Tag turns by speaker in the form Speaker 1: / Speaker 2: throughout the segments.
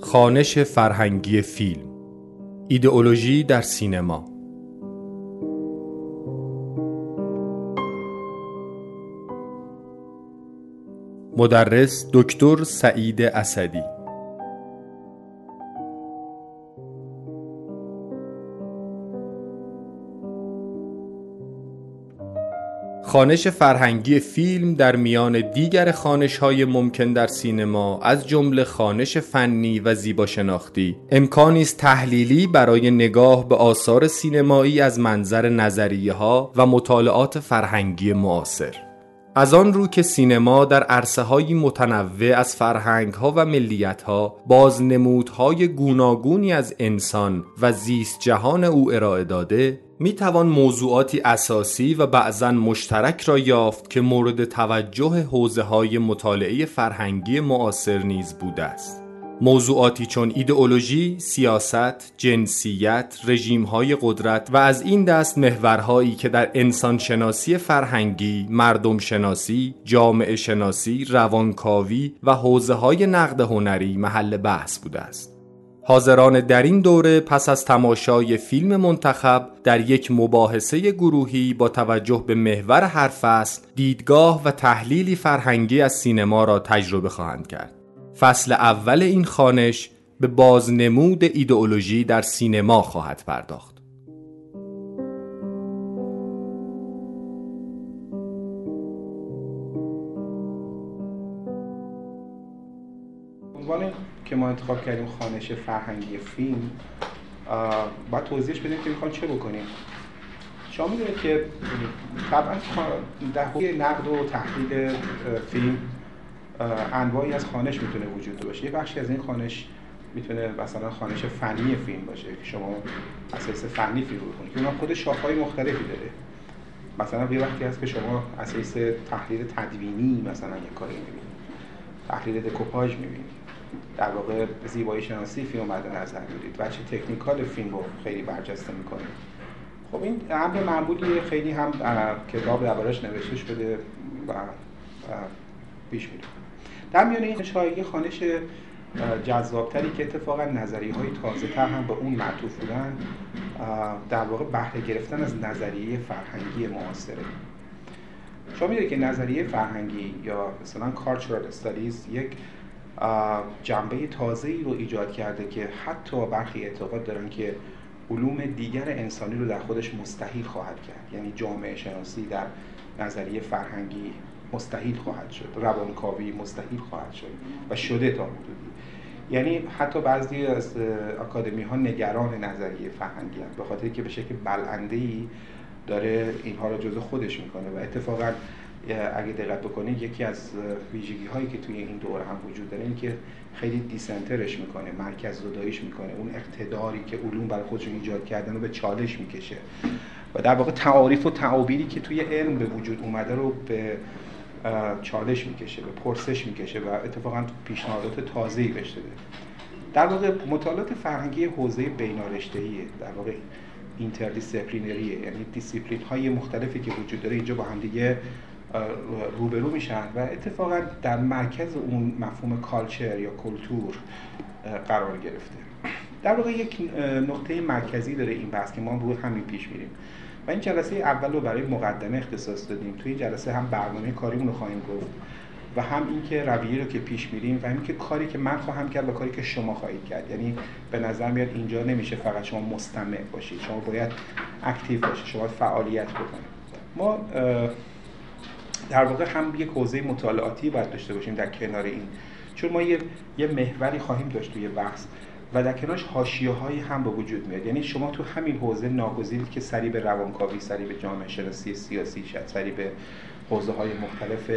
Speaker 1: خانش فرهنگی فیلم. ایدئولوژی در سینما. مدرس دکتر سعید اسدی. خانش فرهنگی فیلم در میان دیگر خانش های ممکن در سینما از جمله خانش فنی و زیبا شناختی امکانی است تحلیلی برای نگاه به آثار سینمایی از منظر نظریه ها و مطالعات فرهنگی معاصر. از آن رو که سینما در عرصه های متنوع از فرهنگ ها و ملیت ها بازنمودهای گوناگونی از انسان و زیست جهان او ارائه داده می توان موضوعاتی اساسی و بعضا مشترک را یافت که مورد توجه حوزه های مطالعه فرهنگی معاصر نیز بوده است. موضوعاتی چون ایدئولوژی، سیاست، جنسیت، های قدرت و از این دست محورهایی که در انسانشناسی فرهنگی، مردم شناسی، جامعه شناسی، روانکاوی و حوزه های نقد هنری محل بحث بوده است. حاضران در این دوره پس از تماشای فیلم منتخب در یک مباحثه گروهی با توجه به محور هر فصل دیدگاه و تحلیلی فرهنگی از سینما را تجربه خواهند کرد. فصل اول این خانش به بازنمود ایدئولوژی در سینما خواهد پرداخت.
Speaker 2: که ما انتخاب کردیم خانش فرهنگی فیلم باید توضیحش بدیم که می‌خوان چه بکنیم. شما می‌دونید که طبعا در نقد و تحلیل فیلم انواعی از خانش می‌تونه وجود باشه. یه بخشی از این خانش می‌تونه مثلا خانش فنی فیلم باشه که شما اساس فنی فیلم بکنید که خود شاخهای مختلفی داره. مثلا یه وقتی هست که شما اساس تحلیل تدوینی مثلا یه کاری می‌بینید. تحلیل دکوپاژ می‌بینید. در واقع زیبایی شناسی فیلم مد نظر می‌دید و چه تکنیکال فیلم رو خیلی برجسته می‌کنه. خب این امر معمولی خیلی هم کتاب دربارش نوشته شده و پیش میره. در میان این شایگی خانش جذابتری که اتفاقا نظریه های تازه تر هم به اون معطوف بودن در واقع بهره گرفتن از نظریه فرهنگی معاصره. شما می‌دونید که نظریه فرهنگی یا مثلا cultural studies یک جنبه تازه ای رو ایجاد کرده که حتی برخی اعتقاد دارن که علوم دیگر انسانی رو در خودش مستحیل خواهد کرد. یعنی جامعه شناسی در نظریه فرهنگی مستحیل خواهد شد. روانکاوی مستحیل خواهد شد. و شده تا حدودی. یعنی حتی بعضی از اکادمی ها نگران نظریه فرهنگی هست به خاطر که به شکل بلنده ای داره اینها رو جزء خودش می‌کنه. و اتفاقا اگه دقت بکنید یکی از ویژگی هایی که توی این دوره هم وجود داره این که خیلی دیسنترش می‌کنه مرکز زداییش می‌کنه. اون اقتداری که علوم برای خودشون ایجاد کردن رو به چالش می‌کشه. و در واقع تعاریف و تعابیری که توی علم به وجود اومده رو به چالش می‌کشه به پرسش می‌کشه و اتفاقا پیشنهادات تازه‌ای بهش داده. در واقع مطالعات فرهنگی حوزه بینارشته‌ایه در واقع interdisciplinary ه یعنی دیسیپلین های مختلفی که وجود داره اینجا با هم دیگه روبرو میشن و اتفاقا در مرکز اون مفهوم culture یا culture قرار گرفته. در واقع یک نقطه مرکزی داره این بحث که ما رو همین پیش میریم. و این جلسه اول رو برای مقدمه اختصاص دادیم. توی این جلسه هم برنامه کاریمون رو خواهیم گفت و هم اینکه رویه رو که پیش میریم و اینکه کاری که من خواهم کرد و کاری که شما خواهید کرد. یعنی به نظر میاد اینجا نمیشه فقط شما مستمع باشید. شما باید اکتیو باشید. شما فعالیت بکنید. ما در واقع هم یک حوزه مطالعاتی باید داشته باشیم در کنار این. چون ما یه, یه محوری خواهیم داشت توی بحث و در کنارش حاشیه هایی هم به وجود میاد. یعنی شما تو همین حوزه ناگزیرید که سری به روانکاوی سری به جامعه شناسی سیاسی شد سری به حوزه های مختلف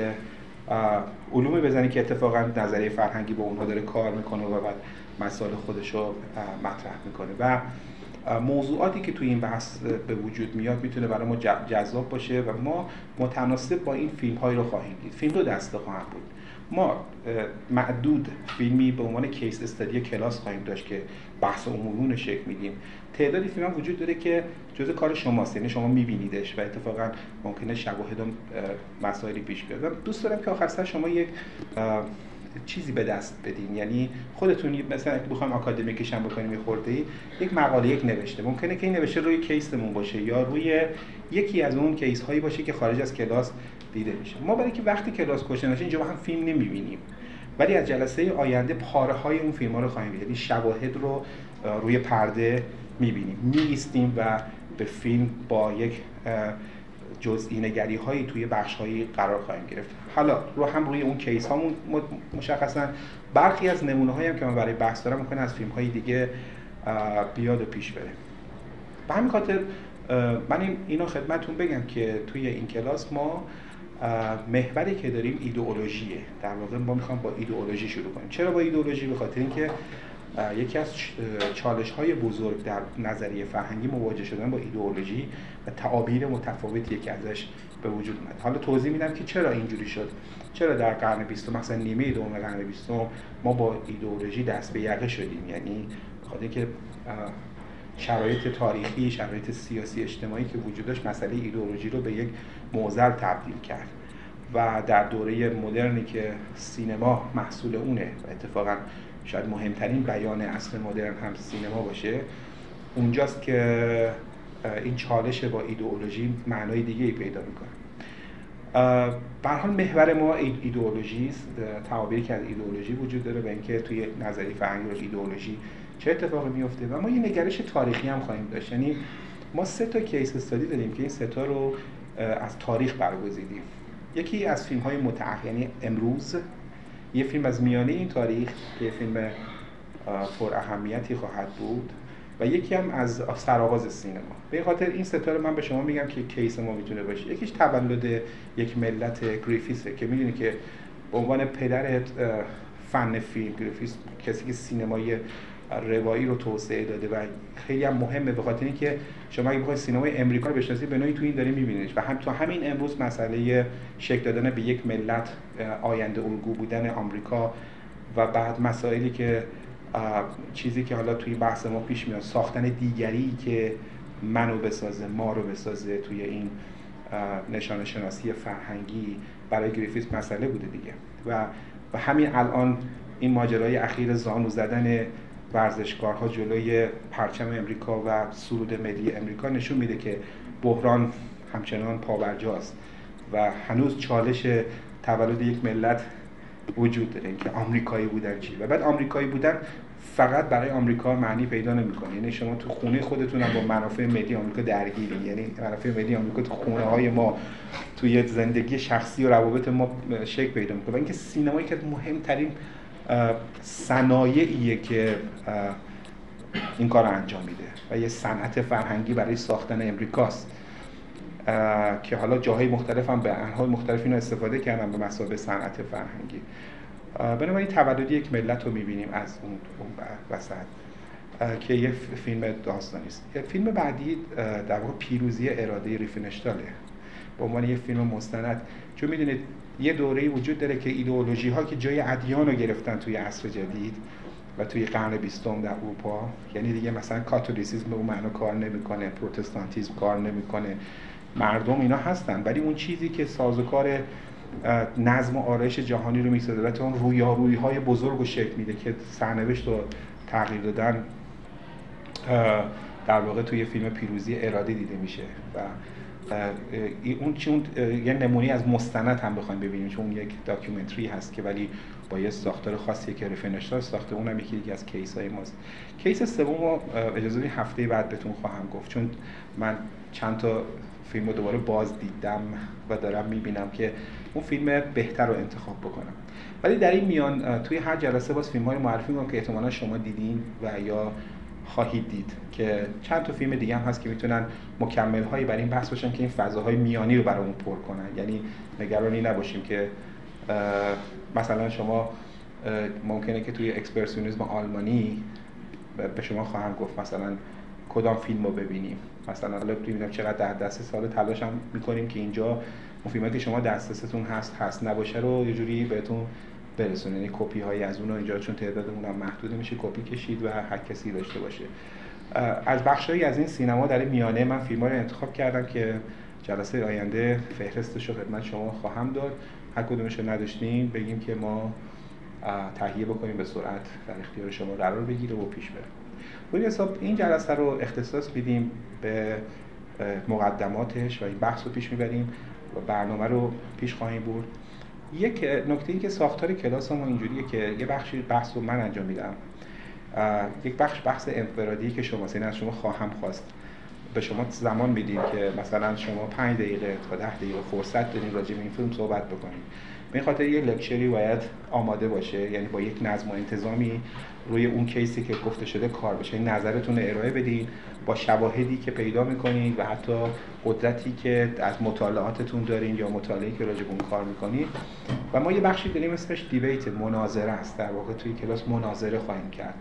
Speaker 2: علوم بزنید که اتفاقا نظریه فرهنگی با اونها داره کار می‌کنه و بعد مسائل خودش رو مطرح می‌کنه. و موضوعاتی که توی این بحث به وجود میاد می‌تونه برای ما جذاب باشه و ما متناسب با این فیلم هایی رو خواهیم دید. فیلم دو دسته خواهم بود. ما معدود فیلمی به عنوان کیس استادی کلاس خواهیم داشت که بحث عمومی شکل میدیم. تعدادی فیلم هم وجود داره که جزء کار شماست یعنی شما میبینیدش و اتفاقا ممکنه شواهد مسائلی پیش بیاد. دوست دارم که آخر سر شما یک چیزی به دست بدین. یعنی خودتون مثلا اگه بخوایم آکادمیکش هم بکنیم خورده ای یک مقاله یک نوشته. ممکنه که این نوشته روی کیسمون باشه یا روی یکی از اون کیس هایی باشه که خارج از کلاس دیده میشه. ما برای که وقتی کلاس کوشن اینجا هم فیلم نمی‌بینیم. ولی از جلسه آینده پاره های اون فیلم ها رو خواهیم دید یعنی شواهد رو روی پرده می‌بینیم. میستیم و به فیلم با یک جزئی نگری هایی توی بخش هایی قرار خواهیم گرفت. حالا رو هم روی اون کیس هامون مشخصا برخی از نمونه هایی هم که من برای بحث دارم می‌کنه از فیلم های دیگه بیاد و پیش بره. به همین خاطر من این اینو خدمتون بگم که توی این کلاس ما محوری که داریم ایدئولوژیه. در واقع ما می‌خوام با ایدئولوژی شروع کنیم. چرا با ایدئولوژی؟ به خاطر اینکه یکی از چالش های بزرگ در نظریه فرهنگی مواجه شدن با ایدئولوژی و تعابیر متفاوتی که ازش به وجود اومد. حالا توضیح میدم که چرا اینجوری شد. چرا در قرن بیستم مثلا نیمه دوم قرن بیستم ما با ایدئولوژی دست به یقه شدیم؟ یعنی خاطر که شرایط تاریخی شرایط سیاسی اجتماعی که وجود داشت مسئله ایدئولوژی رو به یک موزل تبدیل کرد و در دوره مدرنی که سینما محصول اونه و اتفاقا شاید مهمترین بیان اصل مدرن هم سینما باشه. اونجاست که این چالش با ایدئولوژی معنای دیگه ای پیدا می‌کنه. به حال محور ما ایدئولوژی است. تعابیری که از ایدئولوژی وجود داره و اینکه توی نظری فرهنگی رو ایدئولوژی چه اتفاقی میفته و ما یه نگرش تاریخی هم خواهیم داشت. یعنی ما سه تا کیس استادی داریم که این سه تا رو از تاریخ برگزیدیم. یکی از فیلم های یعنی امروز یه فیلم از میانه این تاریخ که فیلم پر اهمیتی خواهد بود و یکی هم از سرآغاز سینما. به خاطر این ستاره من به شما میگم که case ما می‌تونه باشه. یکیش تولد یک ملت گریفیثه که می‌دونی که به عنوان پدر فن فیلم گریفیث کسی که سینمای روایی رو توسعه داده و خیلی هم مهمه به خاطر اینکه شما اگه بخواید سینمای امریکا رو بشناسید به نوعی تو این داریم می‌بینید و هم تو همین امروز مسئله شکل دادن به یک ملت آینده الگو بودن آمریکا و بعد مسائلی که چیزی که حالا توی بحث ما پیش میاد ساختن دیگری که منو بسازه ما رو بسازه توی این نشان شناسی فرهنگی برای گریفیس مسئله بوده دیگه. و و همین الان این ماجرای اخیر زانو زدن ورزشکارها جلوی پرچم امریکا و سرود ملی امریکا نشون میده که بحران همچنان پابرجاست و هنوز چالش تولد یک ملت وجود داره که آمریکایی بودن چی. و بعد آمریکایی بودن فقط برای آمریکا معنی پیدا نمی‌کنه. یعنی شما تو خونه خودتون هم با منافع ملی آمریکا درگیری. یعنی منافع ملی آمریکا تو خونه های ما توی زندگی شخصی و روابط ما شکل پیدا می‌کنه. اینکه سینمایی که مهمترین صنایعیه که این کار رو انجام میده و یه صنعت فرهنگی برای ساختن امریکاست. که حالا جاهای مختلف هم به انهای مختلف اینو استفاده کردن به مسابقه صنعت فرهنگی. بنابراین تولدی یک ملت رو می‌بینیم از اون وسط. که یه فیلم داستانی است. فیلم بعدی در واقع پیروزی اراده ریفنشتاله به عنوان یه فیلم مستند. چون می‌دونید یه دوره وجود داره که ایدئولوژی ها که جای ادیان رو گرفتن توی عصر جدید و توی قرن بیستم در اروپا یعنی دیگه مثلا کاتولیسیسم به اون معنا کار نمی‌کنه پروتستانتیسم کار نمی‌کنه مردم اینا هستن. ولی اون چیزی که سازوکار نظم و آرایش جهانی رو می‌سازه و اون رویارویی های بزرگ رو شکل میده که سرنوشت رو تغییر دادن در واقع توی فیلم پیروزی اراده دیده میشه و اون چون یه نمونی از مستند هم بخوایم ببینیم چون یک داکیومنتری هست که ولی با یه ساختار خاصی که رفنشتار ساخته اونم یکی دیگه از کیس های ماست. کیس سوم رو اجازه هفته بعد بهتون خواهم گفت چون من چند تا فیلم رو دوباره باز دیدم و دارم می‌بینم که اون فیلم بهتر رو انتخاب بکنم. ولی در این میان توی هر جلسه باز فیلم های معرفی می‌کنم که احتمالا شما دیدین و یا خواهید دید که چند تا فیلم دیگه هم هست که می‌تونن مکمل هایی برای این بحث باشن که این فضاهای میانی رو برامون پر کنن. یعنی نگرانی نباشیم که مثلا شما ممکنه که توی اکسپرسیونیسم آلمانی به شما خواهم گفت مثلا کدام فیلم رو ببینیم. مثلا حالا ببینم چقدر در دست سال تلاش هم می‌کنیم که اینجا اون که شما دسترستون هست هست نباشه رو یه جوری بهتون برسونه. یعنی کپی هایی از اون اینجا چون تعدادمون هم محدود میشه کپی کشید و هر کسی داشته باشه. از بخشهایی از این سینما در میانه من فیلم رو انتخاب کردم که جلسه آینده فهرستش رو خدمت شما خواهم داد. هر کدومش رو نداشتین بگیم که ما تهیه بکنیم به سرعت در اختیار شما قرار بگیره و پیش بره. روی حساب این جلسه رو اختصاص میدیم به مقدماتش و این بحث رو پیش می‌بریم و برنامه رو پیش خواهیم برد. یک نکته ای که ساختار کلاس ما اینجوریه که یه بخشی بحث رو من انجام میدم. یک بخش بحث انفرادی که شما سین از شما خواهم خواست. به شما زمان میدیم که مثلا شما پنج دقیقه تا ده دقیقه فرصت دارین راجع به این فیلم صحبت بکنید به خاطر یه لکچری باید آماده باشه یعنی با یک نظم و انتظامی روی اون کیسی که گفته شده کار بشه. این نظرتون رو ارائه بدین با شواهدی که پیدا می‌کنید و حتی قدرتی که از مطالعاتتون دارین یا مطالعه که راجع به اون کار می‌کنید و ما یه بخشی داریم اسمش دیبیت مناظره است. در واقع توی کلاس مناظره خواهیم کرد.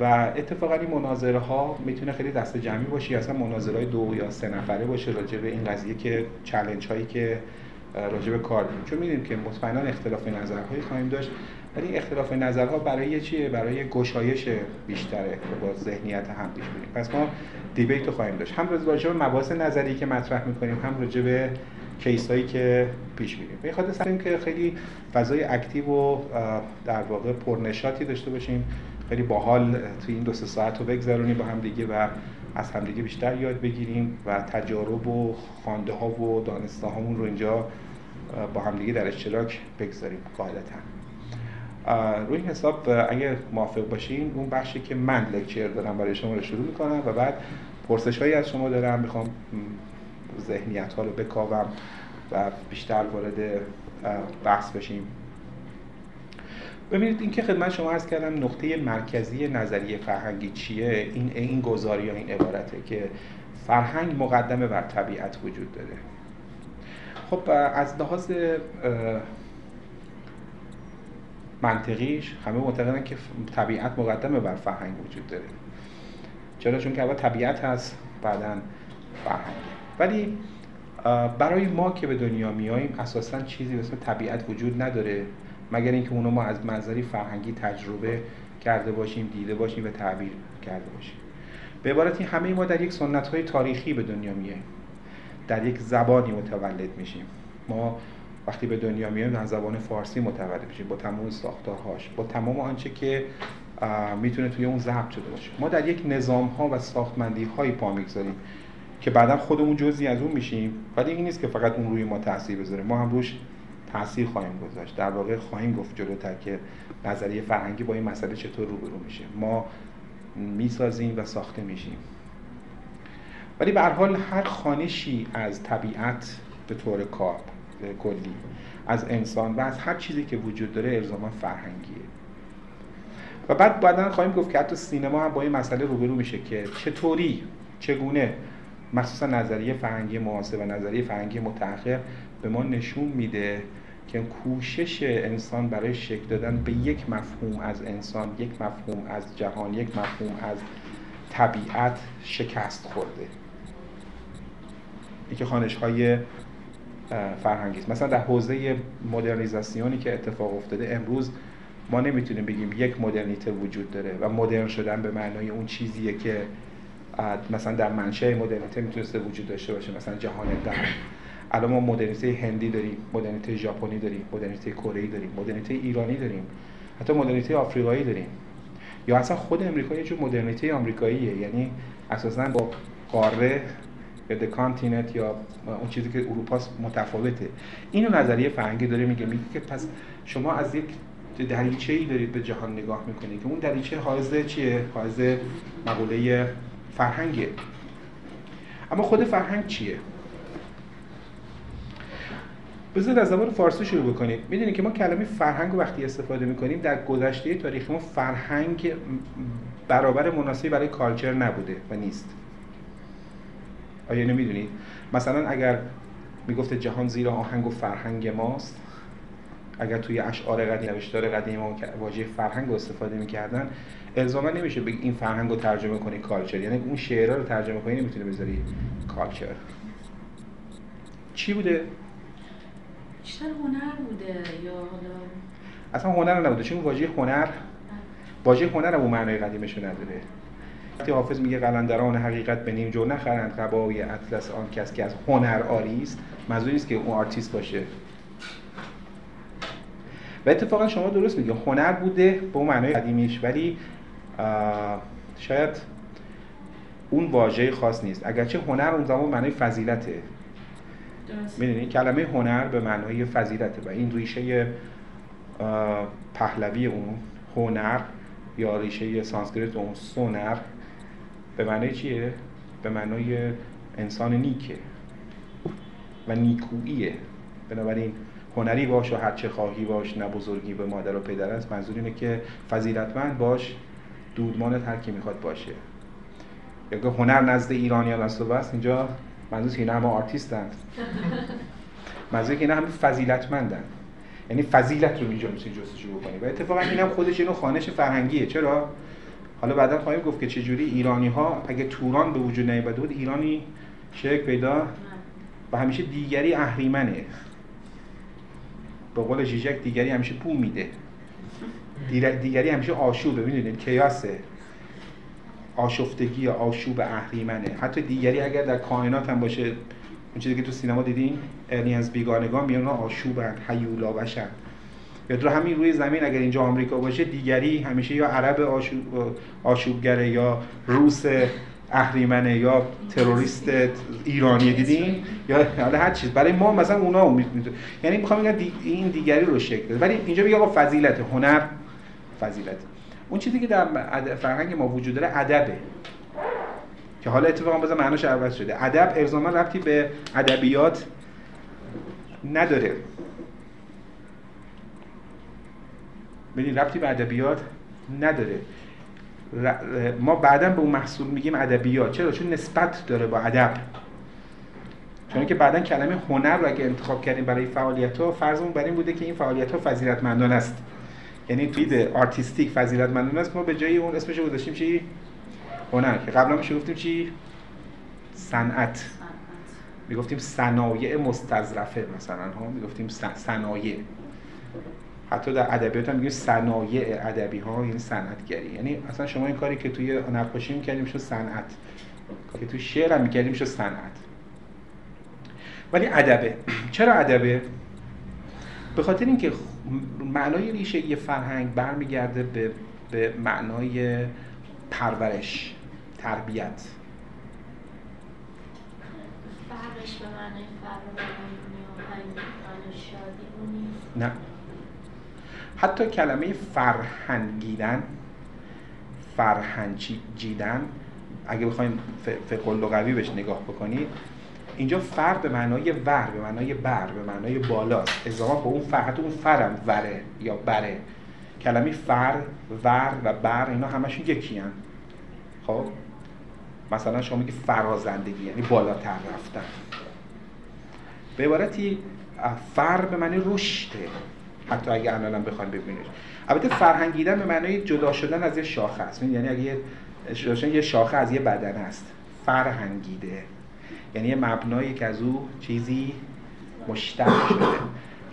Speaker 2: و اتفاقا این مناظره ها می‌تونه خیلی دست جمعی باشه اصلا مناظره دو یا سه نفره باشه راجع به این قضیه که چلنج هایی که راجع به کار چون می‌دونیم که مطمئنا اختلاف نظرهایی خواهیم داشت ولی اختلاف نظرها برای چیه برای گشایش بیشتره با ذهنیت هم پیش بریم پس ما دیبیت رو خواهیم داشت. هم راجع به مباحث نظری که مطرح می‌کنیم هم راجع به کیس هایی که پیش میریم. به خاطر که خیلی فضای اکتیو و در واقع پرنشاطی داشته باشیم خیلی باحال توی این دو سه ساعت رو بگذرونیم با هم دیگه و از همدیگه بیشتر یاد بگیریم و تجارب و خوانده ها و دانسته هامون رو اینجا با همدیگه در اشتراک بگذاریم قاعدتا. روی این حساب اگه موافق باشین اون بخشی که من لکچر دارم برای شما رو شروع می‌کنم و بعد پرسش هایی از شما دارم می‌خوام ذهنیت ها رو بکاوم و بیشتر وارد بحث بشیم. ببینید اینکه خدمت شما عرض کردم نقطه مرکزی نظریه فرهنگی چیه؟ این این گزاری یا این عبارته که فرهنگ مقدمه بر طبیعت وجود داره. خب از لحاظ منطقیش همه معتقدن که طبیعت مقدمه بر فرهنگ وجود داره. چرا؟ چون که اول طبیعت هست بعدا فرهنگ. ولی برای ما که به دنیا میاییم اساسا چیزی به اسم طبیعت وجود نداره مگر اینکه اونو ما از منظری فرهنگی تجربه کرده باشیم دیده باشیم و تعبیر کرده باشیم. به عبارتی همه ما در یک سنت های تاریخی به دنیا میاییم. در یک زبانی متولد میشیم. ما وقتی به دنیا میایم در زبان فارسی متولد میشیم. با تمام ساختارهاش با تمام آنچه که می‌تونه توی اون ضبط شده باشه. ما در یک نظام ها و ساختمندی هایی پا می‌گذاریم که بعدا خودمون جزی از اون میشیم. ولی این نیست که فقط اون روی ما تاثیر بذاره. ما هم روش تاثیر خواهیم گذاشت. در واقع خواهیم گفت جلوتر که نظریه فرهنگی با این مسئله چطور روبرو میشه. ما می‌سازیم و ساخته میشیم. ولی به حال هر خانشی از طبیعت به طور کار کلی از انسان و از هر چیزی که وجود داره الزاما فرهنگیه. و بعد بعدا خواهیم گفت که حتی سینما هم با این مسئله روبرو میشه که چطوری چگونه مخصوصا نظریه فرهنگی معاصر و نظریه فرهنگی متأخر به ما نشون میده که کوشش انسان برای شکل دادن به یک مفهوم از انسان یک مفهوم از جهان یک مفهوم از طبیعت شکست خورده. که خانش های فرهنگی است. مثلا در حوزه مدرنیزاسیونی که اتفاق افتاده امروز ما نمی‌تونیم بگیم یک مدرنیته وجود داره و مدرن شدن به معنای اون چیزیه که مثلا در منشأ مدرنیته می‌تونسته وجود داشته باشه مثلا جهان در الان ما مدرنیته هندی داریم مدرنیته ژاپنی داریم مدرنیته کره داریم مدرنیته ایرانی داریم حتی مدرنیته آفریقایی داریم. یا اصلا خود امریکا یه جور مدرنیته آمریکاییه یعنی اساسا با قاره یا کانتیننت یا اون چیزی که اروپا متفاوته. اینو نظریه فرهنگی داره میگه میگه که پس شما از یک دریچه ای دارید به جهان نگاه می‌کنید که اون دریچه حائز چیه؟ حائز مقوله فرهنگه. اما خود فرهنگ چیه؟ بذارید از زبان فارسی شروع بکنید. می‌دونید که ما کلمه فرهنگ وقتی استفاده می‌کنیم در گذشته تاریخ ما فرهنگ برابر مناسبی برای کالچر نبوده و نیست. آیا نمی‌دونید مثلا اگر می‌گفته جهان زیر آهنگ و فرهنگ ماست اگر توی اشعار قدیم نوشتار قدیم واژه فرهنگ رو استفاده می‌کردن الزاما نمیشه بگی این فرهنگ رو ترجمه کنی کالچر. یعنی اون شعرها رو ترجمه کنی نمی‌تونی بذاری کالچر. چی بوده؟
Speaker 3: بیشتر هنر بوده یا حالا؟
Speaker 2: اصلا هنر نبوده چون واژه هنر واژه هنر هم اون معنای قدیمش نداره. وقتی حافظ میگه قلندران حقیقت به نیم جو نخرند. قبای اطلس آن کس که از هنر عاری است. منظور نیست که اون آرتیست باشه. و اتفاقا شما درست میگه. هنر بوده به اون معنای قدیمیش ولی شاید اون واژه خاص نیست. اگرچه هنر اون زمان معنای فضیلته. می‌دونی؟ کلمه هنر به معنای فضیلته و این ریشه پهلوی اون هنر یا ریشه سانسکریت اون سونر به معنای چیه؟ به معنای انسان نیکه و نیکوییه. بنابراین هنری باش و هر چه خواهی باش نه بزرگی به مادر و پدر است. منظور اینه که فضیلتمند باش دودمان هر کی می‌خواد باشه. یا که هنر نزد ایرانیان است و بس اینجا منظور که اینا همه آرتیستند. منظور که اینا همه فضیلتمندن یعنی فضیلت رو اینجا می‌تونی جستجو بکنی. و اتفاقا اینم خودش اینو خانش فرهنگیه. چرا؟ حالا بعدا خواهیم گفت که چجوری ایرانی ها اگه توران به وجود نیامده بود ایرانی شکل پیدا و همیشه دیگری اهریمنه. به قول جیجک دیگری همیشه پول میده. دیگری همیشه آشوبه ببینید کیاسه. آشفتگی آشوب اهریمنه. حتی دیگری اگر در کائنات هم باشه اون چیزی که تو سینما دیدین از بیگانگان میان آشوبن حیولا بشن. یا در همین روی زمین اگر اینجا آمریکا باشه دیگری همیشه یا عرب آشوب آشوبگره یا روس اهریمنه یا تروریست ایرانی دیدین؟ یا حالا هر چیز. برای ما مثلا اونا امید یعنی می‌خوام بگم این دیگری رو شکل بده ولی اینجا میگه آقا فضیلت هنر فضیلت. اون چیزی که در فرهنگ ما وجود داره ادبه. که حالا اتفاقا بازم معناش عوض شده. ادب ارزاما ربطی به ادبیات نداره. ببین ربطی به ادبیات نداره. ما بعدا به اون محصول میگیم ادبیات. چرا؟ چون نسبت داره با ادب. چون که بعدا کلمه هنر رو اگه انتخاب کردیم برای فعالیت ها فرضمون بر این بوده که این فعالیت ها فضیلتمندان است. یعنی توی artistic فضیلتمندان است. ما به جای اون اسمش گذاشتیم چی؟ هنر. که قبلا میشه گفتیم چی؟ صنعت. می‌گفتیم صنایع مستظرفه مثلا ها. می‌گفتیم صنایع. حتی در ادبیات هم میگیم صنایع ادبی ها یعنی صنعتگری. یعنی اصلا شما این کاری که توی نقاشی می‌کردیم میشه صنعت. که توی شعر هم می‌کردیم میشه صنعت. ولی ادبه. چرا ادبه؟ به خاطر اینکه معنای ریشه یه فرهنگ برمیگرده به به معنای پرورش تربیت.
Speaker 3: فرقش به معنای
Speaker 2: نه. حتی کلمه فرهنگیدن فرهنجیدن اگه بخوایم فقه لغوی بهش نگاه بکنید اینجا فر به معنای ور به معنای بر به معنای بالاست. اضافه به اون فر اون فرم وره یا بره. کلمه فر ور و بر اینا همشون یکی هم. خب؟ مثلا شما میگی فرازندگی یعنی بالاتر رفتن. به عبارتی فر به معنی رشده حتی اگه الان بخوایم ببینید البته فرهنگیدن به معنای جدا شدن از یه شاخه است. یعنی اگه یه یه شاخه از یه بدن است. فرهنگیده. یعنی یه مبنایی که از او چیزی مشتق شده.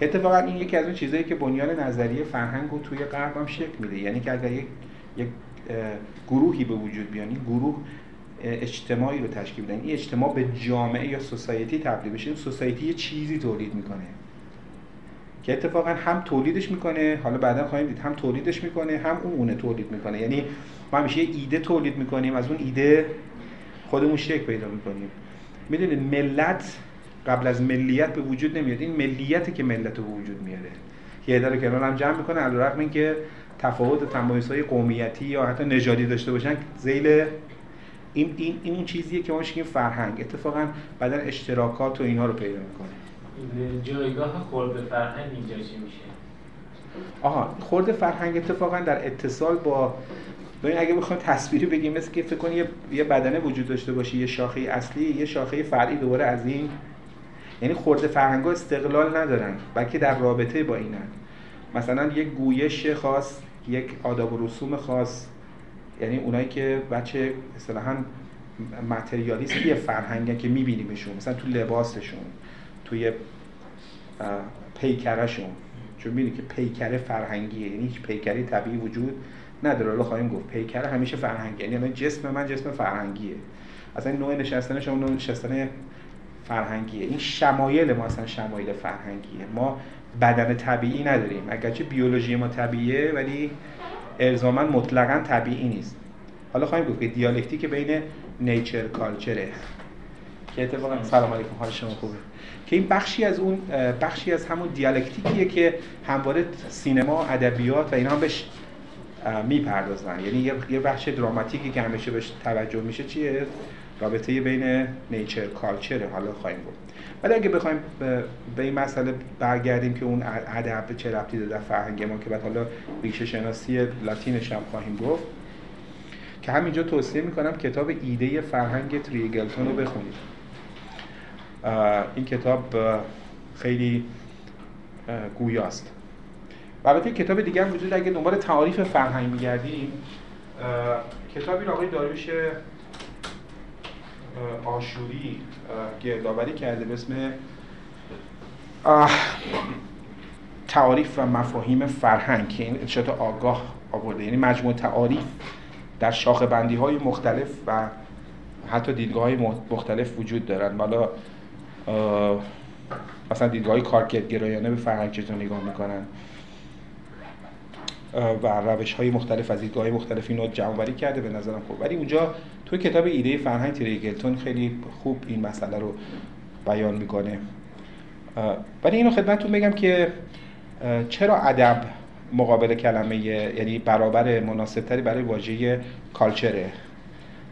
Speaker 2: اتفاقا این یکی از اون چیزهایی که بنیان نظریه فرهنگ رو توی غرب هم شکل میده. یعنی که اگر یک, یک گروهی به وجود بیان این گروه اجتماعی رو تشکیل بدن این اجتماع به جامعه یا سوسایتی تبدیل بشه. سوسایتی یه چیزی تولید می‌کنه. که اتفاقا هم تولیدش می‌کنه حالا بعدا خواهیم دید هم تولیدش می‌کنه هم اون اونه تولید می‌کنه. یعنی ما همیشه ایده تولید می‌کنیم از اون ایده خودمون شکل پیدا می‌کنیم. می‌دونید ملت قبل از ملیت به وجود نمیاد. این ملیتی که ملت به وجود میاره. یه عده رو کنار هم جمع می‌کنه علیرغم اینکه تفاوت تمایز های قومیتی یا حتی نژادی داشته باشن زیل این این این چیزیه که ما فرهنگ. اتفاقا بعدا اشتراکات و اینها رو پیدا می‌کنه.
Speaker 4: جایگاه خورده فرهنگ اینجا چی میشه؟
Speaker 2: آها خورده فرهنگ اتفاقا در اتصال با ببین اگه بخوایم تصویری بگیم مثل که فکر کنی یه بدنه وجود داشته باشه یه شاخه اصلی یه شاخه فرعی دوباره از این یعنی خورده فرهنگ استقلال ندارن بلکه در رابطه با اینن. مثلا یک گویش خاص یک آداب و رسوم خاص یعنی اونایی که بچه اصطلاحا متریالیستی فرهنگه که میبینیمشون مثلا تو لباسشون. توی پیکرشون. چون می‌بینی که پیکره فرهنگیه یعنی هیچ پیکری طبیعی وجود نداره. حالا خواهیم گفت پیکره همیشه فرهنگی یعنی جسم من جسم فرهنگیه. اصلا نوع نشستنش اون نوع نشستن فرهنگیه. این شمایل ما اصلا شمایل فرهنگیه. ما بدن طبیعی نداریم. اگرچه بیولوژی ما طبیعیه ولی الزاما مطلقا طبیعی نیست. حالا خواهیم گفت که دیالکتیک بین نیچر کالچره که اتفاقا سلام علیکم حال شما خوبه. که این بخشی از اون بخشی از همون دیالکتیکیه که همواره سینما ادبیات و اینا هم بهش می‌پردازن. یعنی یه بخش دراماتیکی که همیشه بهش توجه میشه چیه؟ رابطه بین نیچر کالچر حالا خواهیم گفت. ولی اگه بخوایم به این مسئله برگردیم که اون ادب چه ربطی داره فرهنگ ما که بعد حالا ریشه شناسی لاتینش هم خواهیم گفت. که همینجا توصیه می‌کنم کتاب ایده فرهنگ تریگلتون رو بخونید. این کتاب خیلی گویاست. و البته کتاب دیگه هم وجود اگه دنبال تعاریف فرهنگ میگردیم کتابی رو آقای داریوش آشوری گردآوری کرده به اسم تعاریف و مفاهیم فرهنگ که این ارشاد آگاه آورده. یعنی مجموع تعاریف در شاخ بندی های مختلف و حتی دیدگاه های مختلف وجود دارن. حالا مثلا دیدگاه های گرایانه به فرهنگ چطور نگاه می‌کنن. و روش های مختلف از دیدگاه مختلف اینو جمع کرده به نظرم خوب. ولی اونجا توی کتاب ایده فرهنگ تریگلتون خیلی خوب این مسئله رو بیان می‌کنه. ولی اینو خدمتتون بگم که چرا ادب مقابل کلمه یعنی برابر مناسبتری برای واژه کالچره؟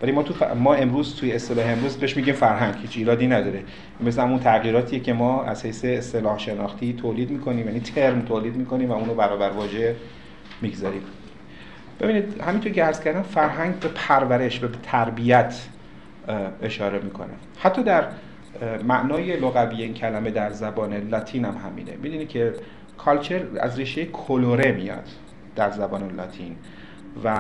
Speaker 2: ولی ما تو ما امروز توی اصطلاح امروز بهش میگیم فرهنگ هیچ ایرادی نداره. مثل همون تغییراتیه که ما از حیث اصطلاح شناختی تولید می‌کنیم یعنی ترم تولید می‌کنیم و اونو برابر واژه می‌گذاریم. ببینید همینطور که عرض کردم فرهنگ به پرورش به تربیت اشاره می‌کنه. حتی در معنای لغوی این کلمه در زبان لاتین هم همینه. می‌دونید که کالچر از ریشه کلوره میاد در زبان لاتین و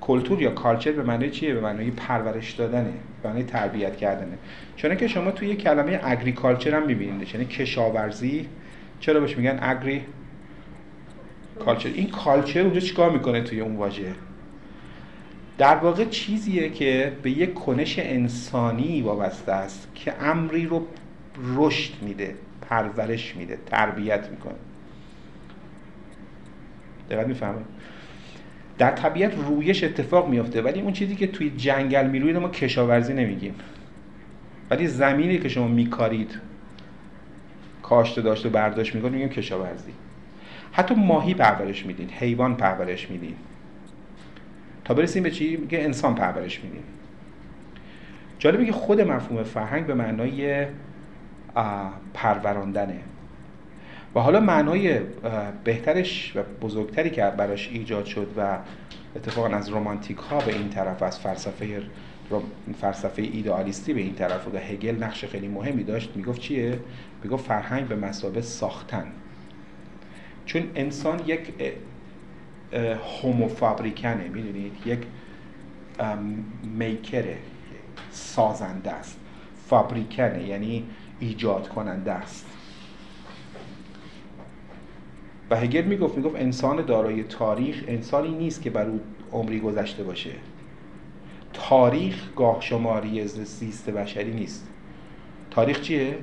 Speaker 2: کلتور یا کالچر به معنی چیه؟ به معنی پرورش دادنه به معنی تربیت کردنه. چون که شما توی کلمه اگریکالچر هم می‌بینید یعنی کشاورزی. چرا بهش میگن اگری کالچر این کالچر اونجا چیکار می‌کنه توی اون واژه؟ در واقع چیزیه که به یک کنش انسانی وابسته است که امری رو رشد میده پرورش میده تربیت می‌کنه. دقیق می‌فهمید در طبیعت رویش اتفاق میافته ولی اون چیزی که توی جنگل می‌روید ما کشاورزی نمیگیم. ولی زمینی که شما میکارید کاشته داشت و برداشت می‌کنید میگیم کشاورزی. حتی ماهی پرورش میدین حیوان پرورش میدین. تا برسیم به چی؟ میگه انسان پرورش میدین. جالبه که خود مفهوم فرهنگ به معنای پروراندنه. و حالا معنای بهترش و بزرگتری که براش ایجاد شد و اتفاقا از رومانتیک ها به این طرف از فلسفه فلسفه ایدئالیستی به این طرف و هگل نقش خیلی مهمی داشت می‌گفت چیه؟ می‌گفت فرهنگ به مسابه ساختن. چون انسان یک هوموفابریکنه می‌دونید؟ یک میکره سازنده است. فابریکنه یعنی ایجاد کننده است. و هگل می‌گفت می‌گفت انسان دارای تاریخ انسانی نیست که بر او عمری گذشته باشه. تاریخ گاه شماری زیست بشری نیست. تاریخ چیه؟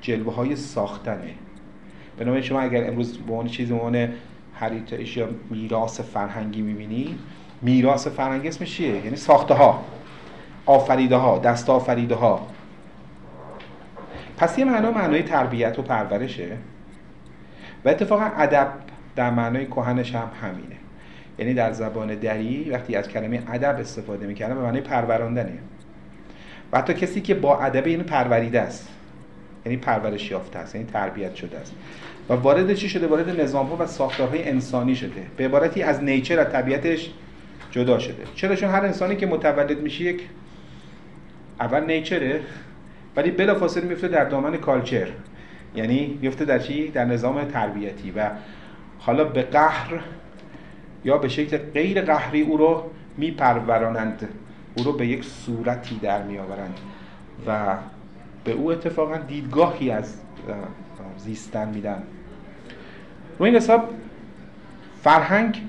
Speaker 2: جلوه های ساختنه. به شما اگر امروز به عنوان چیزی هریتیج یا میراث فرهنگی می‌بینی میراث فرهنگی اسمش چیه؟ یعنی ساخته ها آفریده ها دست آفریده ها پس یه معنا معنای تربیت و پرورشه. و اتفاقا ادب در معنای کهنش هم همینه. یعنی در زبان دری وقتی از کلمه ادب استفاده می‌کنه به معنای پروراندنه. و حتی کسی که با ادب این پروریده است. یعنی پرورش یافته است یعنی تربیت شده است. و وارد چی شده؟ وارد نظام ها و ساختارهای انسانی شده. به عبارتی از نیچر از طبیعتش جدا شده. چرا چون هر انسانی که متولد میشه یک اول نیچره ولی بلافاصله میفته در دامن کالچر. یعنی میفته در چی؟ در نظام تربیتی. و حالا به قهر یا به شکل غیر قهری او رو میپرورانند. او رو به یک صورتی در میآورند. و به او اتفاقا دیدگاهی از زیستن میدن. رو این حساب فرهنگ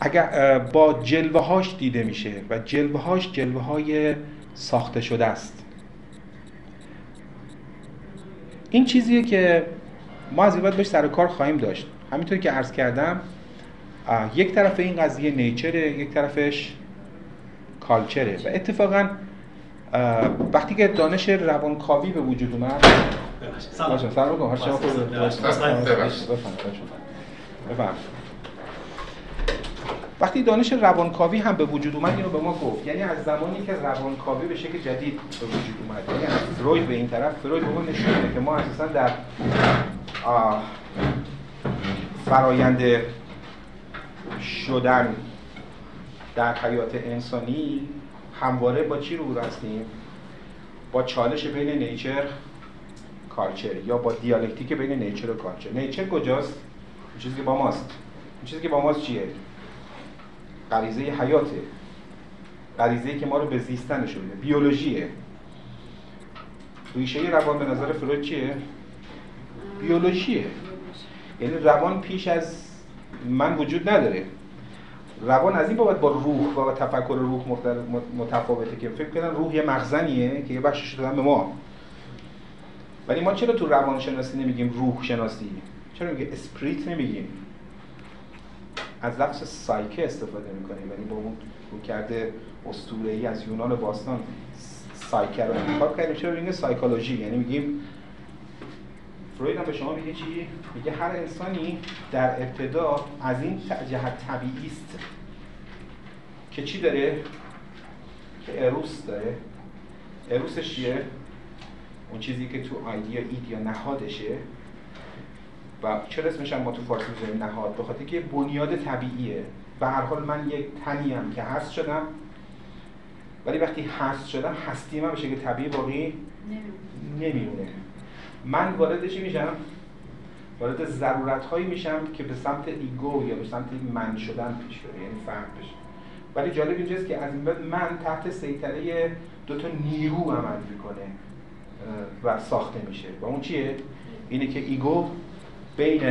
Speaker 2: اگر با جلوه هاش دیده میشه و جلوه هاش جلوه های ساخته شده است. این چیزیه که ما از این باید بهش سر کار خواهیم داشت. همینطور که عرض کردم یک طرف این قضیه نیچره یک طرفش کالچره. و اتفاقا وقتی که دانش روانکاوی به وجود اومد سلام. سلام. بفهم وقتی دانش روانکاوی هم به وجود اومد اینو به ما گفت. یعنی از زمانی که روانکاوی به شکل جدید به وجود اومد. یعنی از فروید به این طرف فروید به ما نشون که ما اساسا در فرایند شدن در حیات انسانی همواره با چی رو هستیم؟ با چالش بین نیچر کالچر یا با دیالکتیک بین نیچر و کالچر. نیچر کجاست؟ چیزی که با ماست. چیزی که با ماست چیه؟ غریزه حیاته. غریزه که ما رو به زیستن نشونه بیولوژیه. ریشه روان به نظر فروید چیه؟ بیولوژیه. یعنی روان پیش از من وجود نداره. روان از این بابت با روح و تفکر روح متفاوته که فکر کنن روح یه مخزنیه که یه بخشش دادن به ما. ولی ما چرا تو روان شناسی نمیگیم روح شناسی چرا میگه اسپریت نمیگیم؟ از لفظ سایکه استفاده می‌کنیم یعنی با اون کرده ای از یونان باستان سایکه رو انتخاب کردیم چرا میگه سایکولوژی یعنی میگیم فروید هم به شما میگه چی؟ میگه هر انسانی در ابتدا از این جهت طبیعی است که چی داره؟ که اروس داره اروسش چیه؟ اون چیزی که تو آیدیا اید یا نهادشه و چرا اسمش هم ما تو فارسی می‌ذاریم نهاد به خاطر که بنیاد طبیعیه. به هر حال من یک تنی هم که هست شدم. ولی وقتی هست شدم هستی من به شکل طبیعی باقی نمیمونه. من وارد چی میشم وارد ضرورت هایی میشم که به سمت ego یا به سمت من شدن پیش بره یعنی فهم بشه. ولی جالب اینجاست که از این بعد من تحت سیطره دو تا نیرو عمل می‌کنه و ساخته میشه. و اون چیه؟ اینه که ego بین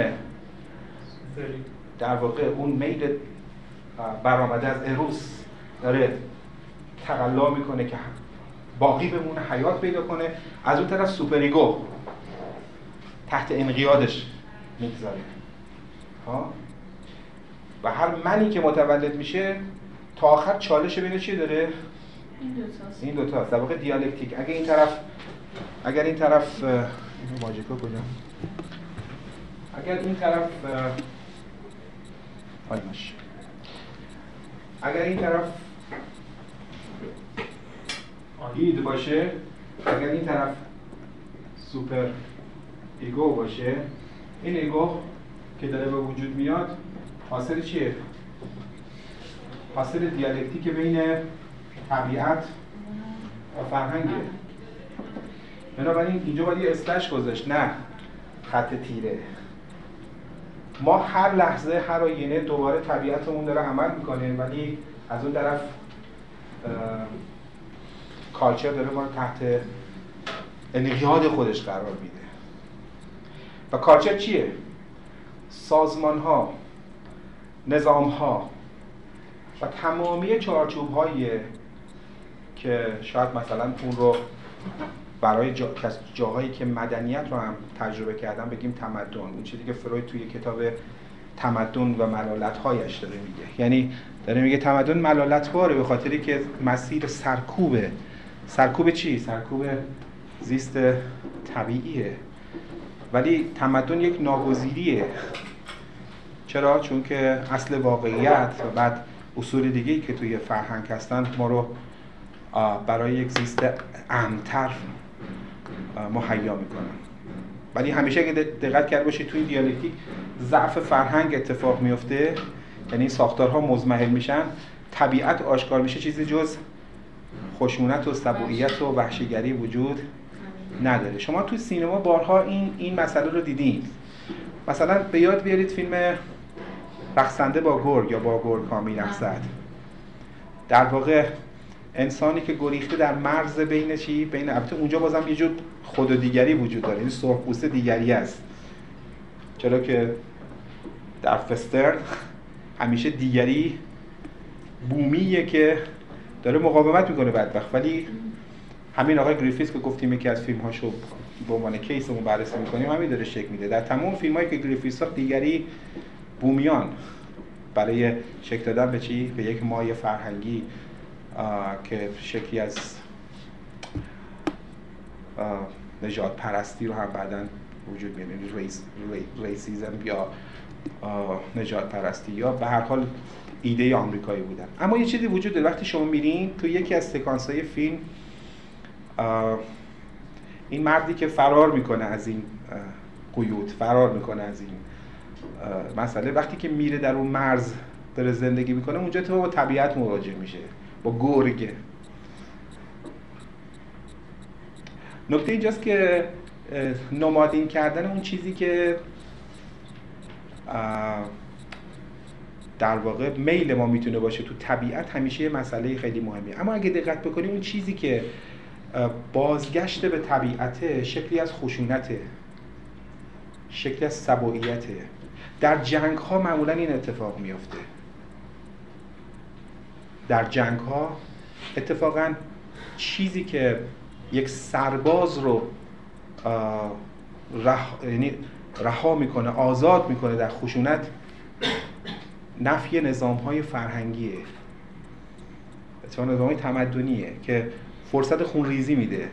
Speaker 2: در واقع اون میل برآمده از اروس داره تقلا می‌کنه که باقی بمونه حیات پیدا کنه از اون طرف سوپریگو تحت انقیادش می‌گذاره. ها؟ و هر منی که متولد میشه تا آخر چالش بینه چی داره؟ این دوتا این در واقع دیالکتیک. اگه این طرف اگر این طرف ماجیکا کجا؟ اگر این طرف ماش اگر این طرف id باشه اگر این طرف superego باشه این ego که داره به وجود میاد حاصل چیه؟ حاصل دیالکتیک بین طبیعت و فرهنگه. بنابراین اینجا باید یه slash گذاشت نه خط تیره. ما هر لحظه هر آینه دوباره طبیعتمون داره عمل می‌کنه ولی از اون طرف کالچر داره ما رو تحت انقیاد خودش قرار میده و کالچر چیه؟ سازمان ها نظام ها و تمامی چارچوب که شاید مثلا اون رو برای جا... جاهایی که مدنیت رو هم تجربه کردن بگیم تمدن. اون چیزی که فروید توی کتاب تمدن و ملالت هایش داره میگه. یعنی داره میگه تمدن ملالت باره به خاطری که مسیر سرکوبه. سرکوب چی؟ سرکوب زیست طبیعیه. ولی تمدن یک ناگزیریه. چرا؟ چون که اصل واقعیت و بعد اصول دیگه که توی فرهنگ هستن ما رو برای یک زیست امتر مهیا می‌کنن. ولی همیشه اگه دقت کرد باشید توی دیالکتیک ضعف فرهنگ اتفاق میفته یعنی ساختارها مزمحل میشن. طبیعت آشکار میشه چیزی جز خشونت و سبوعیت و وحشیگری وجود نداره. شما تو سینما بارها این این مسئله رو دیدین. مثلا به یاد بیارید فیلم رقصنده با گرگ یا با گرگ کامی رقصد. در واقع انسانی که گریخته در مرز بین چی؟ بین البته اونجا بازم یه جور خود و دیگری وجود داره. این سرخپوست دیگری است. چرا که در فسترن همیشه دیگری بومیه که داره مقاومت می‌کنه بدبخت. ولی همین آقای گریفیس که گفتیم یکی از فیلم هاشو به عنوان case مون بررسی می‌کنیم همین داره شکل میده. در تمام فیلم هایی که گریفیس ساخت دیگری بومیان. برای شکل دادن به چی؟ به یک مایه فرهنگی که شکلی از نجات پرستی رو هم بعدا وجود میاد ریس، ریسیزم یا نجات پرستی یا به هر حال ایده آمریکایی بودن. اما یه چیزی وجود داره وقتی شما میرین تو یکی از سکانس های فیلم این مردی که فرار می‌کنه از این قیود فرار می‌کنه از این مسئله وقتی که میره در اون مرز داره زندگی می‌کنه اونجا تو با طبیعت مواجه میشه با گرگه نکته اینجاست که نمادین کردن اون چیزی که در واقع میل ما می‌تونه باشه تو طبیعت همیشه یه مسئله خیلی مهمیه. اما اگه دقت بکنیم اون چیزی که بازگشت به طبیعت شکلی از خشونته شکلی از سبوعیته در جنگ ها معمولا این اتفاق میفته در جنگ ها اتفاقا چیزی که یک سرباز رو رح... یعنی رها می‌کنه آزاد می‌کنه در خشونت نفی نظام های فرهنگیه. اتفاق نظام های تمدنیه که فرصت خونریزی میده.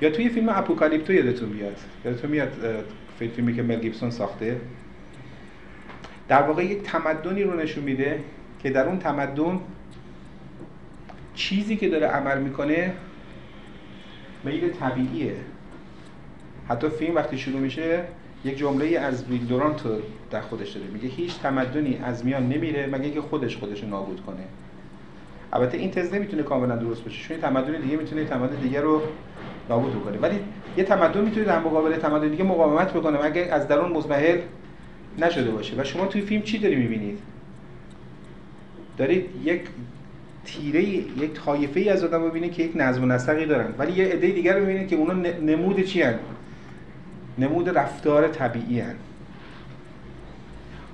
Speaker 2: یا توی فیلم اپوکالیپتو یادتون بیاد یادتون میاد فیلمی که مل گیبسون ساخته؟ در واقع یک تمدنی رو نشون میده که در اون تمدن چیزی که داره عمل می‌کنه میل طبیعیه. حتی فیلم وقتی شروع میشه یک جمله از ویل دورانت در خودش داره. میگه هیچ تمدنی از میان نمیره مگه اینکه خودش خودش رو نابود کنه. البته این تز نمی‌تونه کاملا درست باشه چون تمدن دیگه می‌تونه تمدن دیگه رو نابود کنه. ولی یه تمدن می‌تونه در مقابل تمدن دیگه مقاومت بکنه مگه از درون مزمحل نشده باشه. و شما توی فیلم چی داری می‌بینید؟ دارید یک تیره یک طایفه ای از آدم ببینید که یک نظم و نسقی دارن. ولی یه عده دیگر رو که اونا نمود چی هن؟ نمود رفتار طبیعی هن.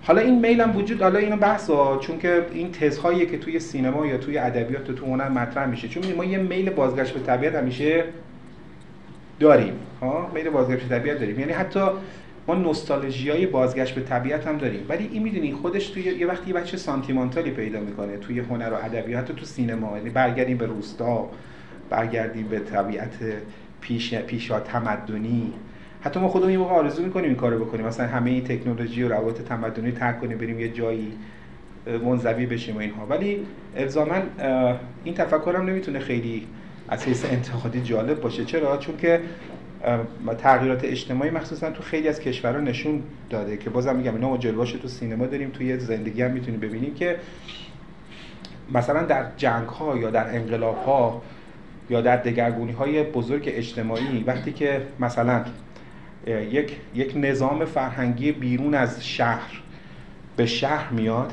Speaker 2: حالا این میل هم وجود حالا اینو بحث ها چون که این تزهایی که توی سینما یا توی ادبیات تو هنر مطرح میشه. چون ما یه میل بازگشت به طبیعت همیشه داریم. ها؟ میل بازگشت به طبیعت داریم. یعنی حتی ما نوستالژیای بازگشت به طبیعت هم داریم. ولی این می‌دونی خودش توی یه وقتی یه بچه سانتیمانتالی پیدا می‌کنه توی هنر و ادبیات تو سینما. یعنی برگردیم به روستا برگردیم به طبیعت پیش پیشا تمدنی. حتی ما خودمون یه موقع آرزو می‌کنیم این کارو بکنیم. مثلا همه این تکنولوژی و روابط تمدنی ترک کنیم بریم یه جایی منزوی بشیم و اینها. ولی الزاما این تفکرم نمی‌تونه خیلی از حیث انتقادی جالب باشه. چرا؟ چون که تغییرات اجتماعی مخصوصا تو خیلی از کشورها نشون داده که بازم میگم اینا ما جلوش تو سینما داریم توی زندگی هم می‌تونیم ببینیم که مثلا در جنگ ها یا در انقلاب ها یا در دگرگونی های بزرگ اجتماعی وقتی که مثلا یک یک نظام فرهنگی بیرون از شهر به شهر میاد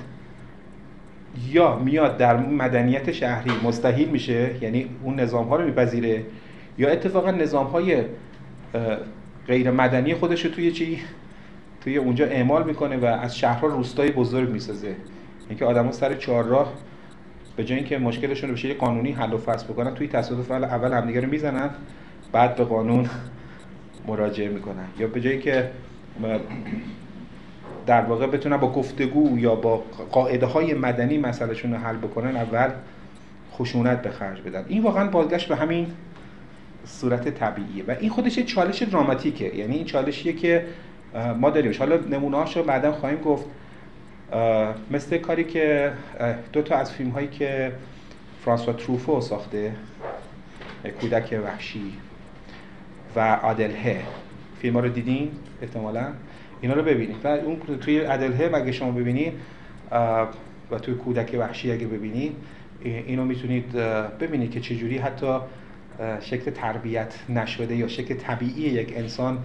Speaker 2: یا میاد در مدنیت شهری مستحیل میشه یعنی اون نظام ها رو میپذیره یا اتفاقا نظام های غیر مدنی خودش توی چی؟ توی اونجا اعمال می‌کنه و از شهرها روستای بزرگ می‌سازه. اینکه آدما سر چهارراه به جای اینکه مشکلشون رو به قانونی حل و فصل بکنن توی تصادف اول همدیگه رو می‌زنن بعد به قانون مراجعه می‌کنن. یا به جایی که در واقع بتونن با گفتگو یا با قاعده های مدنی مسئلهشون رو حل بکنن اول خشونت به خرج بدن. این واقعا بازگشت به همین صورت طبیعیه. و این خودش چالش دراماتیکه. یعنی این چالشیه که ما داریمش حالا نمونه رو بعدا خواهیم گفت. مثل کاری که دو تا از فیلم هایی که فرانسوا تروفو ساخته کودک وحشی و آدلهه فیلم ها رو دیدین؟ احتمالا. اینا رو ببینید. و اون توی عدلهه اگه شما ببینید و توی کودک وحشی اگه ببینید اینو می‌تونید ببینید که چجوری حتی شکل تربیت نشده یا شکل طبیعی یک انسان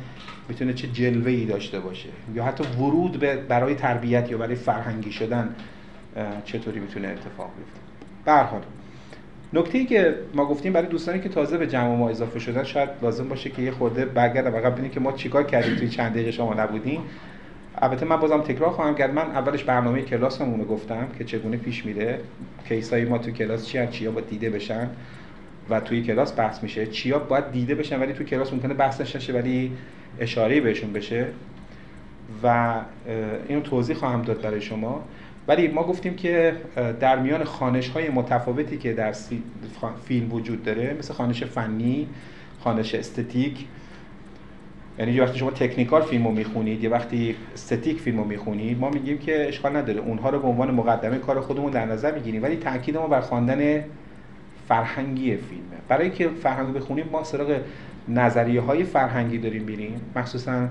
Speaker 2: می‌تونه چه جلوه ای داشته باشه یا حتی ورود به برای تربیت یا برای فرهنگی شدن چطوری می‌تونه اتفاق بیفته؟ به نکته ای که ما گفتیم برای دوستانی که تازه به جمع ما اضافه شدن شاید لازم باشه که یه خورده برگردم. عقب ببینید که ما چیکار کردیم توی چند دقیقه شما نبودیم البته من بازم تکرار خواهم کرد. من اولش برنامه کلاسمون رو گفتم که چگونه پیش میره. کیسای ما تو کلاس چی چیا با دیده بشن. و توی کلاس بحث میشه. چیا باید دیده بشن ولی توی کلاس ممکنه بحث نشه ولی اشاره بهشون بشه. و اینو توضیح خواهم داد برای شما. ولی ما گفتیم که در میان خانش های متفاوتی که در فیلم وجود داره مثل خانش فنی خانش استتیک. یعنی وقتی شما تکنیکال فیلم رو می‌خونید یه وقتی استتیک فیلم رو می‌خونید ما میگیم که اشکال نداره. اونها رو به عنوان مقدمه کار خودمون در نظر می‌گیریم. ولی تاکید ما بر خواندن فرهنگی فیلمه. برای که فرهنگ بخونیم ما سراغ نظریه های فرهنگی داریم میریم. مخصوصا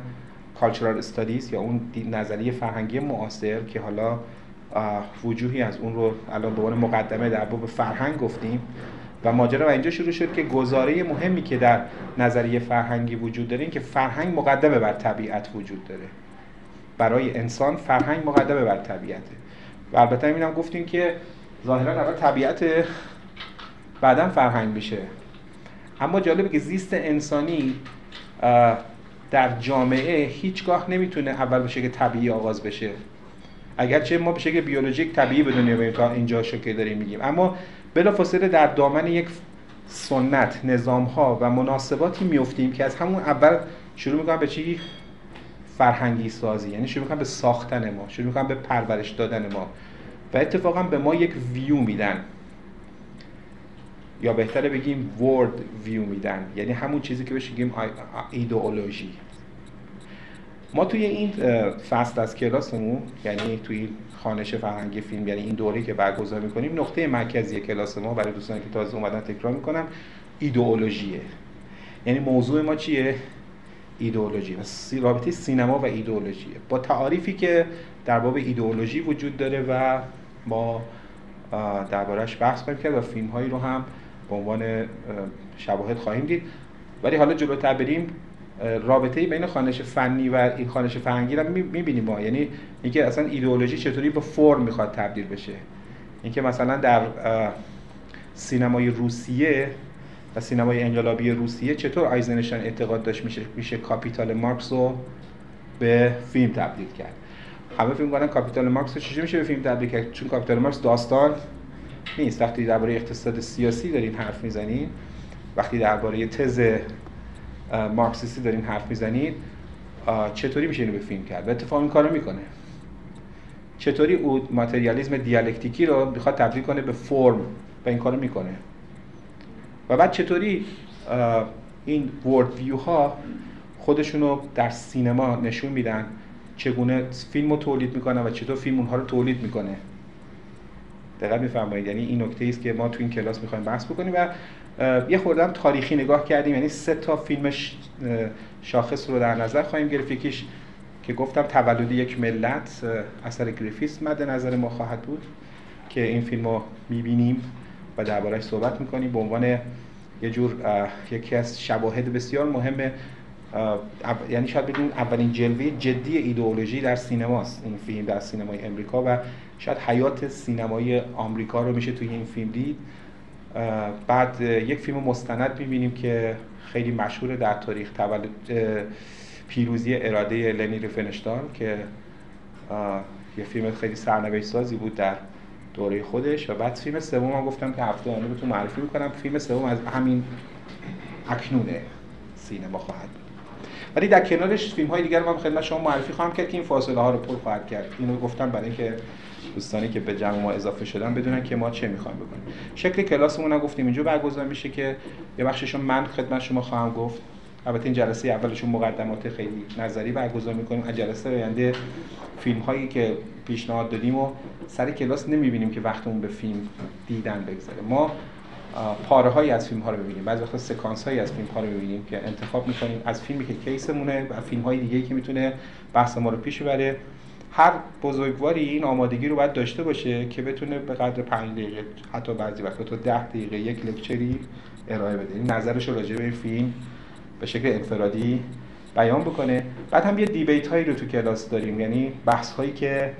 Speaker 2: کالچورال استادیز یا اون نظریه فرهنگی معاصر که حالا وجوهی از اون رو الان به عنوان مقدمه در باب فرهنگ گفتیم. و ماجرا و اینجا شروع شد که گزاره مهمی که در نظریه فرهنگی وجود داره این که فرهنگ مقدمه بر طبیعت وجود داره. برای انسان فرهنگ مقدمه بر طبیعته. و البته اینم گفتیم که ظاهرا اول طبیعت بعدا فرهنگ میشه. اما جالبه که زیست انسانی در جامعه هیچگاه نمی‌تونه اول به شکل طبیعی آغاز بشه. اگرچه ما به شکل بیولوژیک طبیعی به دنیا اینجا شکل داریم میگیم. اما بلافاصله در دامن یک سنت نظام ها و مناسباتی میفتیم که از همون اول شروع می‌کنم به چی؟ فرهنگی سازی. یعنی شروع می‌کنم به ساختن ما شروع می‌کنم به پرورش دادن ما. و اتفاقا به ما یک ویو میدن. یا بهتره بگیم ورد ویو میدن. یعنی همون چیزی که بهش میگیم ایدئولوژی. ما توی این فصل از کلاسمون یعنی توی خانش فرهنگی فیلم یعنی این دوره که برگزار می‌کنیم نقطه مرکزی کلاس ما برای دوستانی که تازه اومدن تکرار می‌کنم ایدئولوژیه. یعنی موضوع ما چیه؟ ایدئولوژی. و رابطه سینما و ایدئولوژیه. با تعاریفی که در باب ایدئولوژی وجود داره و ما دربارهش بحث خواهیم کرد و فیلم هایی رو هم به عنوان شواهد خواهیم دید. ولی حالا جلوتر بریم رابطه بین خانش فنی و این خانش فرهنگی رو می‌بینیم ما. یعنی اینکه اصلا ایدئولوژی چطوری به فرم می‌خواد تبدیل بشه. اینکه مثلا در سینمای روسیه و سینمای انقلابی روسیه چطور آیزنشتاین اعتقاد داشت میشه میشه کاپیتال مارکس رو به فیلم تبدیل کرد. همه فکر می‌کنن کاپیتال مارکس رو چجوری میشه به فیلم تبدیل کرد؟ چون کاپیتال مارکس داستان نیست. وقتی درباره اقتصاد سیاسی دارین حرف می‌زنین وقتی درباره تز مارکسیستی دارین حرف می‌زنید چطوری میشه اینو به فیلم کرد؟ و اتفاق این کارو می‌کنه. چطوری او ماتریالیزم دیالکتیکی رو می‌خواد تبدیل کنه به فرم؟ و این کارو می‌کنه. و بعد چطوری این ورد ویو ها خودشونو در سینما نشون میدن؟ چگونه فیلم رو تولید می‌کنن و چطور فیلم اونها رو تولید می‌کنه؟ دقیق میفرمایید. یعنی این نکته است که ما تو این کلاس می‌خوایم بحث بکنیم و یه خوردم تاریخی نگاه کردیم. یعنی سه تا فیلم شاخص رو در نظر خواهیم گرفت. یکیش که گفتم تولد یک ملت اثر گریفیس مد نظر ما خواهد بود که این فیلم رو می‌بینیم و دربارهش صحبت می‌کنیم. به عنوان یه جور یکی از شواهد بسیار مهم یعنی شاید بدون اولین جلوه جدی ایدئولوژی در سینماست. این فیلم در سینمای امریکا و شاید حیات سینمای آمریکا رو میشه توی این فیلم دید. بعد یک فیلم مستند می‌بینیم که خیلی مشهور در تاریخ تولد پیروزی اراده لنی ریفنشتال که یه فیلم خیلی سرنوشت سازی بود در دوره خودش. و بعد فیلم سوم هم گفتم که هفته آینده بهتون معرفی می‌کنم. فیلم سوم از همین اکنون سینما خواهد بود. ولی در کنارش فیلم های دیگر من خدمت شما معرفی خواهم کرد که این فاصله ها رو پر خواهد کرد. اینو گفتم برای اینکه دوستانی که به جمع ما اضافه شدن بدونن که ما چه می‌خوایم بکنیم. شکل کلاسمون هم گفتیم. اینجا برگزار میشه که یه بخششو من خدمت شما خواهم گفت. البته این جلسه اولشون مقدمات خیلی نظری برگزار می‌کنیم. از جلسه آینده فیلم هایی که پیشنهاد دادیم و سر کلاس نمی‌بینیم که وقتمون به فیلم دیدن بگذره. ما پاره هایی از فیلم ها رو ببینیم بعضی وقتا سکانس هایی از فیلم ها رو ببینیم که انتخاب می‌کنیم. از فیلمی که کیسمونه و فیلم های دیگه که می‌تونه بحث ما رو پیش ببره. هر بزرگواری این آمادگی رو باید داشته باشه که بتونه به قدر 5 دقیقه حتی بعضی وقتا تا 10 دقیقه یک لکچری ارائه بده. این نظرش راجع به این فیلم به شکل انفرادی بیان بکنه. بعد هم یه دیبیت هایی رو تو کلاس داریم. یعنی بحث هایی که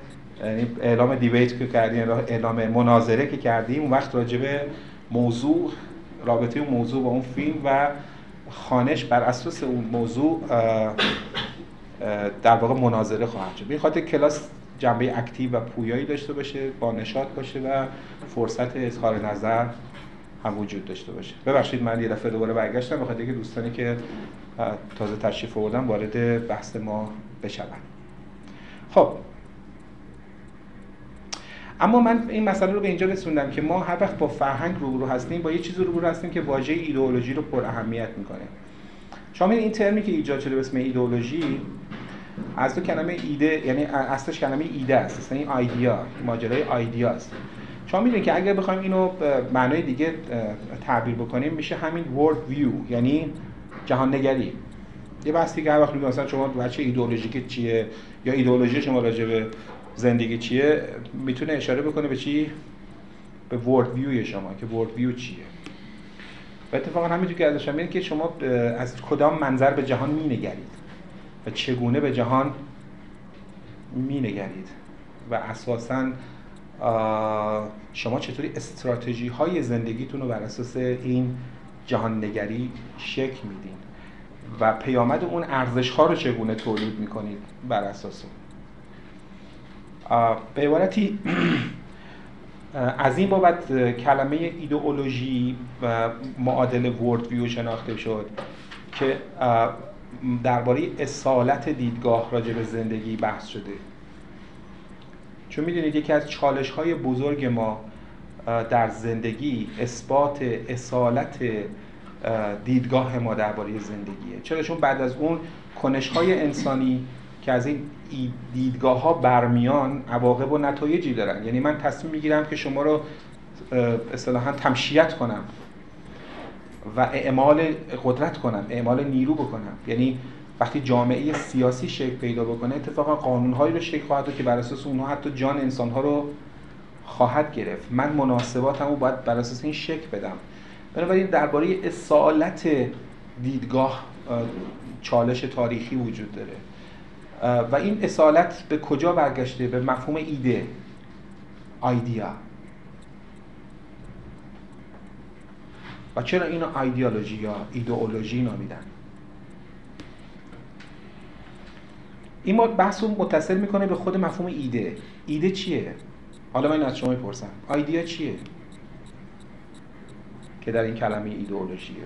Speaker 2: یعنی اعلام دیبیت که کردیم اعلام مناظره که کردیم اون وقت راجع به موضوع رابطه اون موضوع با اون فیلم و خانش بر اساس اون موضوع در واقع مناظره خواهد شد. خاطر کلاس جنبه اکتیو و پویایی داشته باشه با نشاط باشه و فرصت اظهار نظر هم وجود داشته باشه. ببخشید من یه دفعه دوباره برگشتم. بخاطر که دوستانی که تازه تشریف آوردن وارد بحث ما بشون خب. اما من این مسئله رو به اینجا رسوندم که ما هر وقت با فرهنگ روبرو هستیم با یه چیزی روبرو هستیم که واژه ایدئولوژی رو پر اهمیت می‌کنه. شما این ترمی که ایجاد شده به اسم ایدئولوژی از تو کلمه ایده یعنی اصلش کلمه ایده است. یعنی ایدیا ماجرای ایدیاست شما می‌دونید که اگر بخوایم اینو معنای دیگه تعبیر بکنیم میشه همین ورد ویو یعنی جهان نگری یه بحثی که هر وقت مثلا شما بچه ایدئولوژیک چیه یا ایدئولوژی شما راجع به زندگی چیه می‌تونه اشاره بکنه به چی؟ به ورد ویو شما که ورد ویو چیه. و اتفاقا همینجور که ازش که شما از کدام منظر به جهان مینگرید. و چگونه به جهان مینگرید و اساسا شما چطوری استراتژی های زندگیتون رو بر اساس این جهان نگری شکل میدین و پیامد اون ارزش ها رو چگونه تولید می‌کنید بر اساس اون؟ به عبارتی از این بابت کلمه ایدئولوژی و معادل ورد ویو شناخته شد که درباره اصالت دیدگاه راجع به زندگی بحث شده. چون می‌دونید یکی از چالش های بزرگ ما در زندگی اثبات اصالت دیدگاه ما درباره زندگیه. چرا؟ چون بعد از اون کنش های انسانی که از این دیدگاه ها برمیان عواقب و نتایجی دارن. یعنی من تصمیم می‌گیرم که شما رو اصطلاحا تمشیت کنم. و اعمال قدرت کنم اعمال نیرو بکنم یعنی وقتی جامعه سیاسی شکل پیدا بکنه اتفاقا قانونهایی رو شکل خواهد که بر اساس اونها حتی جان انسانها رو خواهد گرفت. من مناسباتم رو باید بر اساس این شکل بدم. بنابراین درباره اصالت دیدگاه چالش تاریخی وجود داره. و این اصالت به کجا برگشته؟ به مفهوم ایده آیدیا. و چرا اینو ایدئولوژی یا ایدئولوژی نامیدن؟ این بحث رو متصل می‌کنه به خود مفهوم ایده. ایده چیه؟ حالا من از شما می‌پرسم. ایدیا چیه؟ که در این کلمه ایدئولوژیه.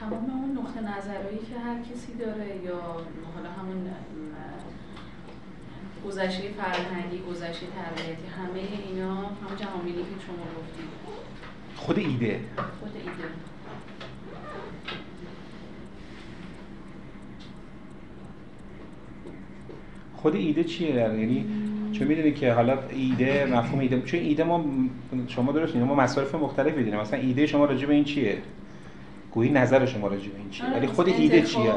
Speaker 3: تمام اون نقطه نظرهایی که هر کسی داره یا حالا همون گذشته فرهنگی گذشته تربیتی همه اینا هم جهانبینی که شما گفتید.
Speaker 2: خود ایده.
Speaker 3: خود ایده.
Speaker 2: خود ایده چیه؟ یعنی چون می‌دونی که حالا ایده مفهوم ایده؟ چون ایده ما شما درست ما مصارف مختلفی داریم مثلا ایده شما راجع به این چیه؟ گویی نظر شما راجع به این چیه. ولی خود ایده چیه؟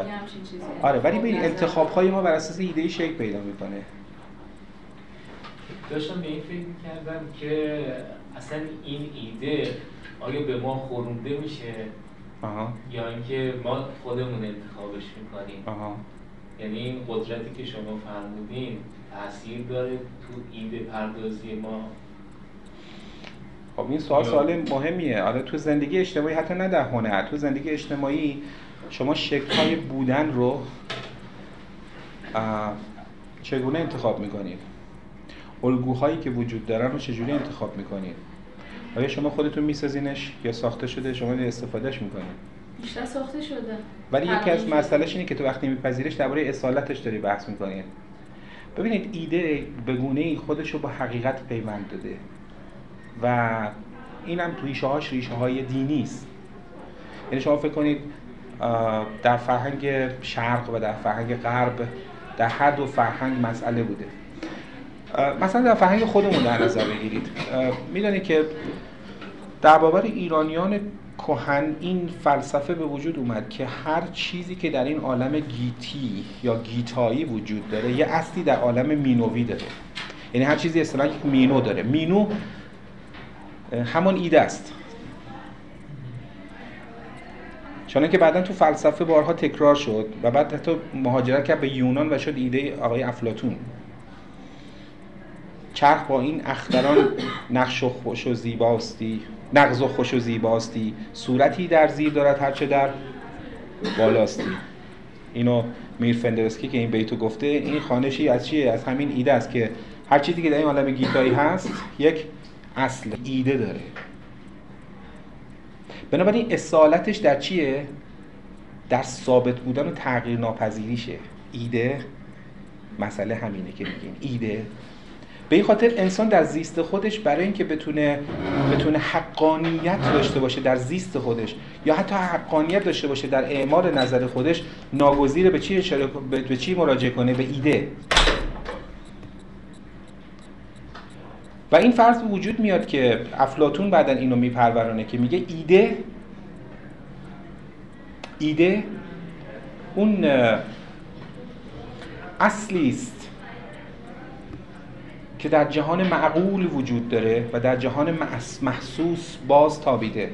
Speaker 2: آره ولی ببین انتخاب های ما بر اساس ایده شکل پیدا می‌کنه.
Speaker 4: داشتم به این فکر می‌کردم که اصلا این ایده آیا به ما خورونده میشه؟ آها. یا اینکه ما خودمون انتخابش می‌کنیم؟ آها. یعنی این قدرتی که شما فرمودین تاثیر داره تو ایده پردازی ما.
Speaker 2: خب این سوال سوال مهمیه. آره تو زندگی اجتماعی حتی نه در هنر تو زندگی اجتماعی شما شکل بودن رو چگونه انتخاب می‌کنید؟ الگوهایی که وجود دارن رو چجوری انتخاب می‌کنید آیا شما خودتون میسازینش یا ساخته شده؟ شما استفادهش می‌کنید
Speaker 3: بیشتر ساخته شده.
Speaker 2: ولی یکی از مسئلهش اینه که تو وقتی میپذیرش درباره اصالتش داری بحث می‌کنید ببینید ایده به گونه ای خودش رو با حقیقت پیوند داده. و اینم ریشه هاش ریشه های دینی است. یعنی شما فکر کنید در فرهنگ شرق و در فرهنگ غرب در هر دو فرهنگ مسئله بوده. مثلا در فرهنگ خودمون در نظر بگیرید. می‌دانید که در باور ایرانیان کهن این فلسفه به وجود اومد که هر چیزی که در این عالم گیتی یا گیتایی وجود داره یه اصلی در عالم مینوی داره. یعنی هر چیزی اصطلاحا یک مینو داره. مینو همون ایده است. چون که بعدا تو فلسفه بارها تکرار شد و بعد حتی مهاجرت کرد به یونان و شد ایده آقای افلاتون چرخ با این اختران نقش و خوش و زیباستی نقض و خوش و زیباستی صورتی در زیر دارد هرچه در بالاستی. اینو میر فندرسکی که این بیتو گفته این خانشی از چیه از همین ایده است که هر چیزی که در این عالم گیتایی هست یک اصل ایده داره. بنابراین اصالتش در چیه؟ در ثابت بودن و تغییر ناپذیریشه ایده مسئله همینه که میگیم. ایده به این خاطر انسان در زیست خودش برای اینکه بتونه بتونه حقانیت داشته باشه در زیست خودش یا حتی حقانیت داشته باشه در اعمال نظر خودش ناگزیر به چی به چی مراجعه کنه؟ به ایده. و این فرض وجود میاد که افلاتون بعدا اینو میپرورانه که میگه ایده ایده اون اصلی است که در جهان معقول وجود داره و در جهان محسوس باز تابیده.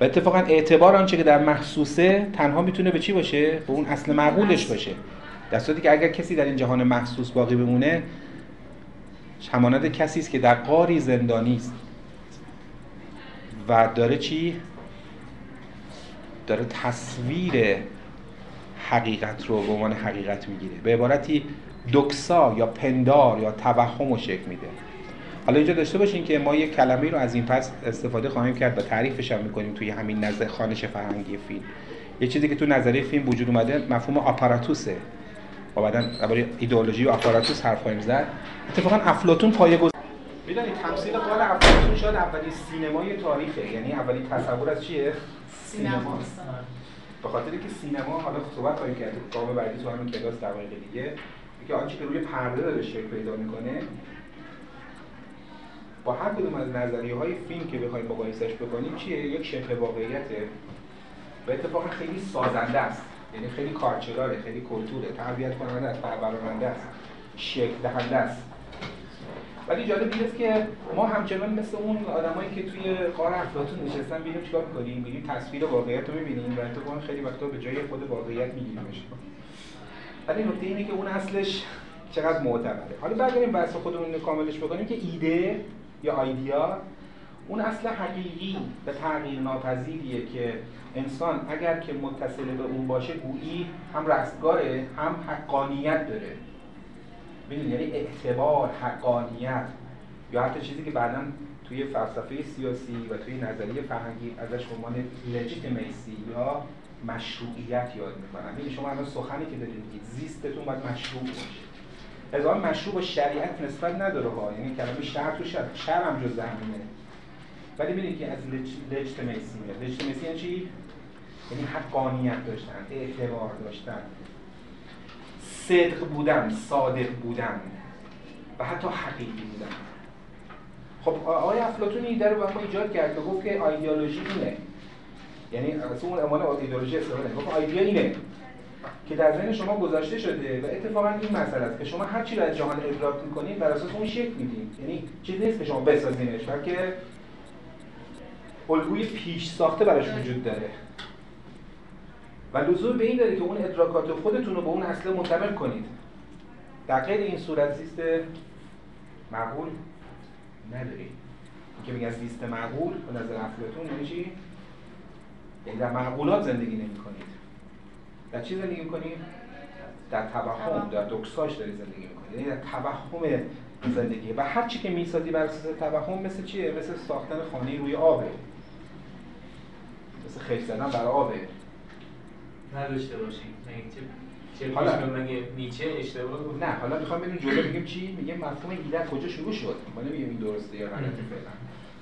Speaker 2: و اتفاقا اعتبار آنچه که در محسوسه تنها می‌تونه به چی باشه؟ به اون اصل معقولش باشه. در صورتی که اگر کسی در این جهان محسوس باقی بمونه همانند کسی است که در قاری زندانی است. و داره چی؟ داره تصویر حقیقت رو به عنوان حقیقت می‌گیره. به عبارتی دکسا یا پندار یا توهم رو شکل میده. حالا اینجا داشته باشین که ما یک کلمه رو از این پس استفاده خواهیم کرد و تعریفش هم می‌کنیم توی همین نظر خانش فرهنگی فیلم. یه چیزی که تو نظریه فیلم وجود اومده مفهوم آپاراتوسه. و بعدا درباره ایدئولوژی و آپاراتوس حرف خواهیم زد. اتفاقا افلاطون پایه‌گذار می‌دونید تمثیل قال افلاطون شاید اولین سینمای تاریخه. یعنی اولین تصور از چیه؟ سینما. به خاطر که سینما حالا صحبت خواهیم کرد. گام بعدی تو همین کلاس دقایق دیگه. که آنچه که روی پرده داره شکل پیدا می‌کنه با هر کدوم از نظریه های فیلم که بخوایم مقایسش بکنیم چیه؟ یک شبه واقعیته. و اتفاقا خیلی سازنده است. یعنی خیلی کارچداره خیلی کلتوره. تربیت کننده است پروراننده است. شکل دهنده است. ولی جالب اینه که ما همچنان مثل اون آدمایی که توی قار افلاطون نشستن ببینیم چیکار می‌کنیم؟ می‌بینیم تصویر واقعیت رو می‌بینیم و اتفاقا خیلی وقتا به جای خود واقعیت می‌گیریمش. ولی نکته اینه که اون اصلش چقدر معتبره حالا برگردیم بحث خودمون رو کاملش بکنیم که ایده یا آیدیا اون اصل حقیقی و تغییر ناپذیریه که انسان اگر که متصل به اون باشه گویی هم رستگاره هم حقانیت داره. ببینید یعنی اعتبار حقانیت. یا حتی چیزی که بعدا توی فلسفه سیاسی و توی نظریه فرهنگی ازش به عنوان لجیتیمیسی یا مشروعیت یاد می‌کنن یعنی شما الان سخنی که دارید میگید زیستتون باید مشروع باشه. از مشروع با شریعت نسبت نداره ها. یعنی کلمه شرع تو شرع شرع هم جز همینه ولی ببینید که از لجتمیسی میاد. لجتمیسی یعنی چی؟ یعنی حقانیت داشتن اعتبار داشتن. صدق بودن صادق بودن. و حتی حقیقی بودن. خب آقای افلاطون این رو ما ایجاد کرد که گفت که ایدئولوژی اینه. یعنی اصلا اون عنوان ایدئولوژی استفاده گفت ایدیا اینه که در ذهن شما گذاشته شده و اتفاقا این مسئله است که شما هر چی رو از جهان ادراک می‌کنید بر اساس اون شکل می‌دید. یعنی چیزی نیست که شما بسازینش بلکه الگوی پیش ساخته براش وجود داره. و لزوم به این داره که اون ادراکات خودتون رو به اون اصل منتقل کنید. در غیر این صورت زیست معقول ندارید. که میگه زیست معقول به نظر افلاطون یعنی چی؟ در معقولات زندگی نمی کنید در چی زندگی کنید؟ در توهم در دکساش داری زندگی می‌کنید. یعنی در توهم زندگی. و هر چی که می‌سازی بر اساس توهم مثل چیه؟ مثل ساختن خانه روی آبه. مثل خیش زدن بر آبه.
Speaker 4: نداشته باشیم حالا مگه نیچه اشتباه
Speaker 2: نه حالا می‌خوام ببینیم جلو بگیم چی؟ میگه مفهوم ایده کجا شروع شد؟ ما نمیگیم این درسته یا غلطه فعلا.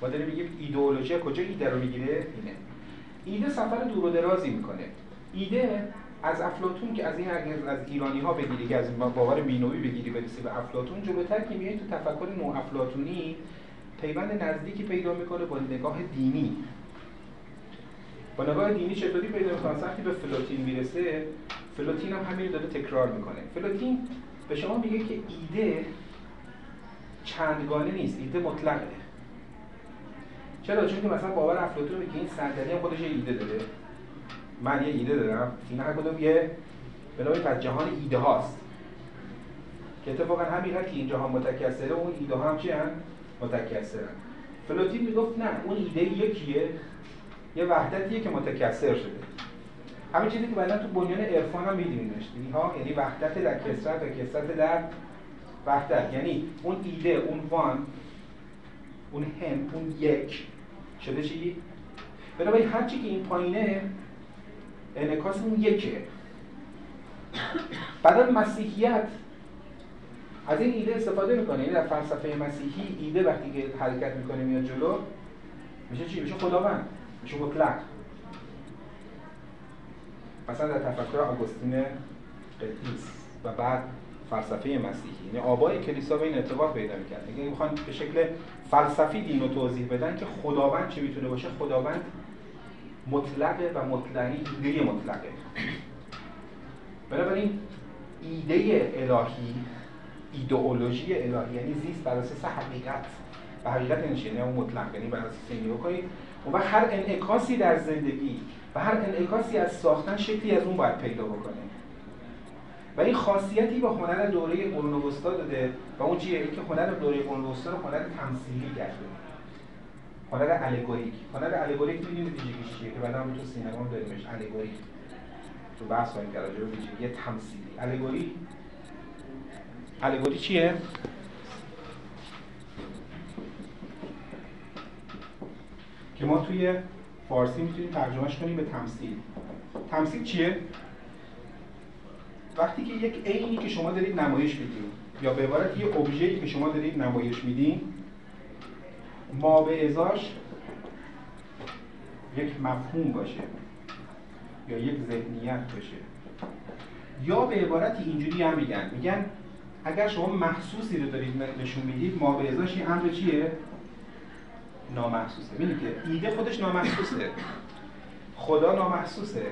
Speaker 2: ما داریم میگیم ایدئولوژی کجا ایده رو می‌گیره؟ اینه. ایده سفر دور و درازی می‌کنه. ایده از افلاتون که از این از ایرانی ها بگیری که از باور مینوی بگیری برسی به افلاطون جلوتر که میای تو تفکر نو افلاطونی پیوند نزدیکی پیدا می‌کنه با نگاه دینی. با نگاه دینی چطوری پیدا می‌کنه؟ وقتی به فلوتین می‌رسه فلوتین هم همین داره تکرار می‌کنه. فلوتین به شما میگه که ایده چندگانه نیست ایده مطلقه. چرا؟ چون که مثلا باور افلاطون که این صندلی خودش یه ایده داره من یه ایده دارم. این هر کدوم یه بنابراین پس جهان ایده هاست. که اتفاقا همین که این جهان متکثره اون ایده ها هم چی هم؟ متکثرن. فلوتین می‌گفت نه اون ایده یکیه. یه وحدتیه که متکثر شده. همین چیزی که بعدا تو بنیان عرفان هم میدیمیمش ها یعنی وحدت در کسرت و کسرت در وحدت. یعنی اون ایده اون وان اون هم اون یک. شده چی؟ بنابراین هر چی که این پایینه انعکاس اون یکه. بعدا مسیحیت از این ایده استفاده می‌کنه. یعنی در فلسفه مسیحی ایده وقتی که حرکت می‌کنه میاد جلو میشه چی؟ میشه خداوند. میشه مطلق. مثلا در تفکر آگوستین قدیس و بعد فلسفه مسیحی. یعنی آبای کلیسا به این ارتباط پیدا می‌کرد. اگه می‌خوان به شکل فلسفی دین رو توضیح بدن که خداوند چی می‌تونه باشه؟ خداوند مطلقه و مطلقی ایده مطلقه. بنابراین ایده الهی ایدئولوژی الهی یعنی زیست بر اساس حقیقت. و حقیقت یعنی یعنی اون مطلق. یعنی بر اساس این بکنید و هر انعکاسی در زندگی و هر انعکاسی از ساختن شکلی از اون باید پیدا بکنه و این خاصیتی با هنر دوره قرون وسطا داده و اون چیه؟ اینکه هنر دوره قرون وسطا رو هنر تمثیلی کرده. هنر الگوریک. هنر الگوریک می‌دونید ویژگیش چیه؟ که بعدا تو سینما داریمش. الگوریک. تو بحث خواهیم کرد راجع ویژگی تمثیلی. الگوری؟ الگوری چیه؟ که ما توی فارسی می‌تونیم ترجمهش کنیم به تمثیل. تمثیل چیه؟ وقتی که یک عینی که شما دارید نمایش می‌دید یا به عبارت یه ابژه‌ای که شما دارید نمایش میدین ما به ازاش یک مفهوم باشه یا یک ذهنیت باشه. یا به عبارتی اینجوری هم میگن میگن اگر شما محسوسی رو دارید نشون می‌دید ما به ازاش این امر چیه؟ نامحسوسه. ببینید که ایده خودش نامحسوسه. خدا نامحسوسه.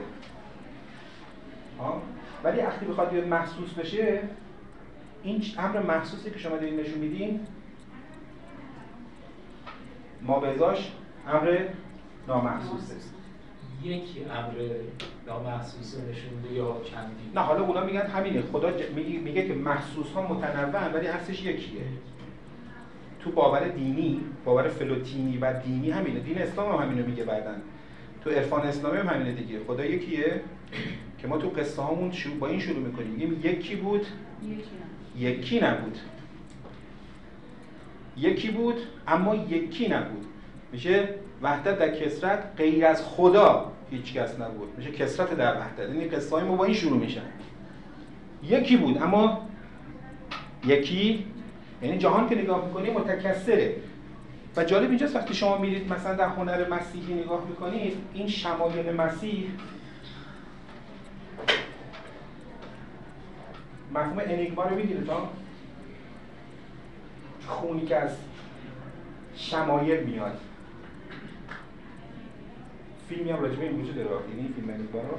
Speaker 2: ولی وقتی بخواد بیاد محسوس بشه این امر محسوسی که شما دارید نشون میدین ما بزاش امر نامحسوسه.
Speaker 4: یک امر نامحسوس نشونده یا چندی؟
Speaker 2: نه حالا اونا میگن همینه. خدا میگه, میگه که محسوس ها متنوع ولی اصلش یکیه. تو باور دینی باور فلوتینی و دینی همینه. دین اسلام هم همینو میگه بعدن تو عرفان اسلامی هم همینه دیگه. خدا یکیه. که ما تو قصه هامون با این شروع می‌کنیم. میگیم یکی بود یکی نبود. یکی بود اما یکی نبود. میشه وحدت در کسرت غیر از خدا هیچ کس نبود. میشه کسرت در وحدت. این یعنی قصه های ما با این شروع میشن. یکی بود اما یکی یعنی جهان که نگاه می‌کنی متکثره. و جالب اینجاست وقتی شما میرید مثلا در هنر مسیحی نگاه می‌کنید این شمایل مسیح مفهوم انیگما رو تا؟ خونی که از شمایل میاد. فیلمی هم راجبه این وجود داره؟ این فیلم انیگما رو؟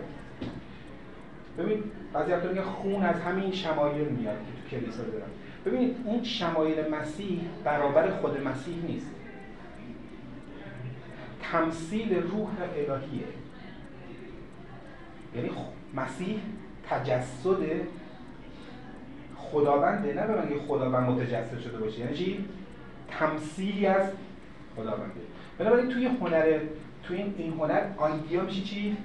Speaker 2: ببین بعضی وقتا میگن خون از همین شمایل میاد که تو کلیسا دارن ببینید اون شمایل مسیح برابر خود مسیح نیست. تمثیل روح الهیه. یعنی مسیح تجسد خداونده نه به خداوند متجسد شده باشه. یعنی چی؟ تمثیلی از خداونده بنابراین توی هنر توی این, این هنر آیدیا میشه چی؟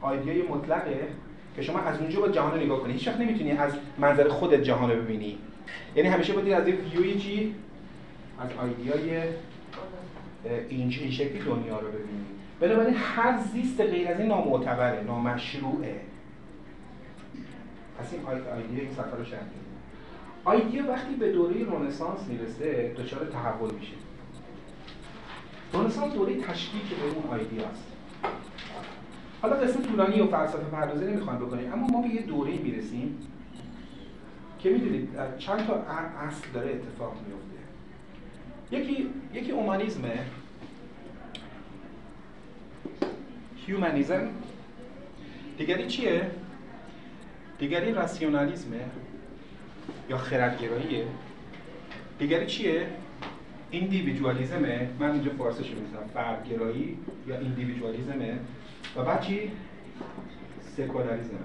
Speaker 2: آیدیای مطلقه که شما از اونجا با جهان رو نگاه کنی. هیچ وقت نمی‌تونی از منظر خودت جهان رو ببینی. یعنی همیشه باید از یک ویوی چی؟ از آیدیای این شکلی دنیا رو ببینی. بنابراین هر زیست غیر از این نامعتبره نامشروعه. پس این آیدیا این سفر رو شرط آیدیا وقتی به دوره رنسانس می‌رسه دچار تحول میشه. رنسانس دوره تشکیک به اون آیدیاست حالا قصه طولانی و فلسفه پردازی نمی‌خوام بکنیم اما ما به یه دوره می‌رسیم که می‌دونید چند تا اصل داره اتفاق میفته یکی یکی اومانیزمه هیومانیزم دیگری چیه؟ دیگری راسیونالیزمه یا خردگراییه؟ دیگری چیه؟ ایندیویدوالیزمه من اینجا فارسیش می‌نویسم فردگرایی یا ایندیویدوالیزمه و بعد چی؟ سکولاریزمه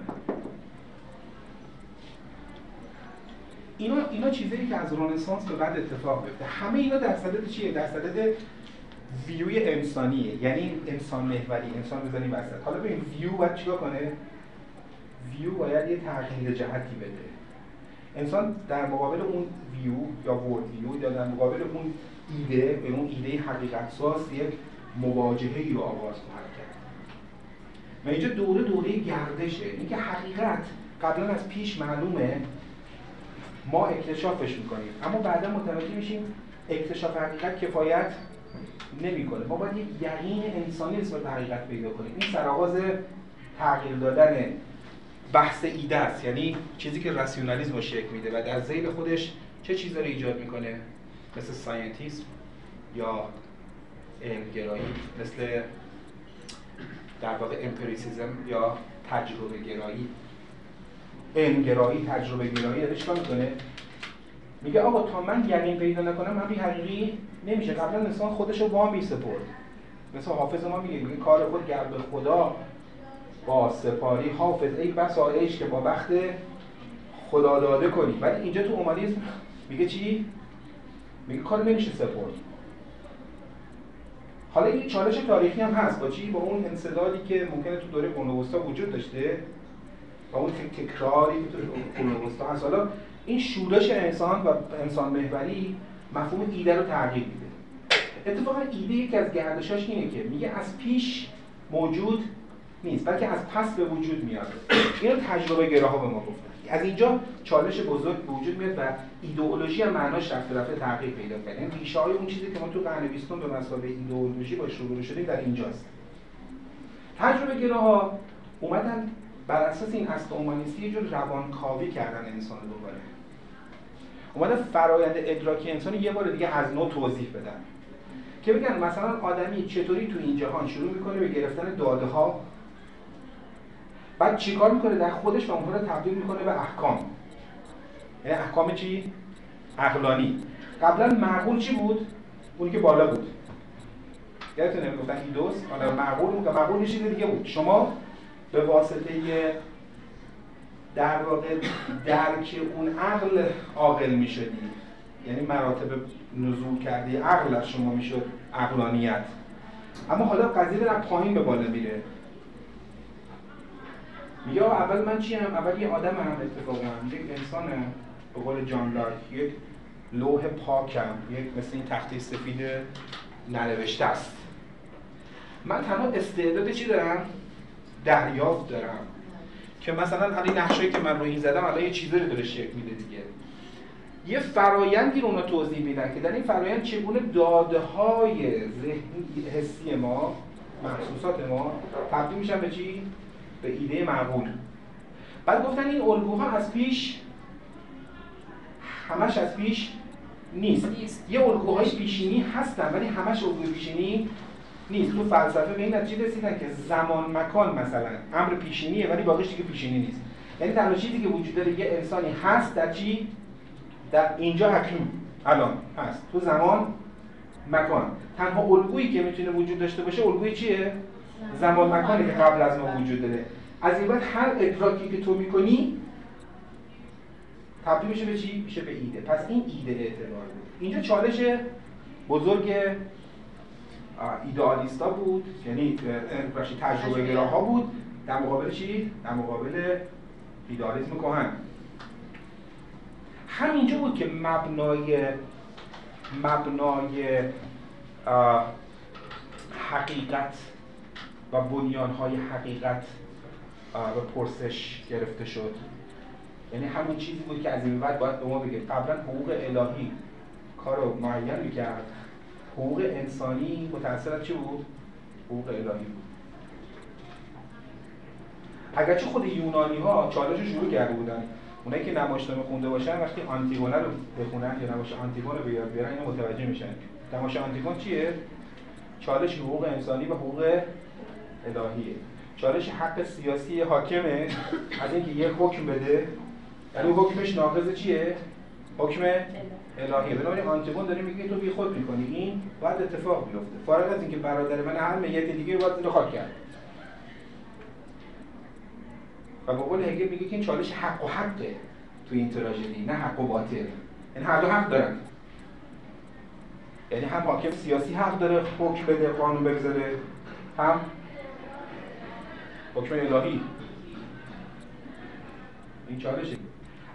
Speaker 2: اینا اینا چیزایی که از رنسانس به بعد اتفاق بیفته همه اینا در صدد چیه؟ در صدد ویوی انسانیه. یعنی انسان محوری انسان بزنیم وسط. حالا ببین ویو باید چیکار کنه؟ ویو باید یه تغییر جهتی بده. انسان در مقابل اون ویو یا ورد ویو یا در مقابل اون ایده به اون ایده حقیقت ساز یک مواجهه رو آغاز خواهد کرد. و اینجا دوره دوره گردشه. اینکه حقیقت قبلا از پیش معلومه ما اکتشافش می‌کنیم. اما بعدا متوجه میشیم اکتشاف حقیقت کفایت نمی‌کنه. ما باید یک یقین انسانی نسبت به حقیقت پیدا کنیم. این سرآغاز تغییر دادن بحث ایده است. یعنی چیزی که راسیونالیسم رو شکل میده و در ذیل خودش چه چیزا رو ایجاد می‌کنه؟ مثل ساینتیسم یا علمگرایی مثل در واقع امپریسیزم یا تجربه گرایی. علمگرایی تجربه گرایی داره چیکار می‌کنه؟ میگه آقا تا من یقین پیدا نکنم من حقیقی نمیشه. قبلا انسان خودش رو وام سپرد مثل حافظ ما میگه کار خود گرد خدا با سپاری حافظ ای بسا که با وقت خدا داده کنی. ولی اینجا تو اومانیسم میگه چی؟ میگه کار نمیشه سپرد. حالا این چالش تاریخی هم هست. با چی؟ با اون انسدادی که ممکنه تو دوره قرون وجود داشته. با اون تکراری که تو قرون هست. حالا این شورش انسان و انسان محوری مفهوم ایده رو تغییر میده. اتفاقا ایده یکی از گردشاش اینه که میگه از پیش موجود نیست بلکه از پس به وجود میاد. اینو تجربه گراها به ما گفتن. از اینجا چالش بزرگ به وجود میاد و ایدئولوژی هم معناش رفته رفته تغییر پیدا کرده. این ریشه های اون چیزی که ما تو قرن 20 به مسابقه ایدئولوژی با روبرو شدیم در اینجاست. تجربه گراها اومدن بر اساس این اصل اومانیستی یه جور روانکاوی کردن انسان دوباره. اومدن فرایند ادراکی انسان یه بار دیگه از نو توضیح بدن. که بگن مثلا آدمی چطوری تو این جهان شروع می‌کنه به گرفتن داده ها بعد چیکار می‌کنه؟ در خودش و اونها رو تبدیل می‌کنه به احکام. یعنی احکام چی؟ عقلانی. قبلا معقول چی بود؟ اونی که بالا بود. یادتونه می‌گفتن ایدوس حالا معقول بود. معقول چیز دیگه بود. شما به واسطه در واقع درک اون عقل عاقل می‌شدی. یعنی مراتب نزول کرده عقل از شما می‌شد عقلانیت. اما حالا قضیه در پایین به بالا میره. یا اول من چی هم؟ اول یه آدم هم اتفاقا. یک انسان به قول جان لارک یک لوح پاکم یک مثل این تخته سفید ننوشته است. من تنها استعداد چی دارم؟ دریافت دارم. که مثلا همین نقشه‌ای که من رو این زدم الان یه چیزی رو داره شکل میده دیگه. یه فرایندی رو اونا توضیح میدن که در این فرایند چگونه داده های ذهنی حسی ما محسوسات ما تبدیل میشن به چی؟ به ایده معقول. بعد گفتن این الگوها از پیش همش از پیش نیست, نیست. یه الگوهای پیشینی هستن ولی همش الگوی پیشینی نیست. تو فلسفه به این نتیجه رسیدن که زمان مکان مثلا امر پیشینیه ولی باقیش دیگه پیشینی نیست. یعنی تنها چیزی که وجود داره یه انسانی هست در چی؟ در اینجا حکیم. الان هست. تو زمان مکان. تنها الگویی که می‌تونه وجود داشته باشه الگوی چیه؟ زمان مکانی که قبل از ما وجود داره. از این بعد هر ادراکی که تو می‌کنی تبدیل میشه به چی؟ میشه به ایده پس این ایده اعتبار بود اینجا چالش بزرگ ایدئالیستا بود یعنی تجربه گراها بود در مقابل چی؟ در مقابل ایدئالیسم کهن همینجا بود که مبنای مبنای حقیقت و بنیانهای حقیقت به پرسش گرفته شد. یعنی همون چیزی بود که از این بعد باید به ما بگه. قبلا حقوق الهی کار رو معین می‌کرد. حقوق انسانی متأثر چی بود؟ حقوق الهی بود. اگرچه خود یونانی ها چالش شروع کرده بودن. اونایی که نمایشنامه خونده باشن وقتی آنتیگونه رو بخونن یا نمایش آنتیگون رو به یاد بیارن اینو متوجه میشن. نمایش آنتیگون چیه؟ چالش حقوق انسانی و حقوق الهیه. چالش حق سیاسی حاکمه. از اینکه یه حکم بده یعنی حکمش ناقض چیه؟ حکم الهیه. بنابراین آنتیگون داره میگه تو بی خود می‌کنی. این باید اتفاق بیفته. فارغ از اینکه برادر من هر میت دیگه باید زیر خاک کرد. و با قول هگل میگه که این چالش حق و حقه تو این تراژدی نه حق و باطل. یعنی هر دو حق دارن. یعنی هم حاکم سیاسی حق داره حکم بده قانون بگذاره هم حکم الهی. این چالشه.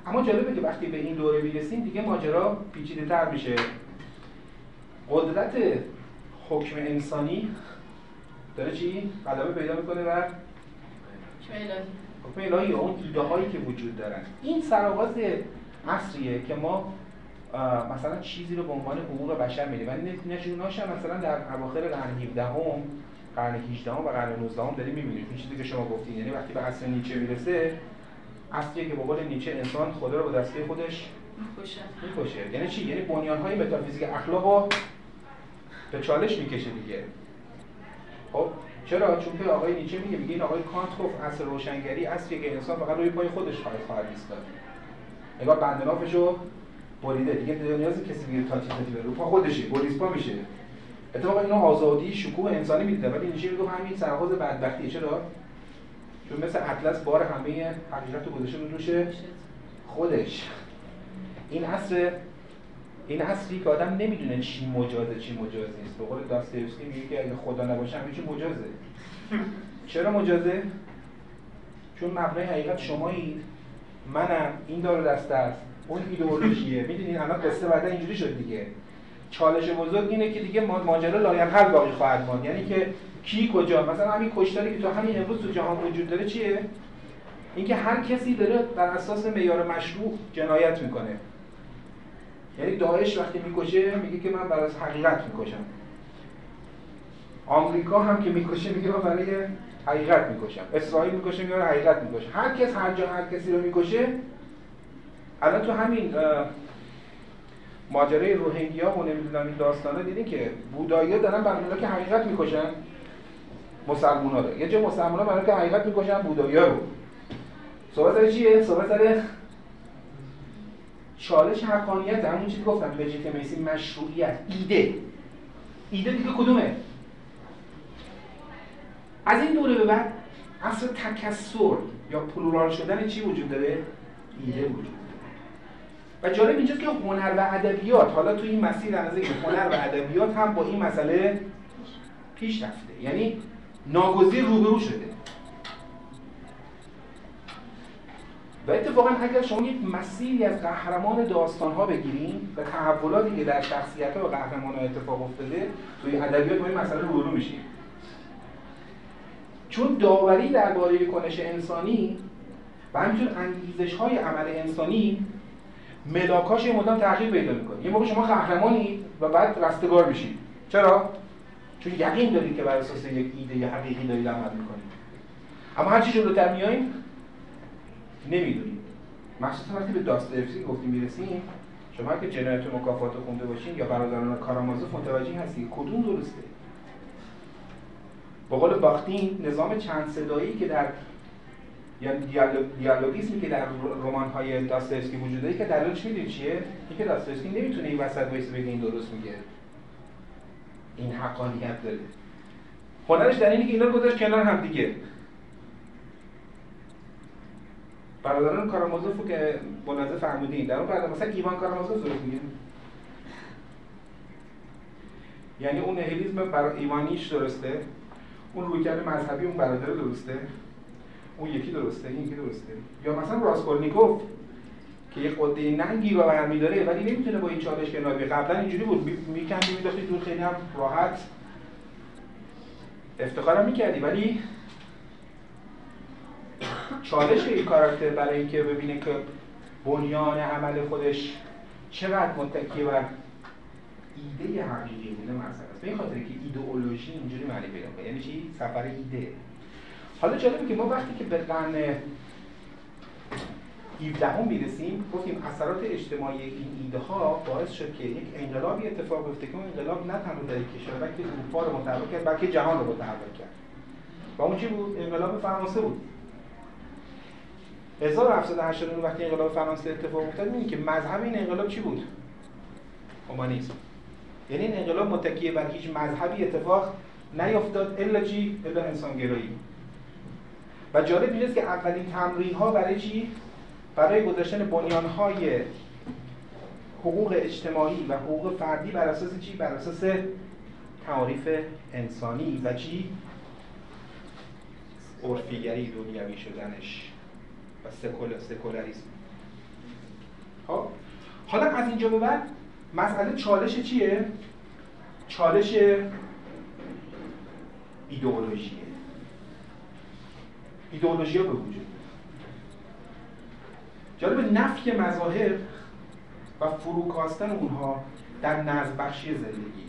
Speaker 2: اما جالبه که وقتی به این دوره می‌رسیم دیگه ماجرا پیچیده تر میشه. قدرت حکم انسانی داره چی؟ غلبه پیدا می‌کنه بر حکم الهی. اون ایده هایی که وجود دارن. این سرآغاز عصریه که ما مثلا چیزی رو به عنوان حقوق بشر میدیم. ولی نشوناش مثلا در اواخر قرن 17 هم قرن 18 و قرن 19 هم داریم می‌بینیم. این چیزی که شما گفتین یعنی وقتی به عصر نیچه می‌رسه اصلیه که به قول نیچه انسان خدا رو به دسته خودش می‌کشه. یعنی چی؟ یعنی بنیانهای متافیزیک اخلاق رو به چالش می‌کشه دیگه. خب چرا؟ چون که آقای نیچه میگه میگه این آقای کانت گفت اصل روشنگری اصلیه که انسان فقط روی پای خودش خواهد خواهد ایستاد. نگاه بندنافشو بریده. دیگه نیازی کسی بیاره تاچی تاچی بره. رو پا خودشه. بریسپا میشه. اتفاقا اینو آزادی شکوه انسانی میده ولی نیچه میگه همین سرآغاز بدبختیه چرا؟ چون مثل اطلس بار همه حقیقت رو گذاشته خودش. این اصر این اصلی که آدم نمی‌دونه چی مجازه چی مجاز نیست. به قول داستایوفسکی میگه که اگه خدا نباشه همه چی مجازه. چرا مجازه؟ چون مبنای حقیقت شمایید. منم این داره دست است. اون ایدئولوژیه. می‌دونین الان قصه بعدا اینجوری شد دیگه. چالش بزرگ اینه که دیگه ماجرا لاینحل باقی خواهد ماند. یعنی که کی کجا؟ مثلا همین کشتاری که تو همین امروز تو جهان وجود داره چیه؟ اینکه هر کسی داره بر اساس معیار مشروع جنایت می‌کنه. یعنی داعش وقتی می‌کشه میگه که من برای حقیقت می‌کشم. آمریکا هم که می‌کشه میگه من برای حقیقت می‌کشم. اسرائیل می‌کشه میگه حقیقت می‌کشه هر کس هر جا هر کسی رو می‌کشه الان تو همین ماجرای روهینگیا و نمی‌دونم این داستانا دیدین که بودایی دارن برای که حقیقت می‌کشن. مسلمان ها رو. یه جا مسلمان ها برای که حقیقت می‌کشن بودایی رو. صحبت سر چیه؟ صحبت سر چالش حقانیت. همون چیزی گفتم لژیتیمیسی مشروعیت. ایده. ایده دیگه کدومه؟ از این دوره به بعد اصل تکسر یا پلورال شدن چی وجود داره؟ ایده وجود داره. و جالب اینجاست که هنر و ادبیات حالا تو این مسیر از هنر و ادبیات هم با این مسئله پیش رفته. یعنی ناگزیر روبرو شده. و اتفاقا اگر شما یک مسیری از قهرمان داستان ها بگیریم و تحولاتی که در شخصیت ها و قهرمان ها اتفاق افتاده توی ادبیات با این مسئله روبرو میشیم چون داوری درباره کنش انسانی و همینطور انگیزش های عمل انسانی ملاکاش یه مدام تغییر پیدا می‌کنه. یه موقع شما قهرمانی و بعد رستگار میشید چرا؟ چون یقین دارید که بر اساس یک ایده حقیقی دارید عمل می‌کنید اما هر چی جلوتر میاییم نمی‌دونیم. مخصوصا وقتی به داستایوفسکی گفتیم می‌رسیم شما که جنایت مکافات خونده باشین یا برادران کارامازوف متوجه هستید کدوم درسته. با قول باختین نظام چند صدایی که در یا دیالوگیسمی که در رمان های داستایوفسکی وجود داره که دلیلش می‌دونید چیه؟ اینکه داستایوفسکی نمی‌تونه این وسط وایس بگه این درست میگه. این حقانیت داره. هنرش در اینه که اینا رو گذاشت کنار هم دیگه. برادران کارامازوف که بنازه فرمودین در اون برادر مثلا ایوان کارامازوف درست میگه؟ یعنی اون نهیلیزم برای ایوانیش درسته اون رویکرد مذهبی اون برادر درسته. اون یکی درسته این یکی درسته. یا مثلا راسکولنیکوف که یه قده ننگی رو برمی داره ولی نمی‌تونه با این چالش کنار بیاد قبلا اینجوری بود. میکندی میداختی دور خیلی هم راحت افتخارم می‌کردی. ولی چالش این کاراکتر برای اینکه ببینه که بنیان عمل خودش چقدر متکی بر ایده حقیقی بوده مثلا است به این خاطر که ایدئولوژی اینجوری معنی پیدا یعنی چی؟ سفر ایده. حالا جالبه که ما وقتی که به قرن 17 می‌رسیم گفتیم اثرات اجتماعی این ایده ها باعث شد که یک انقلابی اتفاق بیفته که اون انقلاب نه تنها در کشور بلکه اروپا رو متحول کرد بلکه جهان رو متحول کرد. و اون چی بود؟ انقلاب فرانسه بود. 1789 وقتی انقلاب فرانسه اتفاق افتاد می‌بینید که مذهب این انقلاب چی بود؟ هومانیسم. یعنی این انقلاب متکیه بر هیچ مذهبی اتفاق نیفتاد الا چی؟ الا انسانگرایی. و جالب اینجاست که اولین تمرین ها برای چی؟ برای گذاشتن بنیان های حقوق اجتماعی و حقوق فردی بر اساس چی؟ بر اساس تعاریف انسانی و چی؟ عرفیگری دنیوی شدنش و سکول سکولاریسم. خب؟ حالا از اینجا به بعد مسئله چالش چیه؟ چالش ایدئولوژیه. ایدئولوژی به وجود جالب نفی مذاهب و فروکاستن اونها در نظم بخشی زندگی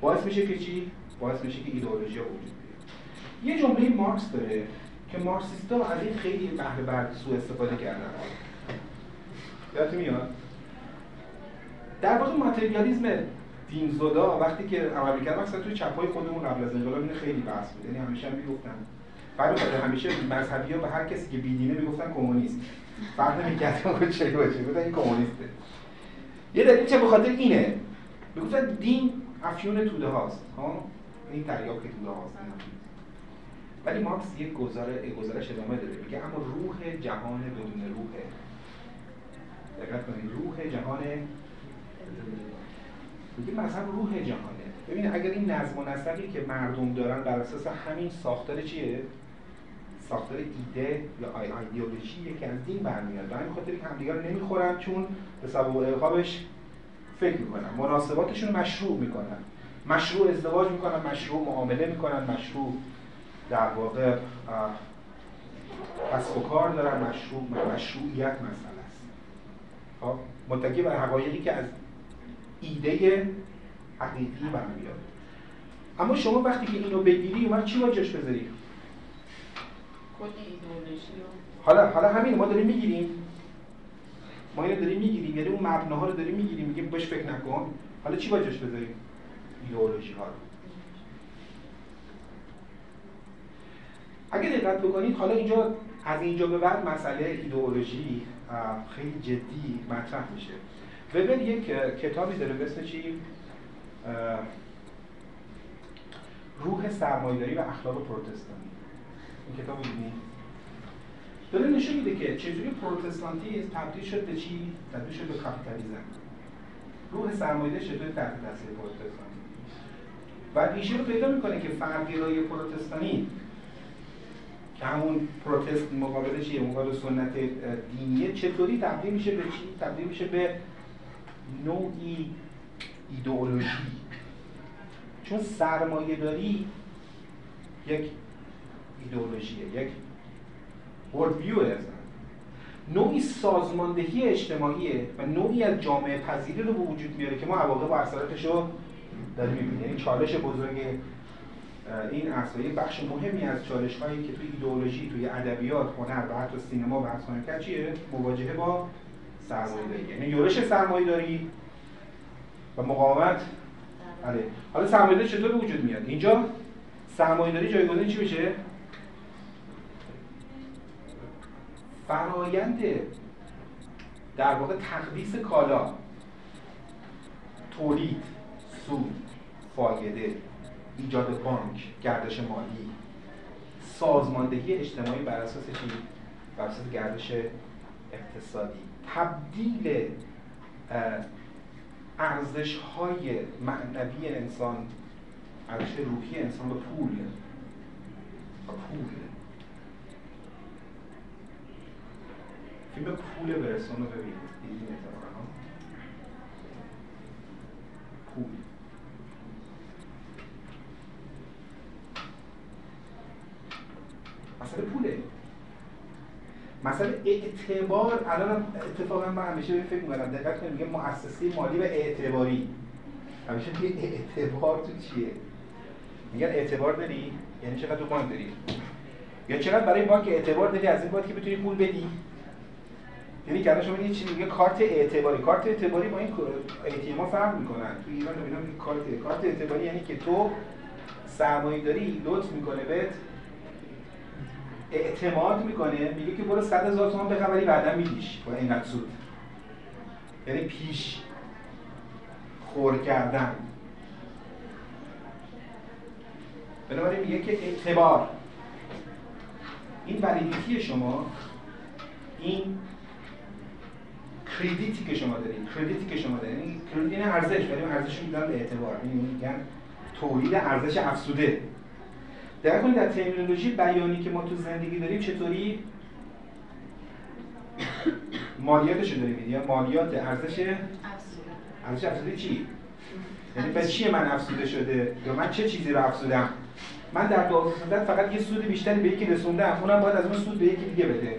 Speaker 2: باعث میشه که چی؟ باعث میشه که ایدئولوژی وجود بیاد یه جمله مارکس داره که مارکسیستا از این خیلی بهره بر سوء استفاده کردن. یادت میاد؟ در واقع ماتریالیسم دینزودا وقتی که عمل می‌کرد مثلا توی چپای خودمون قبل از انقلاب خیلی بحث بود. یعنی همیشه هم می‌گفتن بعد همیشه مذهبی ها به هر کسی که بیدینه می‌گفتن کمونیست. فرق نمی‌کرد که چه باشه. گفتن این کمونیسته. یه دلیل چه به خاطر اینه. می‌گفتن دین افیون توده هاست. ها این تریاک توده هاست. ولی مارکس یک گزاره گزارش ادامه داره. میگه اما روح جهان بدون روحه دقت کنید. روح جهان میگه مثلا روح جهانه. ببینید اگر این نظم و نسقی که مردم دارن بر اساس همین ساختار چیه؟ ساختار ایده یا ایدئولوژی که از دین برمیاد. همین خاطر که همدیگه رو نمی‌خورن چون به سبب القابش فکر می‌کنن. مناسباتشون مشروع می‌کنن. مشروع ازدواج می‌کنن مشروع معامله می‌کنن مشروع در واقع کسب و کار دارن مشروع مشروعیت مسئله است. خب؟ متکی بر حقایقی که از ایده حقیقی برمیاد. اما شما وقتی که اینو بگیری اومد چی با جاش بذاری؟ حالا حالا همین ما داریم می‌گیریم. ما اینو داریم می‌گیریم یعنی اون مبناها رو داریم می‌گیریم. میگیم بهش فکر نکن. حالا چی با جاش بذاریم؟ ایدئولوژی ها رو. اگه دقت بکنید حالا اینجا از اینجا به بعد مسئله ایدئولوژی خیلی جدی مطرح میشه. وبر یک کتابی داره اسم چی؟ روح سرمایه‌داری و اخلاق پروتستانی. این کتاب می‌بینید داره نشون میده که چجوری پروتستانتیسم تبدیل شد به چی؟ تبدیل شد به کاپیتالیسم روح سرمایه‌داری چطور تحت تاثیر پروتستانی و ریشه رو پیدا می‌کنه که فرقگرایی پروتستانی که همون پروتست مقابل چیه؟ مقابل سنت دینیه چطوری تبدیل میشه به چی؟ تبدیل میشه به نوعی ایدئولوژی. چون سرمایه داری یک ایدئولوژیه یک ویو نوعی سازماندهی اجتماعیه و نوعی از جامعه پذیری رو به وجود میاره که ما عواقب و اثراتش رو داریم می‌بینیم. یعنی چالش بزرگ این اصلا بخش مهمی از چالش هایی که توی ایدئولوژی توی ادبیات هنر و حتی سینما بحث کرد چیه؟ مواجهه با سرمایه داری یعنی یورش سرمایه داری و مقاومت. بله. حالا سرمایه داری چطور به وجود میاد؟ اینجا سرمایه داری جایگزین چی میشه؟ فرایند در واقع تقدیس کالا تولید سود فایده ایجاد بانک گردش مالی سازماندهی اجتماعی بر اساس چی؟ بر اساس گردش اقتصادی. تبدیل ارزش های معنوی انسان ارزش روحی انسان به پول پول. فیلم پول برسون رو ببینید دیدین پول مسئله پوله مسئله اعتبار الان اتفاقا من همیشه فکر می‌کنم دقت کنید میگه مؤسسه مالی و اعتباری همیشه میگه اعتبار تو چیه میگن اعتبار داری یعنی چقدر تو بانک داری یا چقدر برای بانک اعتبار داری از این باید که بتونی پول بدی یعنی که شما یه چیزی میگه کارت اعتباری. کارت اعتباری با این ای ها فرق می‌کنن. تو ایران اینا کارت کارت اعتباری یعنی که تو سرمایه داری لطف می‌کنه بهت اعتماد می‌کنه. میگه که برو 100 هزار تومان بخری بعدا میدیش. با این سود یعنی پیش خور کردن. بنابراین میگه که اعتبار. این ولیدیتی شما این کردیتی که شما دارید کردیتی که شما دارید این کردیت یعنی ارزش ولی ارزش میدن به اعتبار. یعنی میگن تولید ارزش افزوده. در کنید در ترمینولوژی بیانی که ما تو زندگی داریم چطوری مالیاتش رو داریم یا مالیات ارزش ارزش افزوده چی؟ یعنی به چی من افزوده شده؟ یا من چه چیزی رو افزودم؟ من در دو فقط یه سود بیشتری به یکی رسوندم اونم باید از اون سود به یکی دیگه بده.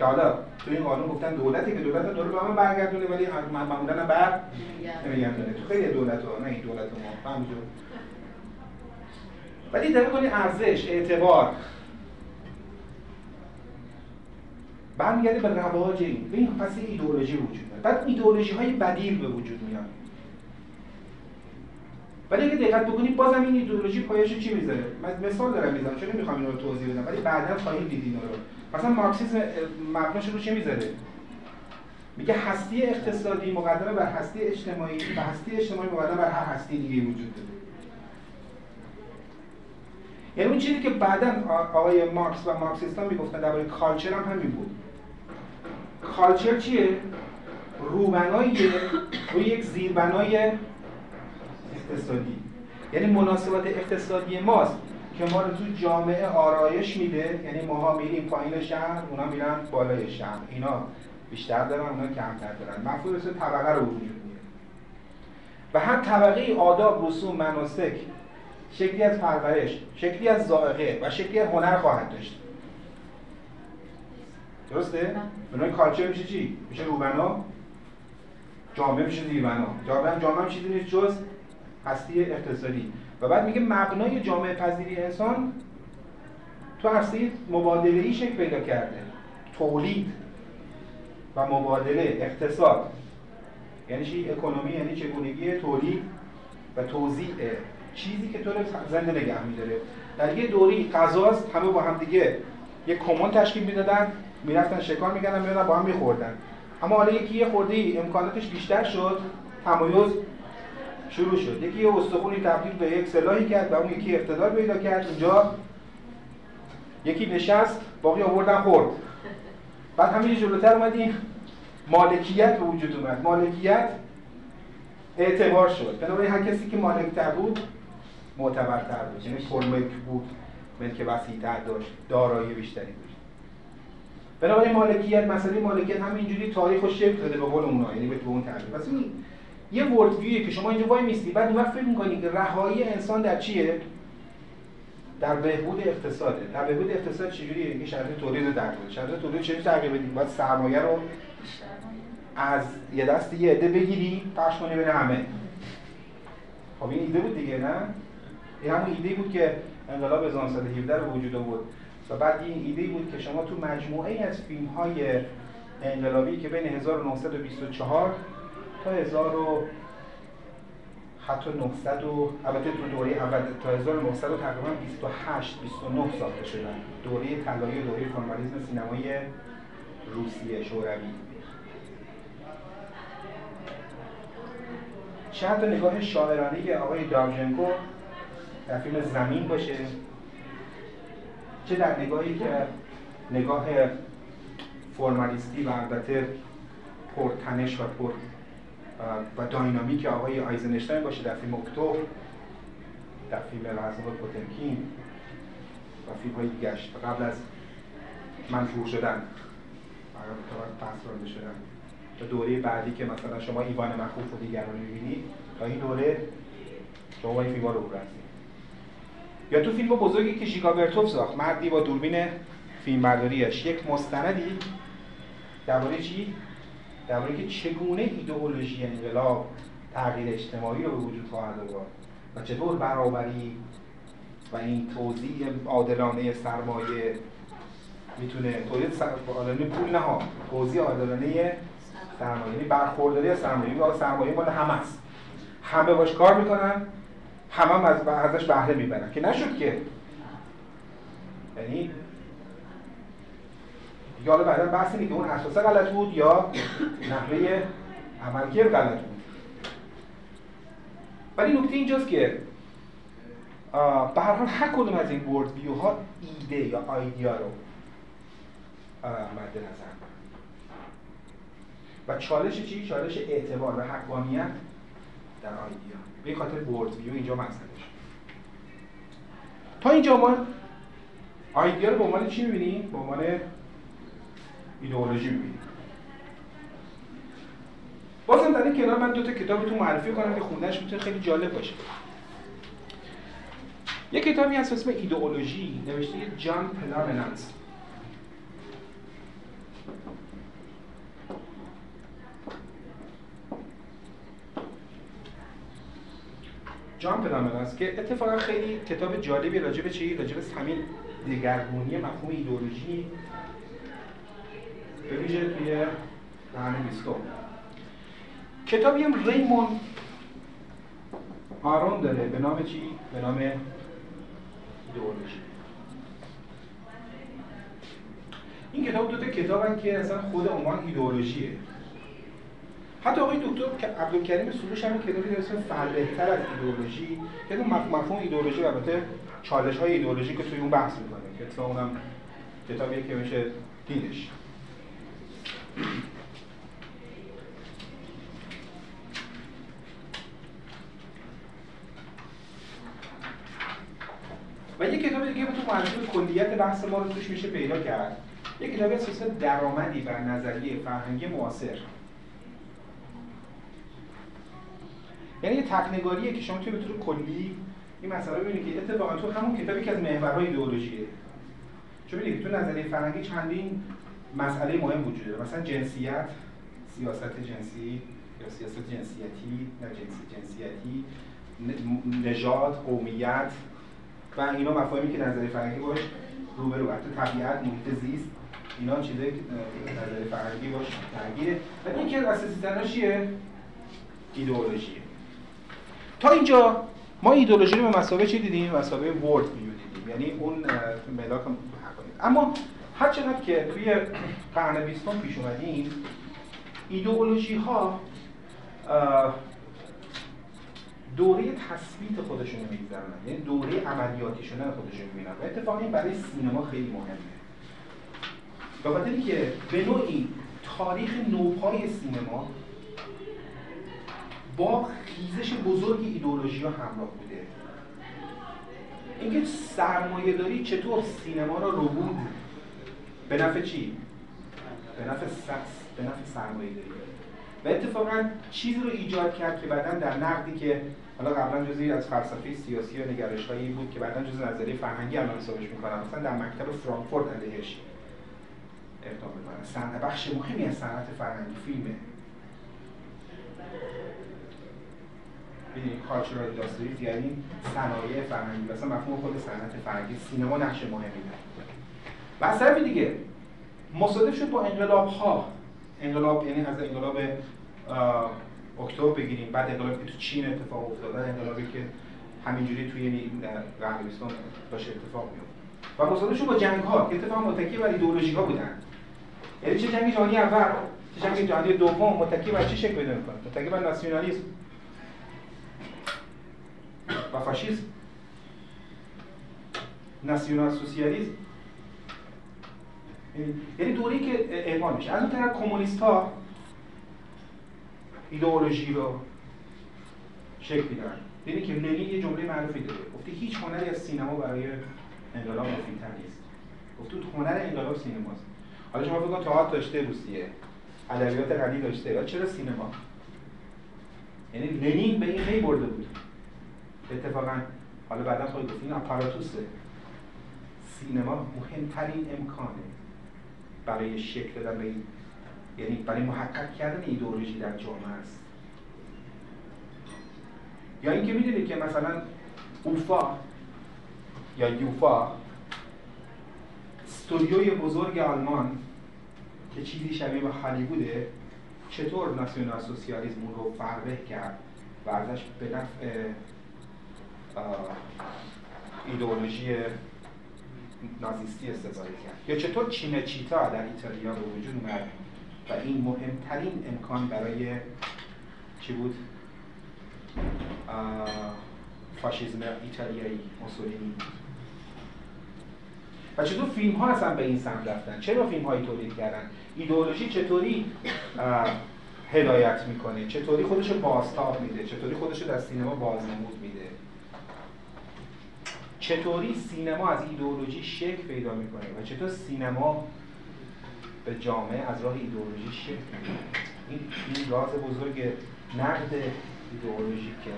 Speaker 2: که حالا تو این قانون گفتن دولتی که دولت داره به من برگردونه ولی من معمولا بر نمیگردونه. تو خیلی دولت ها نه این دولت ما همینجور. ولی در کنی ارزش اعتبار. برمیگرده به رواج این. به این پس ایدئولوژی وجود میاد بعد ایدئولوژی های بدیل به وجود میاد ولی اگه دقت بکنید بازم این ایدئولوژی پایش چی می‌ذاره؟ من مثال دارم می‌زنم چون نمی‌خوام اینو رو توضیح بدم؟ ولی بعدا خواهید دید اینا رو. مثلا مارکسیسم مبناش رو چه می‌ذاره میگه هستی اقتصادی مقدمه بر هستی اجتماعی و هستی اجتماعی مقدمه بر هر هستی دیگه وجود داره. یعنی اون چیزی که بعدا آقای مارکس و مارکسیستان می‌گفتن درباره کالچر هم همین بود. کالچر چیه؟ روبنایی روی یک زیربنای اقتصادی. یعنی مناسبات اقتصادی ماست. که ما رو تو جامعه آرایش میده یعنی ماها میریم پایین شهر اونا میرن بالای شهر. اینا بیشتر دارن اونا کمتر دارن. مفهوم مثل طبقه رو وجود میاره و هر طبقه آداب رسوم مناسک شکلی از پرورش شکلی از ذائقه و شکلی از هنر خواهد داشت. درسته؟ بنای کالچر میشه چی؟ میشه روبنا جامعه میشه زیربنا جامعه جامعه چیزی نیست جز هستی اقتصادی. و بعد میگه مبنای جامعه پذیری انسان تو هسته مبادله ای شکل پیدا کرده. تولید و مبادله اقتصاد. یعنی چی؟ اکونومی یعنی چگونگی تولید و توزیع. چیزی که تو رو زنده نگه میداره. در یه دوری غذاست همه با هم دیگه یه کمون تشکیل می‌دادن می‌رفتن شکار می‌کردن میادن با هم میخوردن. اما حالا یکی یه خورده امکاناتش بیشتر شد تمایز شروع شد. یکی یه استخونی تبدیل به یک سلاحی کرد و اون یکی اقتدار پیدا کرد. اینجا یکی نشست باقی آوردن خورد. بعد همین جلوتر اومدیم مالکیت به وجود اومد. مالکیت اعتبار شد. بنابراین هر کسی که مالکتر بود معتبرتر بود. یعنی پرملک بود ملک وسیعتر داشت دارایی بیشتری داشت. بنابراین مالکیت مسئله مالکیت همینجوری تاریخ و شکل داده به قول اونا. یعنی به اون تعریف پس این یه ویوی که شما اینجا وای میستی بعد اون فکر می‌کنی که رهایی انسان در چیه؟ در بهبود اقتصاده. در بهبود اقتصاد چجوریه؟ این شرط تولید در شرط تولید چجوری تغییر بدیم؟ باید سرمایه رو از یه دست یه عده بگیری پخش کنی بین همه. خب این ایده بود دیگه نه؟ این همون ایده بود که انقلاب 1917 رو وجود آورد. و بعد این ایده بود که شما تو مجموعه از فیلم های انقلابی که بین 1924 تا 1000 و حتی 900 و البته تو دوره اول تا 1900 تقریبا 28 29 ساخته شدن. دوره طلایی دوره فرمالیسم سینمای روسیه شوروی. چند تا نگاه شاعرانه آقای داوژنکو در فیلم زمین باشه چه در نگاهی که نگاه فرمالیستی و البته پرتنش و پر و داینامیک آقای آیزنشتاین باشه در فیلم اکتبر در فیلم رزمات پوتمکین و فیلم های گشت قبل از منفور شدن. پس شدن. تا دوره بعدی که مثلا شما ایوان مخوف و دیگران می‌بینید تا این دوره شما این فیلم رو یا تو فیلم بزرگی که شیکا برتوف ساخت مردی با دوربین فیلم برداریش یک مستندی درباره چی؟ درباره که چگونه ایدئولوژی انقلاب تغییر اجتماعی رو به وجود خواهد آورد و چطور برابری و این توزیع عادلانه سرمایه می‌تونه تولید عادلانه پول نه توزیع عادلانه سرمایه یعنی برخورداری سرمایه. یعنی سرمایه مال همه است. همه باش کار می‌کنن همه هم از ازش بهره می‌برن. که نشد که. یعنی یا حالا بعدا بحث اینه که اون اساسا غلط بود یا نحوه عملگیر غلط بود ولی نکته اینجاست که به هر حال هر کدوم از این ورد ویو ها ایده یا آیدیا رو مد نظر و چالش چی؟ چالش اعتبار و حقانیت در آیدیا به خاطر ورد ویو اینجا مطرحش تا اینجا ما آیدیا رو به عنوان چی می‌بینیم؟ به عنوان ایدئولوژی می‌بینیم بازم در این کنار من دو تا کتابتون معرفی کنم که خوندنش می‌تونه خیلی جالب باشه. یک کتابی هست اسم ایدئولوژی نوشته جان پلامنانس. جان پلامنانس که اتفاقا خیلی کتاب جالبی راجع به چی؟ راجع همین دگرگونی مفهوم ایدئولوژی به ویژه توی قرن بیستم کتابی هم ریمون آرون داره به نام چی؟ به نام ایدئولوژی این کتاب دو تا کتابن که اصلا خود عنوان ایدئولوژیه. حتی آقای دکتر که عبدالکریم سروش هم کتابی داره اسم فربهتر از ایدئولوژی. که مفهوم ایدئولوژی البته چالش های ایدئولوژی که توی اون بحث می‌کنه. که اتفاقا اونم کتابیه که میشه دیدش و یک کتاب دیگه تو معرفی کلیت بحث ما رو توش میشه پیدا کرد. یک کتابی اساس درآمدی بر نظریه فرهنگی معاصر. یعنی یه تکنگاریه که شما توی به طور کلی این مسئله ببینید که اتفاقا تو همون کتابی که از محورهای ایدئولوژیه. چون ببینید تو نظریه فرهنگی چندین مسئله مهم وجود داره. مثلا جنسیت سیاست جنسی یا سیاست جنسیتی نه جنسی جنسیتی نژاد قومیت. و اینا مفاهیمی که نظریه فرهنگی باش روبرو. حتی طبیعت محیط زیست اینا چیزایی که نظریه فرهنگی باش درگیره. و یکی از اساسی چیه؟ ایدئولوژیه تا اینجا ما ایدولوژی رو به مسابقه چی دیدیم؟ مسابقه ورد ویو دیدیم. یعنی اون ملاک اما هر چقدر که توی قرن بیستم پیش اومدیم ایدئولوژی ها دوره تثبیت خودشون میگذرونن یعنی دوره عملیاتی شدن خودشون می‌بینن و اتفاقا این برای سینما خیلی مهمه. به خاطر که به نوعی تاریخ نوپای سینما با خیزش بزرگ ایدئولوژی ها همراه بوده. اینکه سرمایه داری چطور سینما رو بود به نفع چی؟ به نفع سکس به نفع سرمایه داری و اتفاقا چیزی رو ایجاد کرد که بعدا در نقدی که حالا قبلا جزئی از فلسفه سیاسی و نگرش هایی بود که بعدا جز نظریه فرهنگی الان حسابش می‌کنم مثلا در مکتب فرانکفورت علیهش اقدام می‌کنن بخش مهمی از صنعت فرهنگی فیلمه. ببینید کالچورال اینداستریز یعنی صنایع فرهنگی. مثلا مفهوم خود صنعت فرهنگی سینما نقش مهمی داره و از طرف دیگه. مصادف شد با انقلاب ها انقلاب یعنی از انقلاب اکتبر بگیریم بعد انقلابی که تو چین اتفاق افتاد انقلابی که همینجوری توی یعنی قرن داشت اتفاق میفته و مصادف شد با جنگ ها که اتفاق متکی بر ایدئولوژی ها بودن. یعنی چه جنگ جهانی اول چه جنگ جهانی دوم متکی بر چه شکل پیدا می‌کنه؟ متکی بر ناسیونالیسم. و فاشیسم. ناسیونال سوسیالیسم. یعنی دوری که اعمال میشه. از اون طرف کمونیست ها ایدئولوژی رو شکل میدن. دیدی که لنین یه جمله معروفی داره. گفته هیچ هنری از سینما برای انقلاب مفیدتر نیست. گفته هنر انقلاب سینماست. حالا شما کن تئاتر داشته روسیه. ادبیات غنی داشته. چرا سینما؟ یعنی لنین به این پی برده بود. اتفاقا حالا بعدا خواهید گفت این آپاراتوس سینما مهمترین امکانه. برای شکل دادن به یعنی برای محقق کردن ایدئولوژی در جامعه است. یا اینکه می‌دونید که مثلا اوفا یا یوفا استودیوی بزرگ آلمان که چیزی شبیه به هالیووده چطور ناسیونال سوسیالیسم رو فربه کرد و ازش به نفع ایدئولوژی نازیستی استفاده کرد. یا چطور چینچیتا در ایتالیا به وجود اومد و این مهمترین امکان برای چی بود؟ فاشیزم ایتالیایی موسولینی. و چطور فیلم ها اصلا به این سمت رفتن؟ چرا فیلم هایی تولید کردن؟ ایدئولوژی چطوری هدایت می‌کنه؟ چطوری خودش رو بازتاب میده؟ چطوری خودش در سینما بازنمود میده؟ چطوری سینما از ایدئولوژی شکل پیدا می‌کنه و چطور سینما به جامعه از راه ایدئولوژی شکل این این راز بزرگ نقد ایدئولوژی که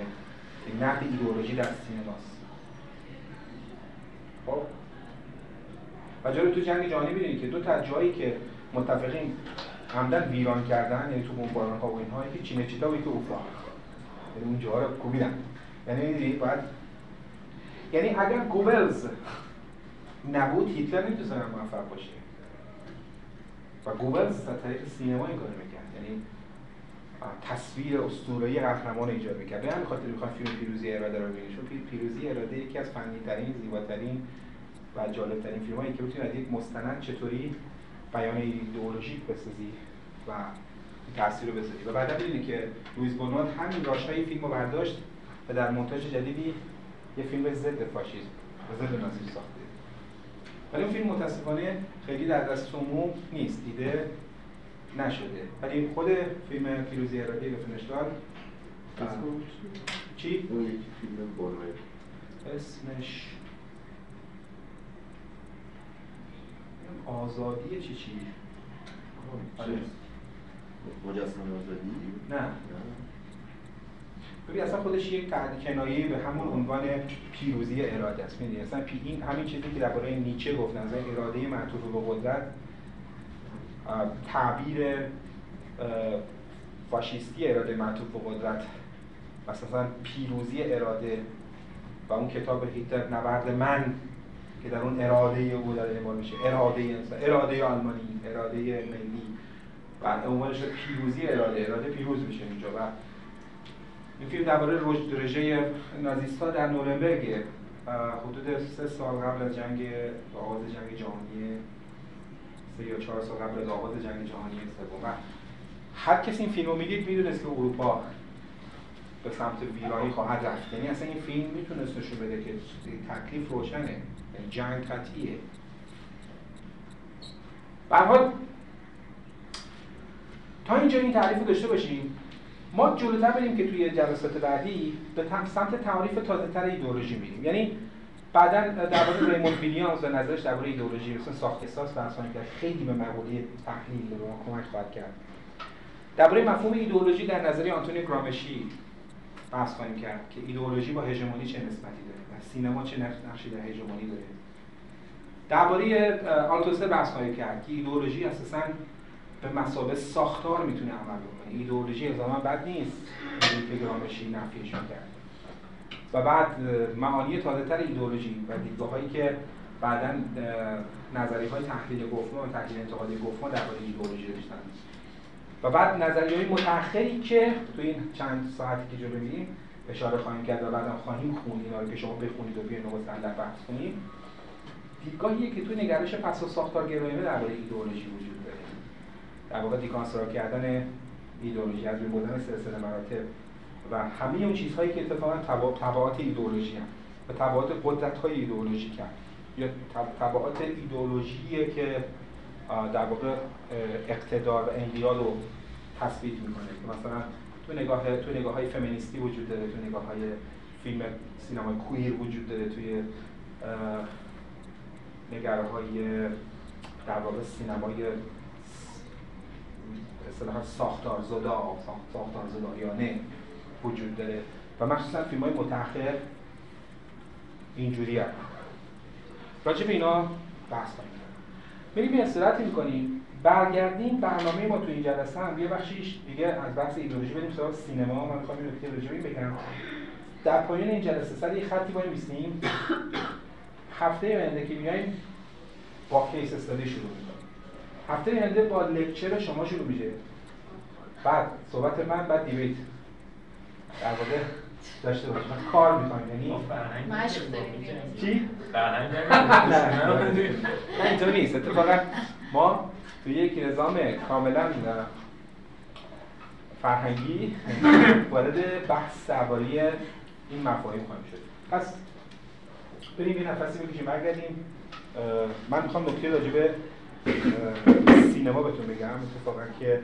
Speaker 2: نقد ایدئولوژی در سینماست. خب؟ و جالب تو جنگ جهانی می‌دونید که دو تا جایی که متفقین عمدن ویران کردن یعنی تو بمباران ها و اینها یکی چینه چیتا و یکی اوفا یعنی اون جاها رو کوبیدن. یعنی باید یعنی اگر گوبلز نبود هیتلر نمی‌تونه موفق باشه. و گوبلز از طریق سینما این کارو یعنی تصویر اسطوره‌ای قهرمان ایجاد می‌کرد. به همین خاطر می‌خوام فیلم پیروزی اراده رو ببینید چون پیروزی اراده یکی از فنی ترین زیباترین و جالب ترین فیلم هایی که بتونید از یک مستند چطوری بیان ایدئولوژیک بسازی و تاثیر رو بسازی و بعدا ببینید که لوئیس بونوات همین راشهای فیلم رو برداشت و در مونتاژ جدیدی یه فیلم ضد فاشیسم و ضد نازی ساخته ولی اون فیلم متاسفانه خیلی در دست عموم نیست دیده نشده ولی خود فیلم پیروزی ارادی به فنشتال چی؟ فیلم اسمش آزادی چی چی؟
Speaker 5: آره. مجسم آزادی؟
Speaker 2: نه ببین اصلا خودش یک کنایه به همون عنوان پیروزی اراده است. می‌دونی؟ اصلا پی این همین چیزی که درباره نیچه گفتن از اراده معطوف به قدرت تعبیر فاشیستی اراده معطوف به قدرت مثلا پیروزی اراده و اون کتاب هیتلر نبرد من که در اون اراده او داره اعمال میشه. اراده انسان اراده آلمانی اراده ملی. و عنوانش پیروزی اراده اراده پیروز میشه اینجا. و این فیلم درباره رژه نازیستا در نورنبرگ حدود سه سال قبل از جنگ آغاز جنگ جهانی سه یا چهار سال قبل از آغاز جنگ جهانی سوم. هر کسی این فیلم رو می‌دید می‌دونست که اروپا به سمت ویرانی خواهد رفت. یعنی اصلا این فیلم می‌تونست نشون بده که تکلیف روشنه یعنی جنگ قطعیه. حال تا اینجا این تعریف رو داشته باشیم ما جلوتر بریم که توی جلسات بعدی به سمت تعریف تازه تر ایدئولوژی میریم. یعنی بعدا درباره ریموند ویلیامز و نظرش درباره ایدئولوژی مثلا ساخت احساس بحث کرد خیلی به مقوله تحلیل به ما کمک خواهد کرد. درباره مفهوم ایدئولوژی در نظریه آنتونی گرامشی بحث خواهیم کرد که ایدئولوژی با هژمونی چه نسبتی داره و سینما چه نقشی در هژمونی داره. درباره آلتوسر بحث خواهیم کرد که ایدئولوژی اساسا به مسابقه ساختار می‌تونه عمل بکنه. ایدئولوژی الزاما بد نیست. که گرامشی نفیش کرد و بعد معانی تازه تر ایدئولوژی و دیدگاه هایی که بعدا نظری های تحلیل گفتمان و تحلیل انتقادی گفتمان درباره ایدئولوژی داشتن. و بعد نظریه های متأخری که تو این چند ساعتی که جلو میریم اشاره خواهیم کرد و بعدا خواهیم خوند اینا رو که شما بخونید و بیاین مستند بحث کنید دیدگاهیه که تو نگرش پس و ساختار گرایانه درباره ایدئولوژی وجود در واقع دیکانسترا کردن ایدئولوژی از بین بردن سلسله مراتب. و همه اون چیزهایی که اتفاقا تبعات ایدئولوژی هم و تبعات قدرت های ایدئولوژیک هم یا تبعات ایدئولوژیه که در واقع اقتدار و انقیاد رو تثبیت می‌کنه. مثلا تو نگاه تو نگاه های فمینیستی وجود داره تو نگاه های فیلم سینمای کویر وجود داره توی نگره های در واقع سینمای اصطلاحا ساختار زدا ساختار زدایانه وجود داره. و مخصوصا فیلم های متأخر اینجوری هم. راجع به اینا بحث کنیم. بریم یه استراحتی می‌کنیم. برگردیم برنامه ما تو این جلسه هم. یه بخشیش دیگه از بحث ایدئولوژی بریم سراغ سینما. من می‌خوام این نکته راجع بگم. در پایان این جلسه سر یه خطی باید میستیم هفته آینده که میایم با کیس استادی شروع می‌کنیم. هفته آینده با لکچر شما شروع میشه. بعد صحبت من بعد دیویت در واقع داشته باشه کار می‌کنیم یعنی
Speaker 3: مشق داریم.
Speaker 2: چی؟
Speaker 4: فرهنگ
Speaker 2: نه. اینطور نیست. اتفاقا ما تو یک نظام کاملا فرهنگی وارد بحث درباره این مفاهیم خواهیم شد. پس بریم یه نفسی بکشیم برگردیم. من می‌خوام نکته راجع به سینما بهتون بگم اتفاقا که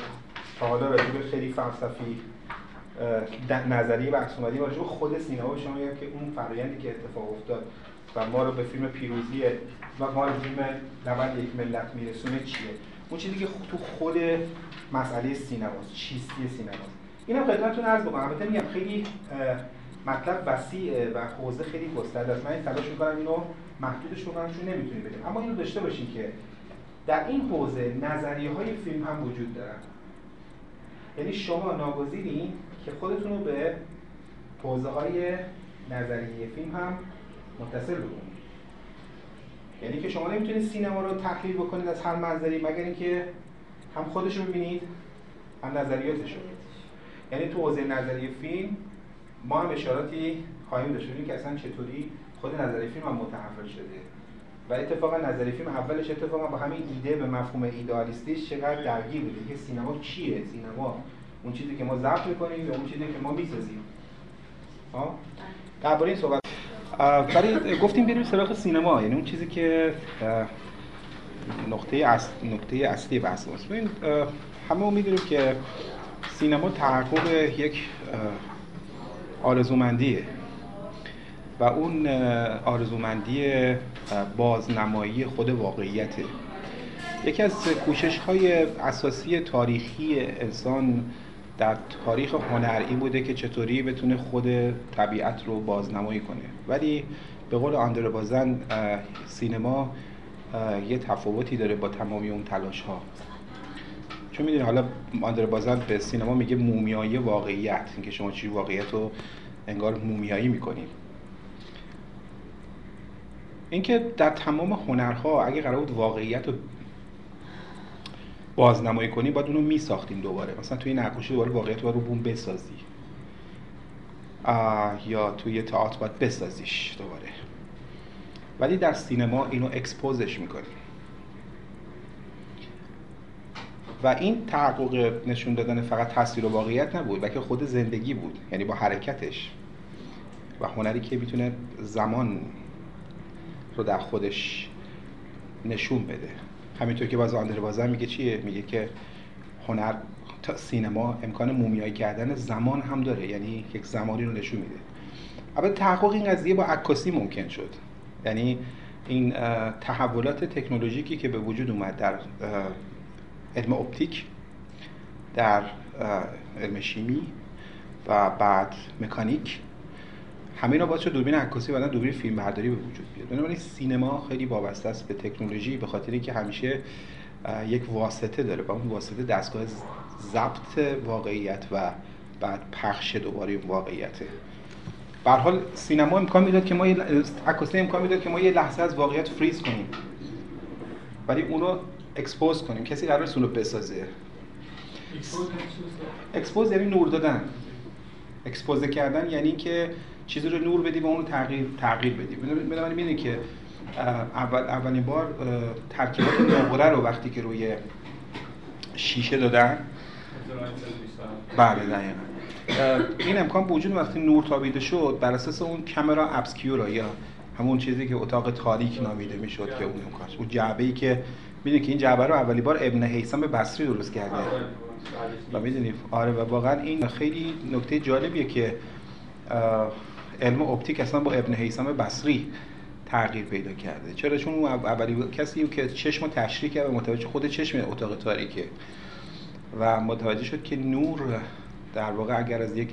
Speaker 2: تا حالا راجع به خیلی فلسفی نظریه بحث اومدیم راجع به خود سینما شما میگم که اون فرآیندی که اتفاق افتاد و ما رو به فیلم پیروزی و ما رو فیلم نبرد یک ملت میرسونه چیه؟ اون چیزی که تو خود مسئله سینماست چیستی سینماست. اینم خدمتتون عرض بکنم. البته میگم خیلی مطلب وسیعه و حوزه خیلی گسترده است. من این تلاش می‌کنم اینو محدودش بکنم چون نمی‌تونیم بدیم اما اینو داشته باشین که در این حوزه نظریه های فیلم هم وجود دارن. یعنی شما ناگزیرین که خودتون رو به حوزه های نظریه فیلم هم متصل بکنید. یعنی که شما نمی‌تونید سینما رو تحلیل بکنید از هر منظری مگر اینکه هم خودش رو ببینید هم نظریاتش رو. یعنی تو حوزه نظریه فیلم ما هم اشاراتی خواهیم داشت. که اصلا چطوری خود نظریه فیلم هم متحول شده. و اتفاقا نظریه فیلم اولش اتفاقا با همین ایده به مفهوم ایدئالیستیش چقدر درگیر بوده. که سینما چیه سینما. اون چیزی که ما ضبط می‌کنیم یا اون چیزی که ما می‌سازیم. ها؟ درباره این صحبت. ولی گفتیم بریم سراغ سینما. یعنی اون چیزی که نقطه اصل نقطه اصلی بحث ماست. ببین همه می‌دونیم که سینما تحقق یک آرزومندیه. و اون آرزومندی بازنمایی خود واقعیته. یکی از کوشش های اساسی تاریخی انسان در تاریخ هنر این بوده که چطوری بتونه خود طبیعت رو بازنمایی کنه. ولی به قول آندر بازن سینما یه تفاوتی داره با تمامی اون تلاش ها چون می‌دونی حالا آندر بازن به سینما میگه مومیایی واقعیت. اینکه شما چی واقعیت رو انگار مومیایی می‌کنید اینکه در تمام هنرها اگه قرار بود واقعیت رو بازنمایی کنی باید اونو میساختیم دوباره. مثلا توی نقاشی دوباره واقعیت رو بوم بسازی. یا توی تئاتر باید بسازیش دوباره. ولی در سینما اینو اکسپوزش می‌کنیم. و این تحقق نشون دادن فقط تصویر و واقعیت نبود بلکه خود زندگی بود. یعنی با حرکتش. و هنری که می‌تونه زمان رو در خودش نشون بده. همینطور که باز آندر بازم میگه چیه؟ میگه که هنر تا سینما امکان مومیایی کردن زمان هم داره یعنی یک زمانی رو نشون میده. البته تحقق این قضیه با عکاسی ممکن شد. یعنی این تحولات تکنولوژیکی که به وجود اومد در علم اپتیک در علم شیمی و بعد مکانیک همه اینا باعث شد دوربین عکاسی بعدا دوربین فیلم برداری به وجود بیاد. بنابراین سینما خیلی وابسته است به تکنولوژی به خاطر اینکه همیشه یک واسطه داره. و اون واسطه دستگاه ضبط واقعیت و بعد پخش دوباره اون واقعیته. به حال سینما امکان می‌داد که ما عکاسی امکان می‌داد که ما یه لحظه از واقعیت فریز کنیم. ولی اون رو expose کنیم. کسی قرار اون رو بسازه. expose یعنی نور دادن. expose کردن یعنی که چیزی رو نور بدی و اون تغییر تغییر بدی. بنابراین می‌بینید که اول اولین بار ترکیبات نقره رو وقتی که روی شیشه دادن بله دقیقا. این امکان وجود وقتی نور تابیده شد بر اساس اون camera obscura یا همون چیزی که اتاق تاریک نامیده می‌شد که اون امکان اون جعبه ای که می‌دونی که این جعبه رو اولی بار ابن حیثم بصری درست کرده. و می‌دونی؟ آره و واقعا این خیلی نکته جالبیه که علم اپتیک اصلا با ابن حیثم بصری تغییر پیدا کرده. چرا؟ چون اون اولی کسی که چشم رو تشریح کرد و متوجه خود چشم اتاق تاریکه. و متوجه شد که نور در واقع اگر از یک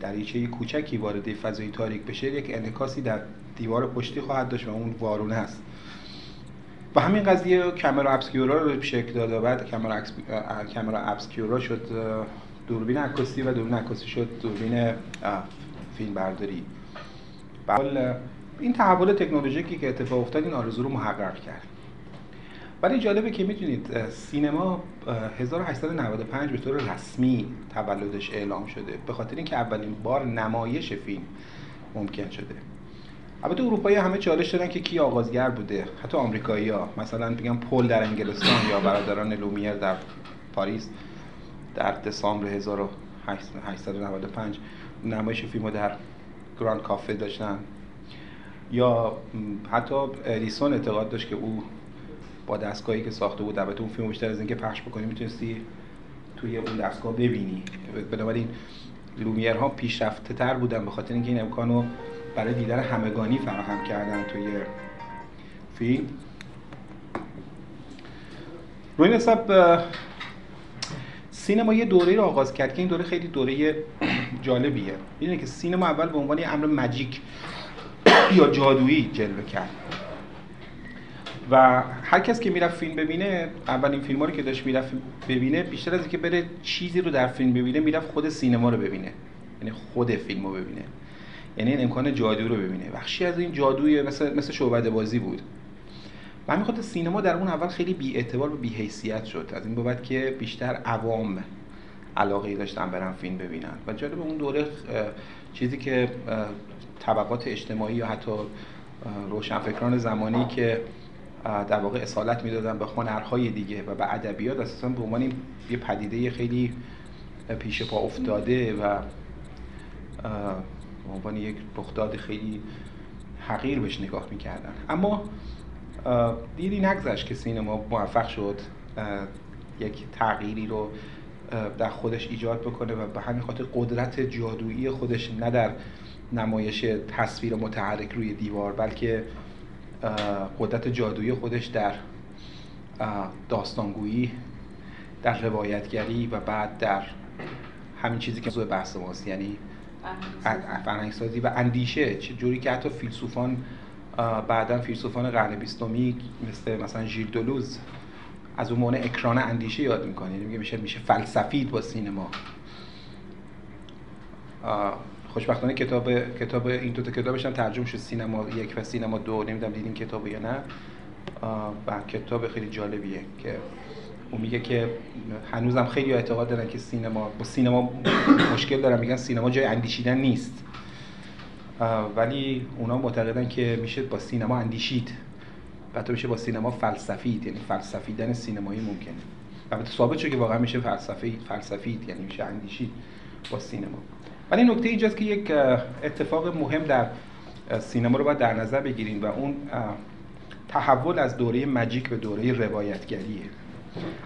Speaker 2: دریچه کوچکی وارد فضای تاریک بشه یک انعکاسی در دیوار پشتی خواهد داشت و اون وارونه است. و همین قضیه کامرا ابسکیورا رو شکل داد و بعد کامرا ابسکیورا شد دوربین عکاسی و دوربین عکاسی شد دوربین فیلم برداری این تحول تکنولوژیکی که اتفاق افتاد این آرزو رو محقق کرد. ولی جالبه که می‌دونید سینما 1895 به طور رسمی تولدش اعلام شده. به خاطر اینکه اولین بار نمایش فیلم ممکن شده. البته اروپایی همه چالش دارن که کی آغازگر بوده. حتی آمریکایی ها. مثلا بگم پل در انگلستان یا برادران لومیر در پاریس. در دسامبر 1895 نمایش فیلم در گراند کافه داشتن. یا حتی ادیسون اعتقاد داشت که او با دستگاهی که ساخته بود البته اون فیلم بیشتر از اینکه پخش بکنی می‌تونستی توی اون دستگاه ببینی. بنابراین لومیرها پیشرفته تر بودن به خاطر اینکه این امکانو برای دیدن همگانی فراهم کردن توی فیلم. روی نسب سینما یه دوره رو آغاز کرد که این دوره خیلی دوره جالبیه. می‌دونی که سینما اول به عنوان یه امر مجیک یا جادویی جلوه کرد. و هر کس که می‌رفت فیلم ببینه اولین فیلم رو که داشت می‌رفت ببینه بیشتر از اینکه بره چیزی رو در فیلم ببینه می‌رفت خود سینما رو ببینه. یعنی خود فیلم رو ببینه. یعنی این امکان جادو رو ببینه. بخشی از این جادوی مثل مثل شعبده بازی بود. و همین خاطر سینما در اون اول خیلی بی اعتبار و بی حیثیت شد. از این بابت که بیشتر عوام علاقه داشتن برن فیلم ببینن. و جالب اون دوره چیزی که طبقات اجتماعی یا حتی روشنفکران زمانی که در واقع اصالت می‌دادن به هنرهای دیگه و به ادبیات اساسا به عنوان یه پدیده خیلی پیش پا افتاده و به عنوان یک رخداد خیلی حقیر بهش نگاه می‌کردن. اما دیدی نگذشت که سینما موفق شد؟ یک تغییری رو در خودش ایجاد بکنه و به همین خاطر قدرت جادویی خودش نه در نمایش تصویر متحرک روی دیوار بلکه قدرت جادویی خودش در داستانگویی در روایتگری و بعد در همین چیزی که موضوع بحث ماست یعنی فرهنگسازی. و اندیشه. جوری که حتی فیلسوفان بعدا فیلسوفان قرن بیستمی مثل مثلا ژیل دولوز از اون معنی اکران اندیشه یاد می‌کنه یعنی میشه میشه فلسفید با سینما. خوشبختانه کتاب کتاب این دو تا کتابش هم ترجمه شد. سینما یک و سینما دو. نمی‌دونم دیدین کتاب یا نه. و کتاب خیلی جالبیه که اون میگه که هنوزم خیلی اعتقاد دارن که سینما با سینما مشکل دارن. میگن سینما جای اندیشیدن نیست. ولی اونا معتقدن که میشه با سینما اندیشید. و تو میشه با سینما فلسفید یعنی فلسفیدن سینمایی ممکنه البته ثابت شده که واقعا میشه فلسفی فلسفید یعنی میشه اندیشید با سینما. ولی نکته اینجاست که یک اتفاق مهم در سینما رو باید در نظر بگیریم و اون تحول از دوره مجیک به دوره روایتگریه.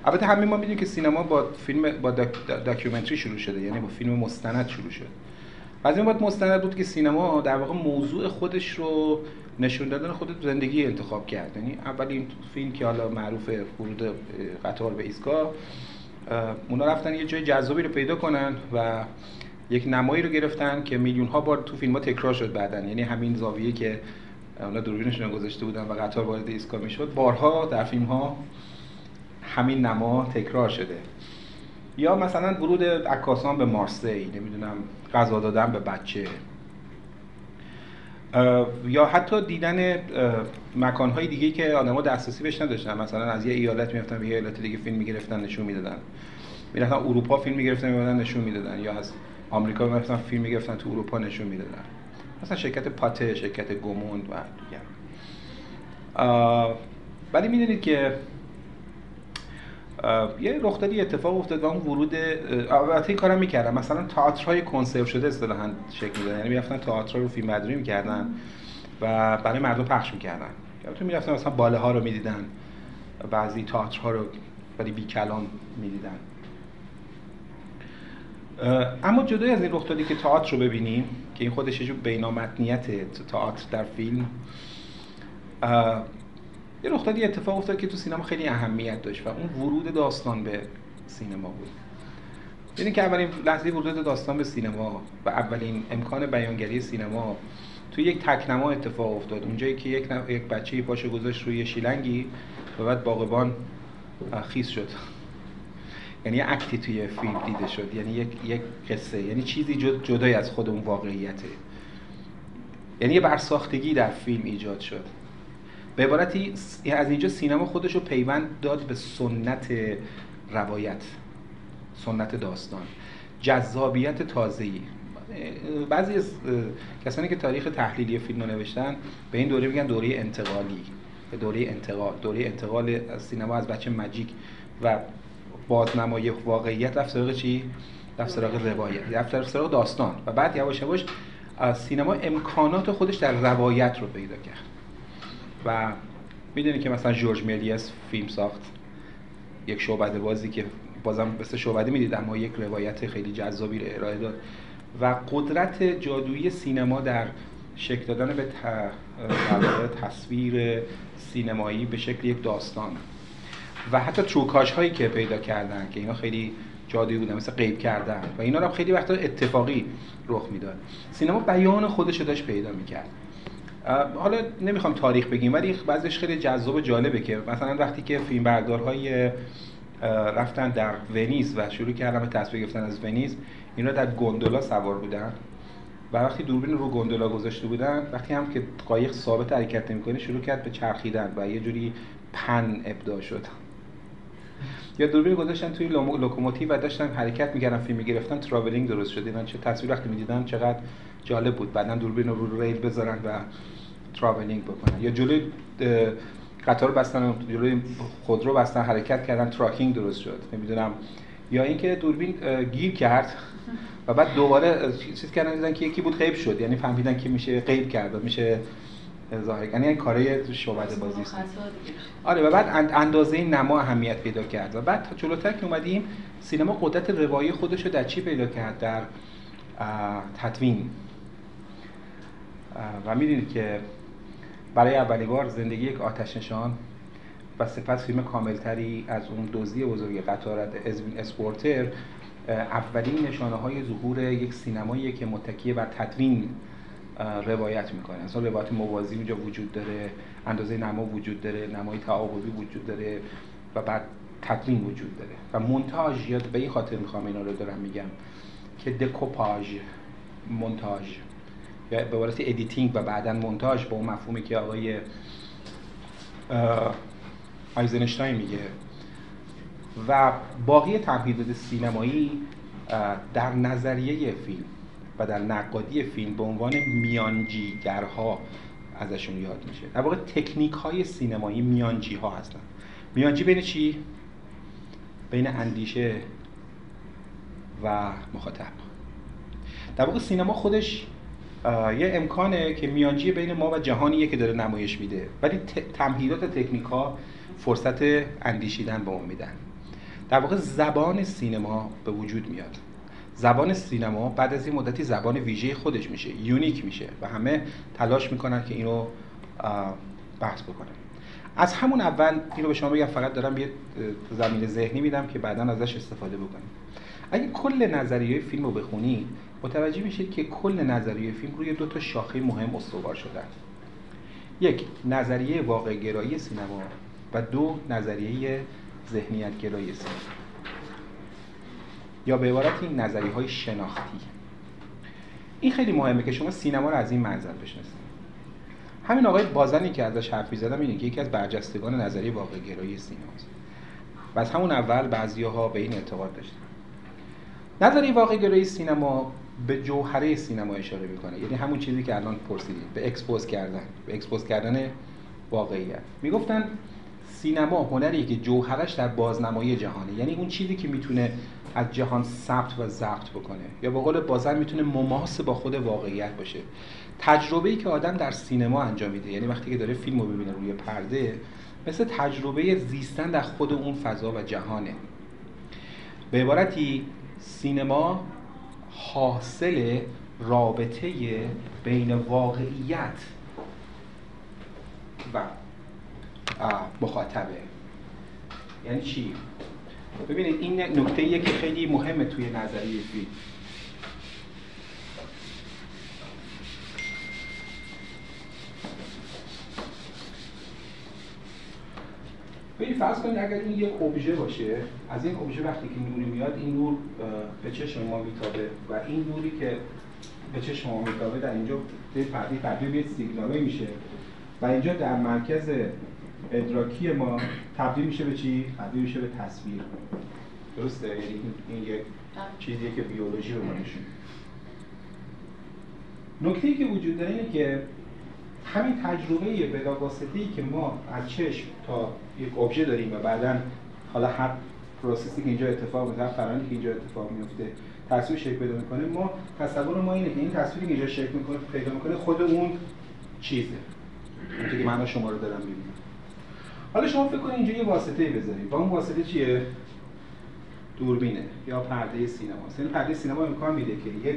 Speaker 2: البته همین ما می‌دونیم که سینما با فیلم با داکیومنتری شروع شده یعنی با فیلم مستند شروع شد. از این باید مستند بود که سینما در واقع موضوع خودش رو نشون دادن خود زندگی انتخاب کرد. یعنی اولین فیلم که حالا معروف ورود قطار به ایستگاه اونا رفتن یه جای جذابی رو پیدا کنن و یک نمایی رو گرفتن که میلیون ها بار تو فیلم ها تکرار شد بعدن یعنی همین زاویه که اونا دوربینشون گذاشته بودن و قطار وارد ایستگاه می‌شد. بارها در فیلم ها همین نما تکرار شده. یا مثلا ورود عکاسان به مارسی نمی‌دونم غذا دادن به بچه. یا حتی دیدن مکانهای دیگه که آدما دسترسی بهش نداشتن. مثلا از یه ایالت می‌رفتن به یه ایالت دیگه فیلم می‌گرفتن نشون می‌دادن. می‌رفتن اروپا فیلم می‌گرفتن می‌دادن نشون می‌دادن. یا از آمریکا می‌رفتن فیلم می‌گرفتن تو اروپا نشون می‌دادن. مثلا شرکت پاته شرکت گوموند و دیگه ولی می‌دونید که یه رخدادی اتفاق افتاد و اون ورود البته این کارم می‌کردن. مثلا تئاترهای کنسرو شده اصطلاحا شکل می‌دادن. یعنی می‌رفتن تئاتر رو فیلم برداری می‌کردن و برای مردم پخش می‌کردن. تو می‌رفتن مثلا باله ها رو می‌دیدن. بعضی تئاترها رو ولی بی کلام می‌دیدن اما جدای از این رخدادی که تئاتر رو ببینیم که این خودش یه جور بینامتنیت تئاتر در فیلم یه رخدادی اتفاق افتاد که تو سینما خیلی اهمیت داشت و اون ورود داستان به سینما بود. یعنی که اولین لحظه ورود داستان به سینما و اولین امکان بیانگری سینما تو یک تکنما اتفاق افتاد. اونجایی که یک, یک بچه پاشو گذاشت روی شیلنگی و بعد باغبان خیس شد. یعنی اکتی توی فیلم دیده شد. یعنی یک, یک قصه. یعنی چیزی جدای از خود اون واقعیته. یعنی یه برساختگی در فیلم ایجاد شد. به عبارتی از اینجا سینما خودش رو پیوند داد به سنت روایت سنت داستان. جذابیت تازه‌ای. بعضی از کسانی که تاریخ تحلیلی فیلم رو نوشتن به این دوره میگن دوره انتقالی به دوره انتقال. دوره انتقال از سینما از بچه مجیک و بازنمای واقعیت رفت سراغ چی؟ رفت سراغ روایت رفت سراغ داستان. و بعد یواش یواش سینما امکانات خودش در روایت رو پیدا کرد. و می‌دونی که مثلا جورج ملیس فیلم ساخت. یک شعبده بازی که بازم مثل شعبده می‌دید اما یک روایت خیلی جذابی رو ارائه داد. و قدرت جادویی سینما در شکل دادن به تصویر سینمایی به شکل یک داستان. و حتی تروکاش هایی که پیدا کردن که اینا خیلی جادویی بودن مثل غیب کردن. و اینا رو خیلی وقتا اتفاقی رخ می‌داد. سینما بیان خودش داشت پیدا می‌کرد. حالا نمی‌خوام تاریخ بگیم ولی بعضیش خیلی جذاب و جالبه که مثلا وقتی که فیلمبردارهای رفتن در ونیز و شروع کردن به تصویر گرفتن از ونیز اینا در گندولا سوار بودن و وقتی دوربین رو گندولا گذاشته بودن وقتی هم که قایق ثابت حرکت نمی‌کنه شروع کرد به چرخیدن و یه جوری پن ابداع شد. یا دوربین گذاشتن توی لوکوموتیو و داشتن حرکت می‌کردن فیلم می‌گرفتن تراولینگ درست شد. اینا چه تصویر وقتی می‌دیدن چقدر جالب بود. بعدا دوربین رو رو ریل بذارن و تراولینگ بکنن. یا جلوی قطار بستن جلوی خودرو بستن حرکت کردن تراکینگ درست شد. نمی‌دونم. یا اینکه دوربین گیر کرد و بعد دوباره چیز کردن دیدن که یکی بود غیب شد. یعنی فهمیدن که میشه غیب کرد میشه ظاهر یعنی این کارهای شعبده بازی است. آره و بعد اندازه نما اهمیت پیدا کرد. و بعد تا جلوتر که اومدیم سینما قدرت روایی خودش رو در چی پیدا کرد؟ در تدوین. و می‌دونید که برای اولین بار زندگی یک آتش نشان و سپس فیلم کاملتری از اون دزدی بزرگ ازوین اسپورتر اولین نشانه های ظهور یک سینمایی که متکی بر تدوین روایت می‌کنه. اصلا روایت موازی اونجا وجود داره اندازه نما وجود داره نمای تعاقبی وجود داره و بعد تدوین وجود داره. و مونتاژ یاد به این خاطر می‌خوام اینا رو دارم میگم که دکوپاژ مونتاژ. یا به عبارت editing و بعدا مونتاژ با اون مفهومی که آقای آیزنشتاین میگه. و باقی تمهیدات سینمایی در نظریه فیلم و در نقادی فیلم به عنوان میانجیگرها ازشون یاد میشه. در واقع تکنیک های سینمایی میانجی ها هستن. میانجی بین چی؟ بین اندیشه و مخاطب. در واقع سینما خودش یه امکانه که میانجی بین ما و جهانیه که داره نمایش میده. ولی تمهیدات تکنیک ها فرصت اندیشیدن به ما میدن. در واقع زبان سینما به وجود میاد. زبان سینما بعد از این مدتی زبان ویژه خودش میشه یونیک میشه و همه تلاش می‌کنن که اینو بحث بکنن. از همون اول اینو به شما بگم فقط دارم یه زمین ذهنی میدم که بعدا ازش استفاده بکنیم. اگه کل نظریه فیلم رو بخونید متوجه میشید که کل نظریه فیلم روی دو تا شاخه مهم استوار شدن یک نظریه واقع گرایی سینما و دو نظریه ذهنیت گرایی سینما. یا به عبارت این نظریه های شناختی. این خیلی مهمه که شما سینما رو از این منظر بشناسید. همین آقای بازنی که ازش حرف می‌زدم اینه که یکی از برجستگان نظریه واقع گرایی سینماست. و از همون اول بعضی‌ها به این اعتقاد داشتن. نظریه واقع گرایی سینما به جوهره سینما اشاره می‌کنه. یعنی همون چیزی که الان پرسیدیم. به expose کردن. به expose کردن واقعیت. می‌گفتن سینما هنری که جوهرش در بازنمایی جهانه. یعنی اون چیزی که می‌تونه از جهان ثبت و ضبط بکنه. یا به قول بازر می‌تونه مماس با خود واقعیت باشه. تجربه ای که آدم در سینما انجام میده. یعنی وقتی که داره فیلم رو ببینه روی پرده مثل تجربه زیستن در خود اون فضا و جهانه. به عبارتی سینما حاصل رابطه بین واقعیت و مخاطبه یعنی چی؟ ببینید این نکته که خیلی مهمه توی نظریه فیلم ببینید فرض کنید اگر این یک ابژه باشه از این ابژه وقتی که نوری میاد این نور به چشم ما میتابه و این نوری که به چشم ما میتابه در اینجا پردی پردی یه سیگنالی میشه و اینجا در مرکز ادراکی ما تبدیل میشه به چی؟ تبدیل میشه به تصویر درسته؟ یعنی این یک چیزیه که بیولوژی رو ما نشون نکته که وجود داره اینه که همین تجربه بلا که ما از چشم تا یک ابژه داریم و بعدا حالا هر پروسسی که اینجا اتفاق میفته فرآیندی که اینجا اتفاق میفته تصویر شکل پیدا می‌کنه. ما تصور ما اینه که این تصویری که اینجا شکل می‌کنه پیدا می‌کنه خود اون چیزه. اون که من شما رو دارم می‌بینم. حالا شما فکر کنید اینجا یه واسطه بذارید. و اون واسطه چیه؟ دوربینه یا پرده سینما. یعنی پرده سینما امکان میده که یک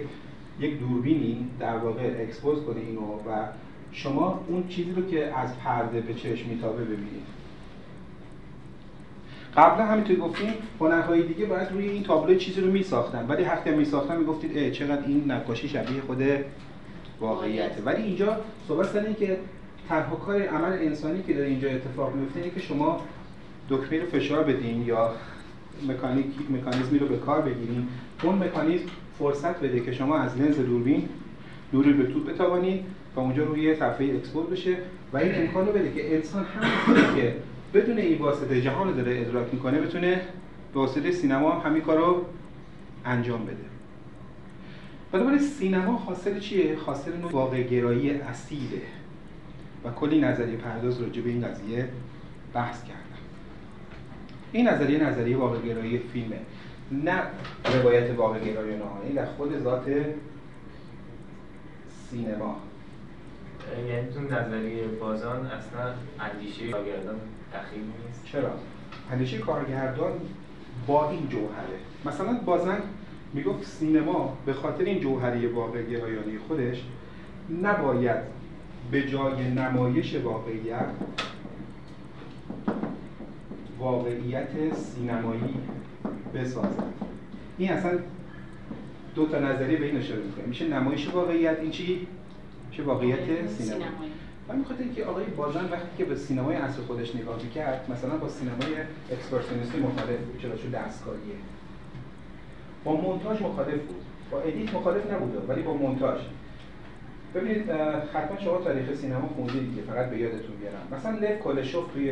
Speaker 2: یک دوربینی در واقع اکسپوز کنه اینو و شما اون چیزی رو که از پرده به چشم میتابه ببینید. قبلا همینطور گفتیم هنرهای دیگه باید روی این تابلو چیزی رو میساختن. ولی وقتی میساختن می‌گفتید اه چقدر این نقاشی شبیه خود واقعیته. ولی اینجا صحبت سر که تنها کار عمل انسانی که داره اینجا اتفاق میفته اینه که شما دکمه رو فشار بدین یا مکانیک مکانیزمی رو به کار بگیرین. اون مکانیزم فرصت بده که شما از لنز دوربین نوری به توپ بتوانید و اونجا روی صفحه اکسپور بشه و این امکان رو بده که انسان هم که بدون این واسطه جهان داره ادراک می‌کنه بتونه به واسطه سینما هم همین کار انجام بده. بنابراین سینما حاصل چیه؟ حاصل نوع واقع گرایی اصیله. و کلی نظریه پرداز راجع به این قضیه بحث کردم. این نظریه نظریه واقع گرایی فیلمه نه روایت واقع گرایی نهایی در خود ذات سینما.
Speaker 4: یعنی تو نظریه بازان اصلا اندیشه کارگردان دخیل نیست؟
Speaker 2: چرا؟ اندیشه کارگردان با این جوهره. مثلا بازن می‌گفت سینما به خاطر این جوهری واقع گرایانی خودش نباید به جای نمایش واقعیت واقعیت سینمایی بسازد. این اصلا دو تا نظریه به این اشاره می‌کنه. میشه نمایش واقعیت این چی؟ چه واقعیت سینمایی. و می‌خواد که آقای بازن وقتی که به سینمای عصر خودش نگاه می‌کرد مثلا با سینمای اکسپرسیونیستی مخالف بود چرا؟ چون دستکاریه با مونتاژ مخالف بود. با edit مخالف نبود ولی با مونتاژ. ببینید حتما شما تاریخ سینما خوندید که فقط به یادتون بیارم. مثلا لف کولشوف توی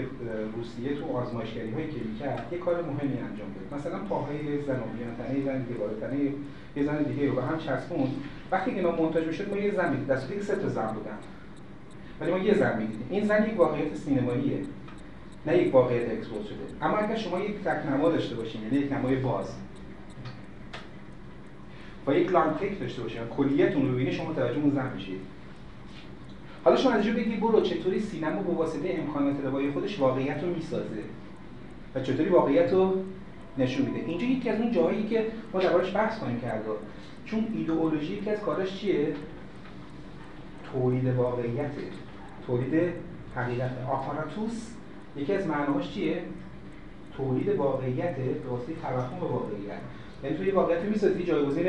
Speaker 2: روسیه تو آزمایشگری هایی که می‌کرد یه کار مهمی انجام داد. مثلا پاهای زن و تنه زن دیگه تنه یه زن دیگه رو به هم چسبوند وقتی اینا مونتاژ می‌شد ما یه دست که سه تا زن بودن. ولی ما یه زن می‌دیدیم. این زن یک واقعیت سینماییه. نه یک واقعیت expose شده. اما اگر شما یک تکنما داشته باشین یعنی یک نمای باز با یک long take داشته باشین کلیت اون رو ببینید شما متوجه اون زن میشید. حالا شما از بگی برو چطوری سینما با واسطه امکانات روایی خودش واقعیت رو می‌سازه؟ و چطوری واقعیت رو نشون میده؟ اینجا یکی از اون جاهایی که ما دربارش بحث کنیم کرده چون ایدئولوژی یکی از کارش چیه؟ تولید واقعیت تولید حقیقت آپاراتوس یکی از معناهاش چیه؟ تولید واقعیت به واسطه توهم واقعیت. یعنی توی واقعیت می‌سازی جایگزین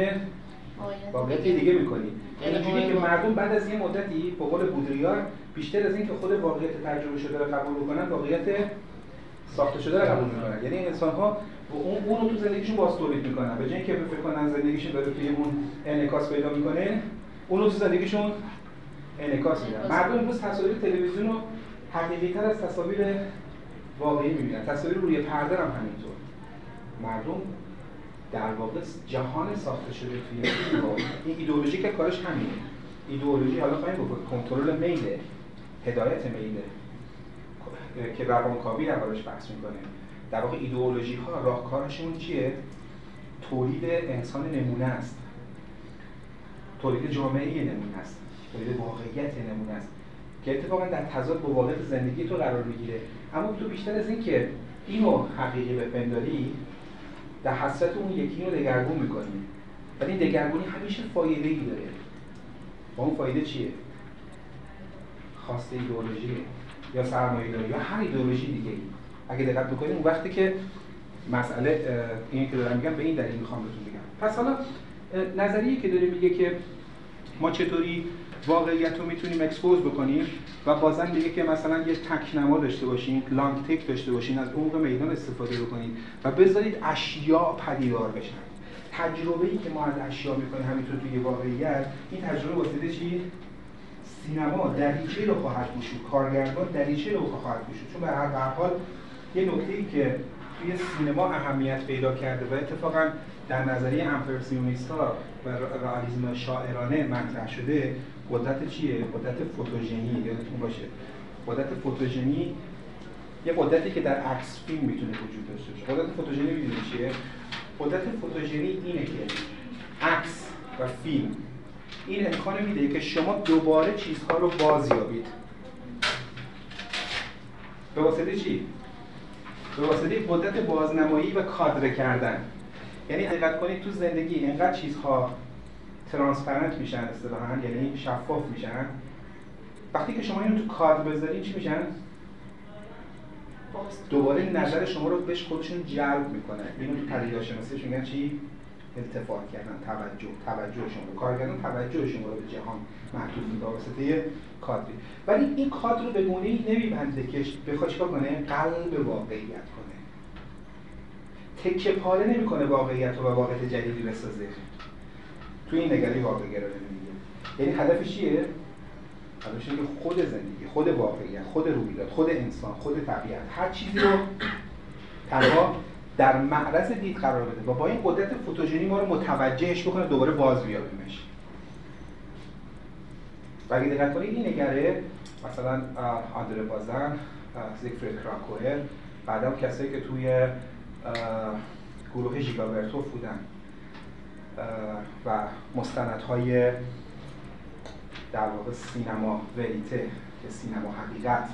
Speaker 2: واقعیت. دیگه می‌کنی. اینجوری که مردم بعد از یه مدتی به قول بودریار بیشتر از اینکه خود واقعیت تجربه شده رو قبول بکنن واقعیت ساخته شده رو قبول می‌کنن. یعنی انسان ها اون اون تو زندگیشون باز تولید می‌کنن. به جای اینکه فکر کنن زندگیشون داره توی اون انعکاس پیدا می‌کنه اون رو تو زندگیشون انعکاس میدن. مردم امروز تصاویر تلویزیون رو حقیقی تر از تصاویر واقعی می‌بینن. تصاویر روی پرده هم همینطور. مردم در واقع جهان ساخته شده توی این ایدئولوژی که کارش همینه. ایدئولوژی حالا خواهیم بکنیم کنترل میله هدایت میله که روانکاوی دربارش بحث می‌کنه. در واقع ایدئولوژی ها راهکارشون چیه؟ تولید انسان نمونه است. تولید جامعه نمونه است. تولید واقعیت نمونه است که اتفاقا در تضاد با واقعیت زندگی تو قرار می‌گیره. اما تو بیشتر از این که اینو حقیقی بپنداری در حسرت اون یکی رو دگرگون می‌کنی. ولی این دگرگونی همیشه فایده ای داره. با اون فایده چیه؟ خواسته ایدئولوژی یا سرمایه داری یا هر ایدئولوژی دیگه ای اگه دقت بکنیم اون وقتی که مسئله اینی که دارم میگم به این دلیل می‌خوام بهتون بگم. پس حالا نظریه که داره میگه که ما چطوری واقعیت رو می‌تونیم اکسپوز بکنیم و بازم میگه که مثلا یه تکنما داشته باشین لانگ تک داشته باشین از عمق میدان استفاده بکنید و بذارید اشیاء پدیدار بشن. تجربه ای که ما از اشیاء می‌کنیم همینطور توی واقعیت این تجربه واسطه چی؟ سینما دریچه رو خواهد گشود کارگردان دریچه رو خواهد گشود چون به هر حال یه نکته ای که توی سینما اهمیت پیدا کرده و اتفاقا در نظریه امپرسیونیست ها و رئالیسم شاعرانه مطرح شده قدرت چیه؟ قدرت فوتوژنی یادتون باشه. قدرت فوتوژنی یه قدرتی که در عکس فیلم می‌تونه وجود داشته باشه. قدرت فوتوژنی می‌دونید چیه؟ قدرت فوتوژنی اینه که عکس و فیلم این امکان میده که شما دوباره چیزها رو بازیابید. به واسطه چی؟ به واسطه قدرت بازنمایی و کادر کردن. یعنی دقت کنید تو زندگی اینقدر چیزها ترانسپرنت میشن اصطلاحا یعنی شفاف میشن. وقتی که شما اینو تو کادر بذارین چی میشن؟ دوباره نظر شما رو بهش خودشون جلب می‌کنن اینو تو پدیدار شناسیش میگن چی؟ التفات کردن توجه توجه شما. کارگردان توجه شما رو به جهان محدود می‌کنه واسطه کادری. ولی این کادر رو به گونه ای نمیبنده که بخواد چیکار کنه؟ قلب واقعیت کنه. تکه پاره نمی‌کنه واقعیت رو و واقعیت جدیدی بسازه. تو این نگری واقع گرا میگه یعنی هدفش چیه؟ هدفش اینه خود زندگی خود واقعیت خود رویداد خود انسان خود طبیعت هر چیزی رو تنها در معرض دید قرار بده و با این قدرت فوتوژنی ما رو متوجهش بکنه دوباره باز بیابیمش. و اگه دقت کنید این نگره مثلا آندره بازن زیگفرید کراکوئر بعدا کسایی که توی گروه ژیگابرتوف بودن. و مستندهای در واقع سینما وریته که سینما حقیقت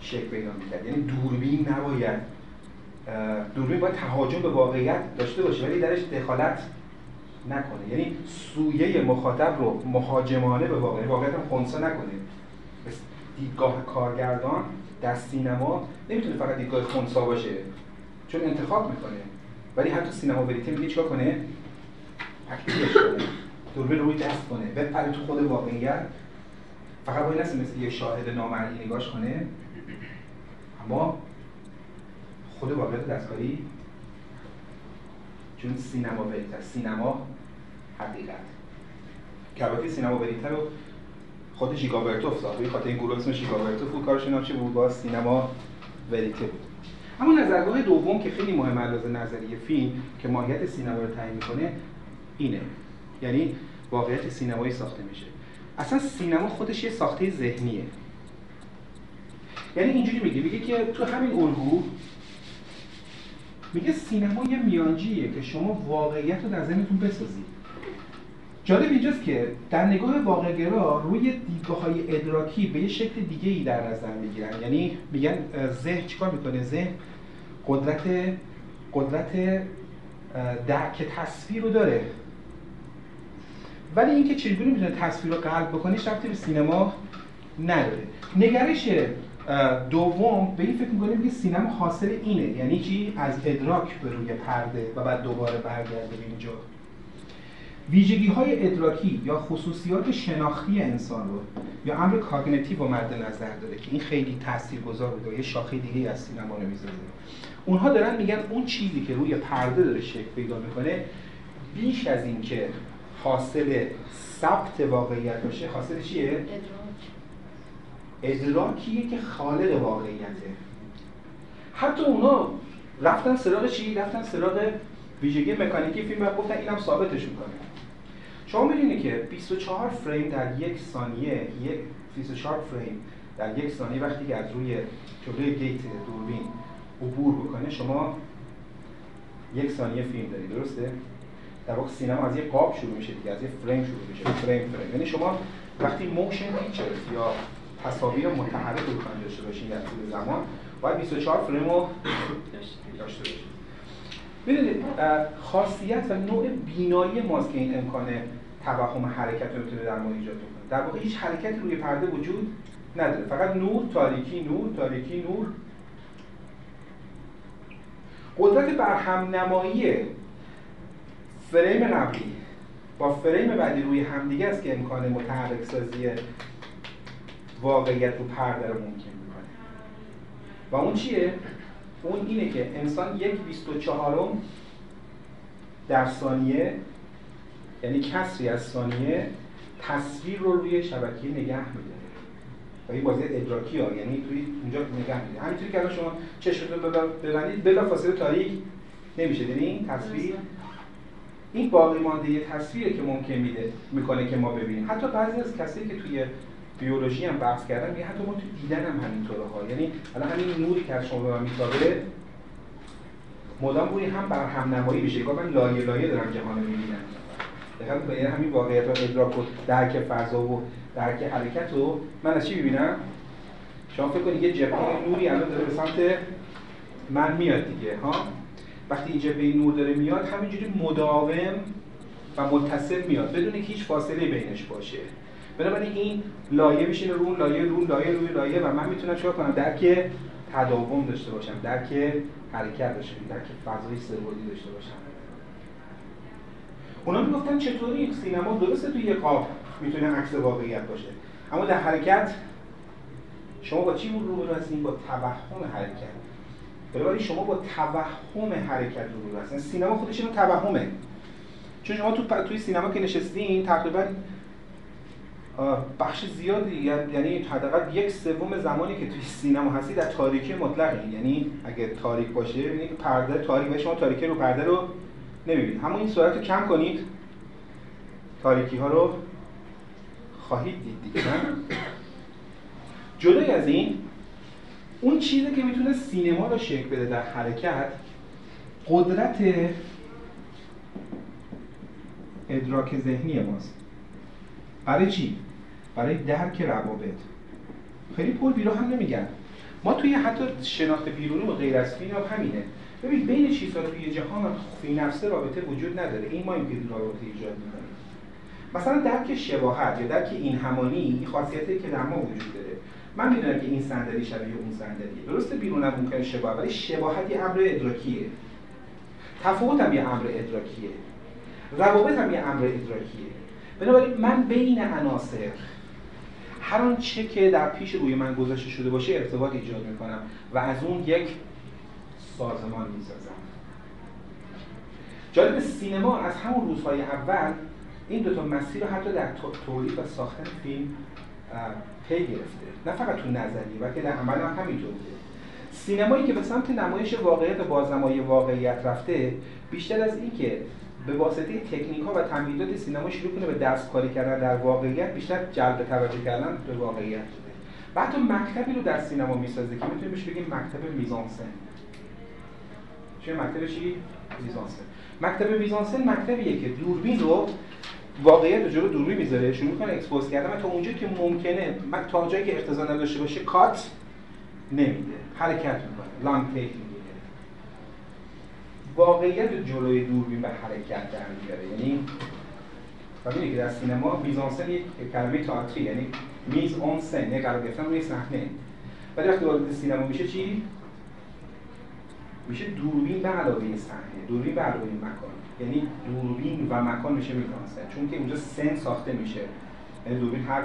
Speaker 2: شکل پیدا می‌کرد. یعنی دوربین نباید دوربین باید تهاجم به واقعیت داشته باشه ولی درش دخالت نکنه. یعنی سویه مخاطب رو مهاجمانه به واقعیت واقعیت هم خونسا نکنه. دیدگاه کارگردان در سینما نمی‌تونه فقط دیدگاه خونسا باشه چون انتخاب می‌کنه. ولی حتی سینما وریته میگه چیکار کنه؟ اکتیوش کنه. دوربین روی دست کنه. بپره تو خود واقعیت فقط باید نست مثل یه شاهد نامرئی نگاش کنه. اما خود واقعیت دستکاری چون سینما وریته سینما حقیقت. که البته سینما وریته رو خود شیکاگو ساخت به خاطر این گروه اسم شیکاگو بود کارش اینا چی بود؟ با سینما وریته بود. اما نظرگاه دوم که خیلی مهم علاوه نظریه فیلم که ماهیت سینما رو تعیین می‌کنه اینه. یعنی واقعیت سینمایی ساخته میشه. اصلا سینما خودش یه ساخته ذهنیه. یعنی اینجوری میگه میگه که تو همین الگو میگه سینما یه میانجیه که شما واقعیت رو در ذهنتون بسازید. جالب اینجاست که در نگاه واقعگرا روی دیدگاه های ادراکی به یه شکل دیگه ای در نظر می‌گیرن. یعنی میگن ذهن چیکار می‌کنه؟ ذهن قدرت قدرت درک تصویر رو داره. ولی اینکه چجوری می‌تونه تصویر رو قلب بکنه ربطی به سینما نداره. نگرش دوم به این فکر می‌کنه میگه سینما حاصل اینه یعنی چی؟ از ادراک به روی پرده و بعد دوباره برگرده اینجا. ویژگی های ادراکی یا خصوصیات شناختی انسان رو یا امر کاگنیتیو رو مد نظر داره که این خیلی تاثیرگذار بوده یه شاخه دیگه از سینما رو می‌ذاره. اونها دارن میگن اون چیزی که روی پرده داره شکل پیدا می‌کنه بیش از این که حاصل ثبت واقعیت باشه حاصل چیه؟ ادراک. ادراکیه که خالق واقعیته. حتی اونا رفتن سراغ چی؟ رفتن سراغ ویژگی مکانیکی فیلم و گفتن اینم ثابتش می‌کنه. شما می‌دونید که 24 فریم در یک ثانیه یک 24 فریم در یک ثانیه وقتی که از روی جلوی گیت دوربین عبور بکنه شما یک ثانیه فیلم دارید درسته؟ در واقع سینما از یک قاب شروع میشه دیگه از یک فریم شروع میشه فریم فریم. یعنی شما وقتی motion pictures یا تصاویر متحرک رو داشته باشین در طول زمان باید 24 فریم رو داشته باشید ببینید خاصیت و نوع بینایی ماست که این امکان توهم حرکت رو می‌تونه در ما ایجاد کنه در واقع هیچ حرکتی روی پرده وجود نداره. فقط نور تاریکی نور تاریکی نور. قدرت برهم نمایی فریم قبلی. با فریم بعدی روی همدیگه است که امکان متحرک سازی واقعیت رو پرده رو ممکن می‌کنه. و اون چیه؟ اون اینه که انسان یک بیست و چهارم در ثانیه یعنی کسری از ثانیه تصویر رو روی شبکه نگه میداره. و این بازی ادراکی ها یعنی توی اونجا نگه میده همینطوری که الان شما چشمتون ببندید بلا فاصله تاریک نمیشه. یعنی تصویر این باقی مانده یه تصویری که ممکن میده می‌کنه که ما ببینیم. حتی بعضی از کسایی که توی بیولوژی هم بحث کردن میگه حتی ما تو دیدن هم همینطوره ها. یعنی الان همین نوری که از شما به من میتابه مدام بوی هم بر هم نمایی بشه من لایه لایه دارم جهان رو می‌بینم. دقیقا به همین واقعیت و ادراک و درک فضا و درک حرکت رو من از چی ببینم شما فکر کنید یه جبهه نوری الان داره به سمت من میاد دیگه ها؟ وقتی این جبهه نور داره میاد همینجوری مداوم و متصل میاد. بدون که هیچ فاصله بینش باشه. بنابراین این لایه میشینه رو لایه رو لایه روی لایه و من می‌تونم چیکار کنم؟ درک تداوم داشته باشم درک حرکت داشته باشم درک فضای سرودی داشته باشم. اونا می‌گفتن چطوری سینما درسته توی یه قاب می‌تونه عکس واقعیت باشه. اما در حرکت شما با چی رو هستین با توهم حرکت. بنابراین شما با توهم حرکت رو هستین سینما خودش اینو توهمه. چون شما تو توی سینما که نشستین تقریبا بخش زیادی یعنی حداقل یک سوم زمانی که توی سینما هستی در تاریکی مطلقی. یعنی اگه تاریک باشه یعنی پرده تاریک شما تاریکی رو پرده رو نمی‌بینید. همون این صورت رو کم کنید. تاریکی ها رو خواهید دید دیگه. جدای از این اون چیزی که می‌تونه سینما رو شکل بده در حرکت قدرت ادراک ذهنی ماست. برای چی؟ برای درک روابط. خیلی پر بیرو هم نمیگن ما توی حتی شناخت بیرونی و غیر از فیلم هم همینه. ببین بین چیزها توی جهان فی نفسه رابطه وجود نداره. این ما این رابطه ایجاد می‌کنیم. مثلا درک شباهت یا درک این همانی این خاصیتی که در ما وجود داره. من می‌دونم که این صندلی شبیه اون صندلیه. درسته بیرونم ممکنه شباهت ولی شباهت یه امر ادراکیه. تفاوت هم یه امر ادراکیه. روابط هم یه امر ادراکیه. بنابراین من بین عناصر هر آن چه که در پیش روی من گذاشته شده باشه ارتباط ایجاد می‌کنم و از اون یک سازمان می‌سازم. جالب سینما از همون روزهای اول این دو تا مسیر رو حتی در تولید و ساختن فیلم پی گرفته. نه فقط تو نظری بلکه در عمل هم همینطور بوده سینمایی که به سمت نمایش واقعیت و بازنمایی واقعیت رفته بیشتر از این که به واسطه تکنیک ها و تمهیدات سینما شروع کنه به دستکاری کردن در واقعیت بیشتر جلب توجه کردن به واقعیت شده. و حتی مکتبی رو در سینما می‌سازه که می‌تونیم بهش بگیم مکتب میزانسن. چه مکتب چی؟ میزانسن. مکتب میزانسن مکتبیه که دوربین رو واقعیت رو جلو دوربین می‌ذاره. شروع می‌کنه اکسپوز کردن تا اونجا که ممکنه تا جایی که اقتضا نداشته باشه کات نمیده. حرکت می‌کنه. لانگ تیک واقعیت جلوی دوربین به حرکت در میاره یعنی و که در سینما میزانسن یک کلمه تئاتری یعنی میز اون سن. یه قرار گرفتن روی صحنه. ولی وقتی وارد سینما میشه چی؟ میشه دوربین به علاوه صحنه دوربین به علاوه مکان. یعنی دوربین و مکان میشه میزانسن چون که اونجا سن ساخته میشه. یعنی دوربین هر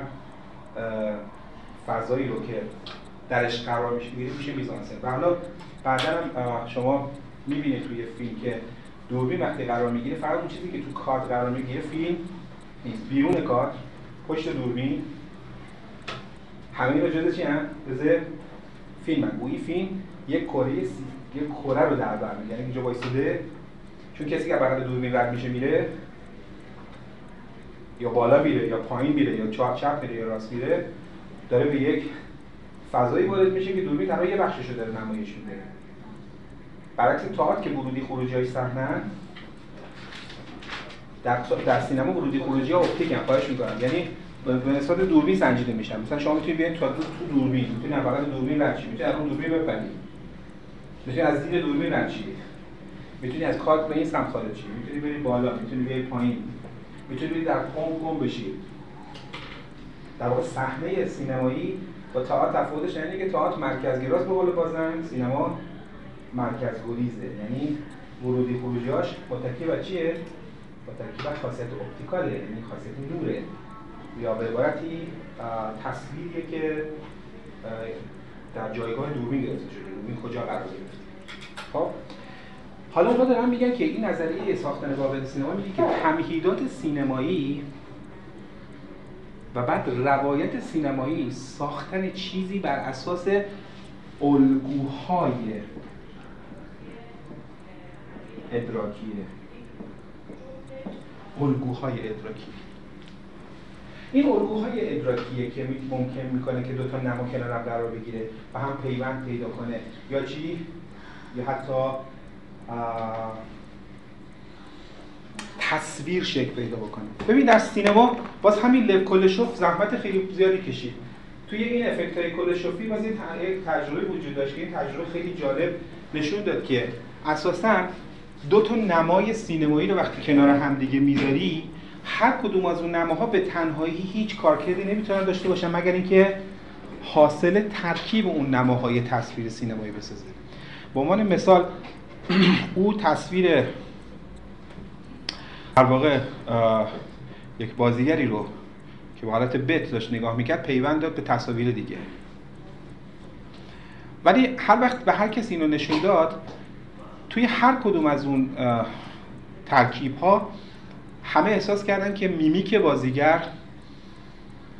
Speaker 2: فضایی رو که درش قرار میشه می‌گیره میشه میزانسن و حالا بعدا شما می‌بینه توی فیلم که دوربین وقتی قرار می‌گیره فقط اون چیزی که تو کارت قرار می‌گیره فیلم نیست. بیرون کارت پشت دوربین. همه اینا جزء چی هم جزء فیلم هم. فیلم یک کره یک کره رو در بر می‌گیره. اینجا وایساده چون کسی که بغل دوربین رد میشه میره یا بالا میره یا پایین میره یا چپ چپ میره یا راست میره داره به یک فضایی وارد میشه که دوربین تنها یه بخشش رو داره نمایش میده. برعکس تئاتر که ورودی خروجی های صحنه در, در سینما ورودی خروجی ها اپتیک هم خواهش می‌کنم. یعنی به نسبت دوربین سنجیده میشن. مثلا شما می‌تونید بیاین تو تو دوربین می‌تونید فقط دوربین رد شید می‌تونید از اون دوربین بپرید. می‌تونید از دید دوربین رد می‌تونید از کات به این سمت خارج شید می‌تونید برید بالا می‌تونید بیاید پایین. می‌تونید برید در قم قم بشید در واقع صحنه سینمایی با تئاتر تفاوتش اینه که تئاتر مرکزگیراست به قول بازن سینما مرکز گریزه یعنی ورودی خروجیاش متکی بر چیه؟ متکی بر خاصیت اپتیکاله. یعنی خاصیت نوره. یا به عبارتی تصویریه که در جایگاه دوربین گرفته شده. دوربین کجا قرار گرفته؟ خب؟ حالا اونا دارن میگن که این نظریه ساختن بابل سینما میگه که تمهیدات سینمایی و بعد روایت سینمایی ساختن چیزی بر اساس الگوهای ادراکیه الگوهای ادراکی. این الگوهای ادراکیه که ممکن می‌کنه که دو تا نما کنار هم قرار بگیره و هم پیوند پیدا کنه. یا چی؟ یا حتی تصویر شکل پیدا بکنه ببین در سینما باز همین لب کلشوف زحمت خیلی زیادی کشید. توی این افکت های کلشوفی باز یک تجربه وجود داشت که این تجربه خیلی جالب نشون داد که اساسا دو تا نمای سینمایی رو وقتی کنار هم دیگه می‌ذاری هر کدوم از اون نماها به تنهایی هیچ کارکردی نمی‌تونن داشته باشن مگر اینکه حاصل ترکیب اون نماهای تصویر سینمایی بسازه. به عنوان مثال او تصویر در واقع یک بازیگری رو که به حالت بت داشت نگاه می‌کرد پیوند داد به تصاویر دیگه ولی هر وقت به هر کسی اینو نشون داد توی هر کدوم از اون ترکیب ها همه احساس کردن که میمیک بازیگر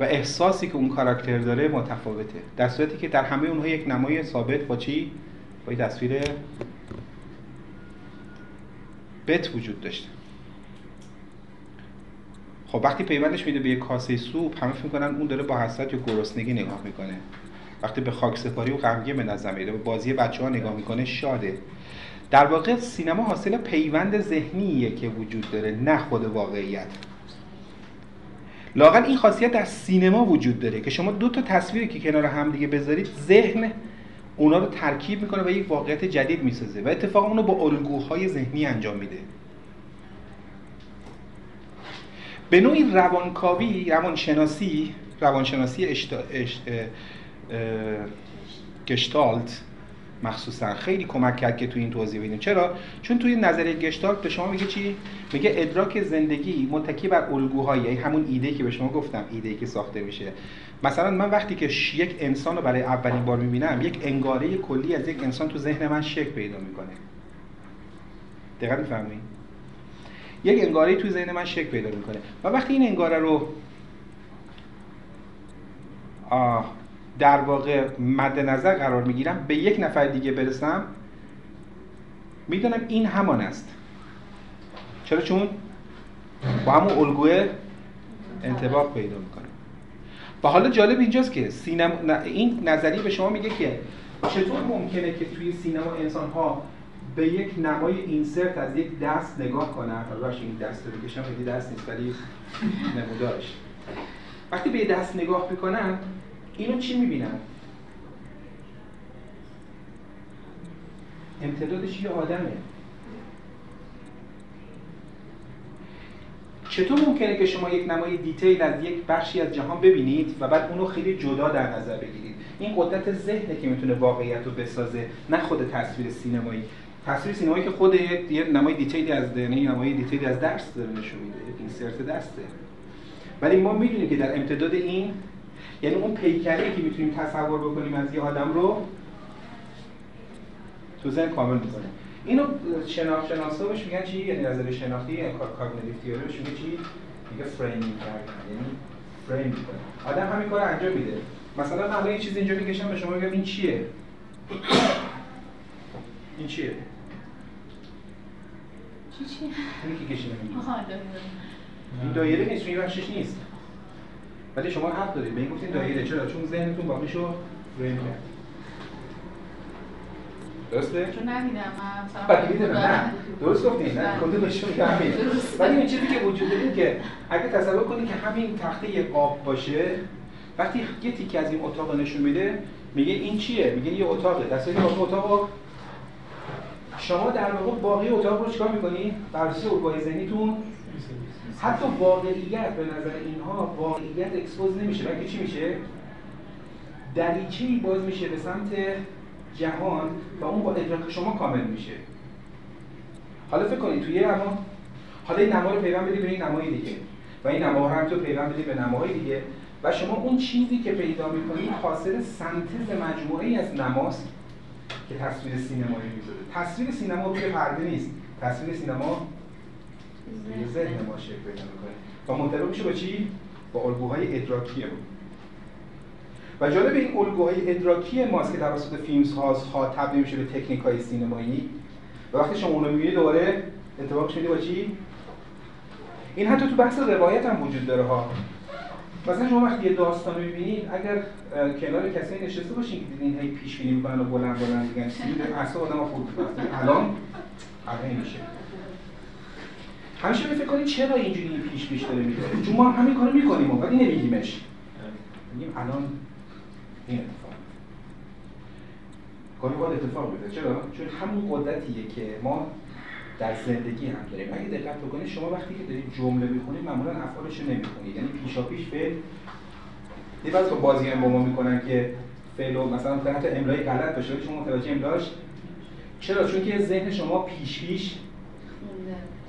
Speaker 2: و احساسی که اون کاراکتر داره متفاوته در صورتی که در همه اونها یک نمای ثابت با چی؟ با تصویر بت وجود داشته. خب وقتی پیوندش میده به یک کاسه سوپ همه فکر می‌کنن اون داره با حسرت یا گرسنگی نگاه می‌کنه. وقتی به خاک سپاری و غمگین به نظر میره به بازی بچه ها نگاه می‌کنه شاده. در واقع سینما حاصل پیوند ذهنیه که وجود داره نه خود واقعیت. لاقل این خاصیت در سینما وجود داره که شما دو تا تصویری که کنار هم دیگه بذارید ذهن اونا رو ترکیب می‌کنه و یک واقعیت جدید می‌سازه و اتفاقا اونو با الگوهای ذهنی انجام میده. به نوعی روانکاوی روانشناسی روانشناسی اشتا... اش... گشتالت مخصوصا خیلی کمک کرد که تو این توضیح بدیم. چرا؟ چون توی نظریه گشتالت به شما میگه چی؟ میگه ادراک زندگی متکی بر الگوهایی یعنی همون ایده که به شما گفتم ایده که ساخته میشه. مثلا من وقتی که یک انسان رو برای اولین بار می‌بینم یک انگاره کلی از یک انسان تو ذهن من شکل پیدا می‌کنه. دقیق می‌فهمید یک انگاره تو ذهن من شکل پیدا می‌کنه. و وقتی این انگاره رو در واقع مد نظر قرار می‌گیرم به یک نفر دیگه برسم می‌دونم این همان است. چرا؟ چون با همون الگوه انتباق پیدا می‌کنه و حالا جالب اینجاست که سینما این نظریه به شما میگه که چطور ممکنه که توی سینما انسان ها به یک نمای اینسرت از یک دست نگاه کنن؟ حالا این دست رو بکشم دست نیست ولی نمودارش. وقتی به دست نگاه می‌کنن اینو چی می‌بینن امتدادش یه آدمه. چطور ممکنه که شما یک نمای detail از یک بخشی از جهان ببینید و بعد اونو خیلی جدا در نظر بگیرید؟ این قدرت ذهنه که می‌تونه واقعیت رو بسازه نه خود تصویر سینمایی. تصویر سینمایی که خود یه نمای detail ی از یعنی نمای detail ی از دست داره نشون میده این صرفا دسته ولی ما می‌دونیم که در امتداد این یعنی اون پیکری که می‌تونیم تصور بکنیم از یه آدم رو تو ذهن کامل می‌کنه. اینو شناخت شناسا بهش میگن چی؟ یعنی نظریه شناختی یعنی cognitive theory بهش میگه چی؟ میگه framing کردن یعنی فریم می‌کنه. آدم همین کار انجام میده. مثلا من الان یه چیز اینجا می‌کشم به شما میگم این چیه؟ این چیه؟
Speaker 3: چی چیه؟
Speaker 2: اینی که کشیدم.
Speaker 3: این
Speaker 2: دایره نیست این بخشش نیست. ولی شما حق دارید. به این گفتین دایره چرا چون ذهنتون باقیشو فریم کرد. درسته؟
Speaker 3: چون نمیدم من
Speaker 2: نه. درست گفتین نه. کلی نشون همین ولی این چیزی که وجود داره که اگه تصور کنید که همین تخته یک قاب باشه وقتی یه تیکه از این اتاق نشون میده میگه این چیه؟ میگه یه اتاقه. صورتی که اتاقو شما در واقع باقی اتاق رو چیکار می‌کنی؟ بر اساس الگوی ذهنیتون حتی واقعیت به نظر اینها واقعیت expose نمیشه. بلکه چی میشه؟ دریچه‌ای باز میشه به سمت جهان و اون با ادراک شما کامل میشه. حالا فکر کنید توی نما حالا این نما رو پیوند بدی به این نمای دیگه. و این نما رو هم تو پیوند بدی به نماهای دیگه. و شما اون چیزی که پیدا می‌کنید حاصل سنتز مجموعه ای از نماست که تصویر سینمایی می‌ذاره. تصویر سینما روی پرده نیست. تصویر سینما روی ذهن ما شکل پیدا می‌کنه. و منطبق میشه با چی؟ با الگوهای ادراکی رو و جالب این الگوهای ادراکی ماست که توسط فیلمز ها تبدیل میشه به تکنیک های سینمایی. و وقتی شما اون رو می‌بینید دوباره اتفاقش میده با چی؟ این حتی تو بحث روایت هم وجود داره ها. مثلا شما وقتی یه داستان می‌بینید اگر کنار کسی نشسته باشین که دیدین هی پیش بینی می‌کنن و بلند بلند میگن اصلا آدم الان الان میشه. همیشه فکر چرا اینجوری پیش پیش داره میره چون ما همین کارو می‌کنیم ولی نمیگیمش میگیم الان این اتفاق. کاری باید اتفاق بیفته. چرا؟ چون همون قدرتیه که ما در زندگی هم داریم. اگه دقت بکنید شما وقتی که دارید جمله می‌خونید معمولا افعالش رو نمی‌خونید یعنی پیشا پیش فعل. یه بعضی بازی هم با ما می‌کنن که فعل و مثلا حتی املای غلط بشه شما متوجه املاش. چرا؟ چون که ذهن شما پیش پیش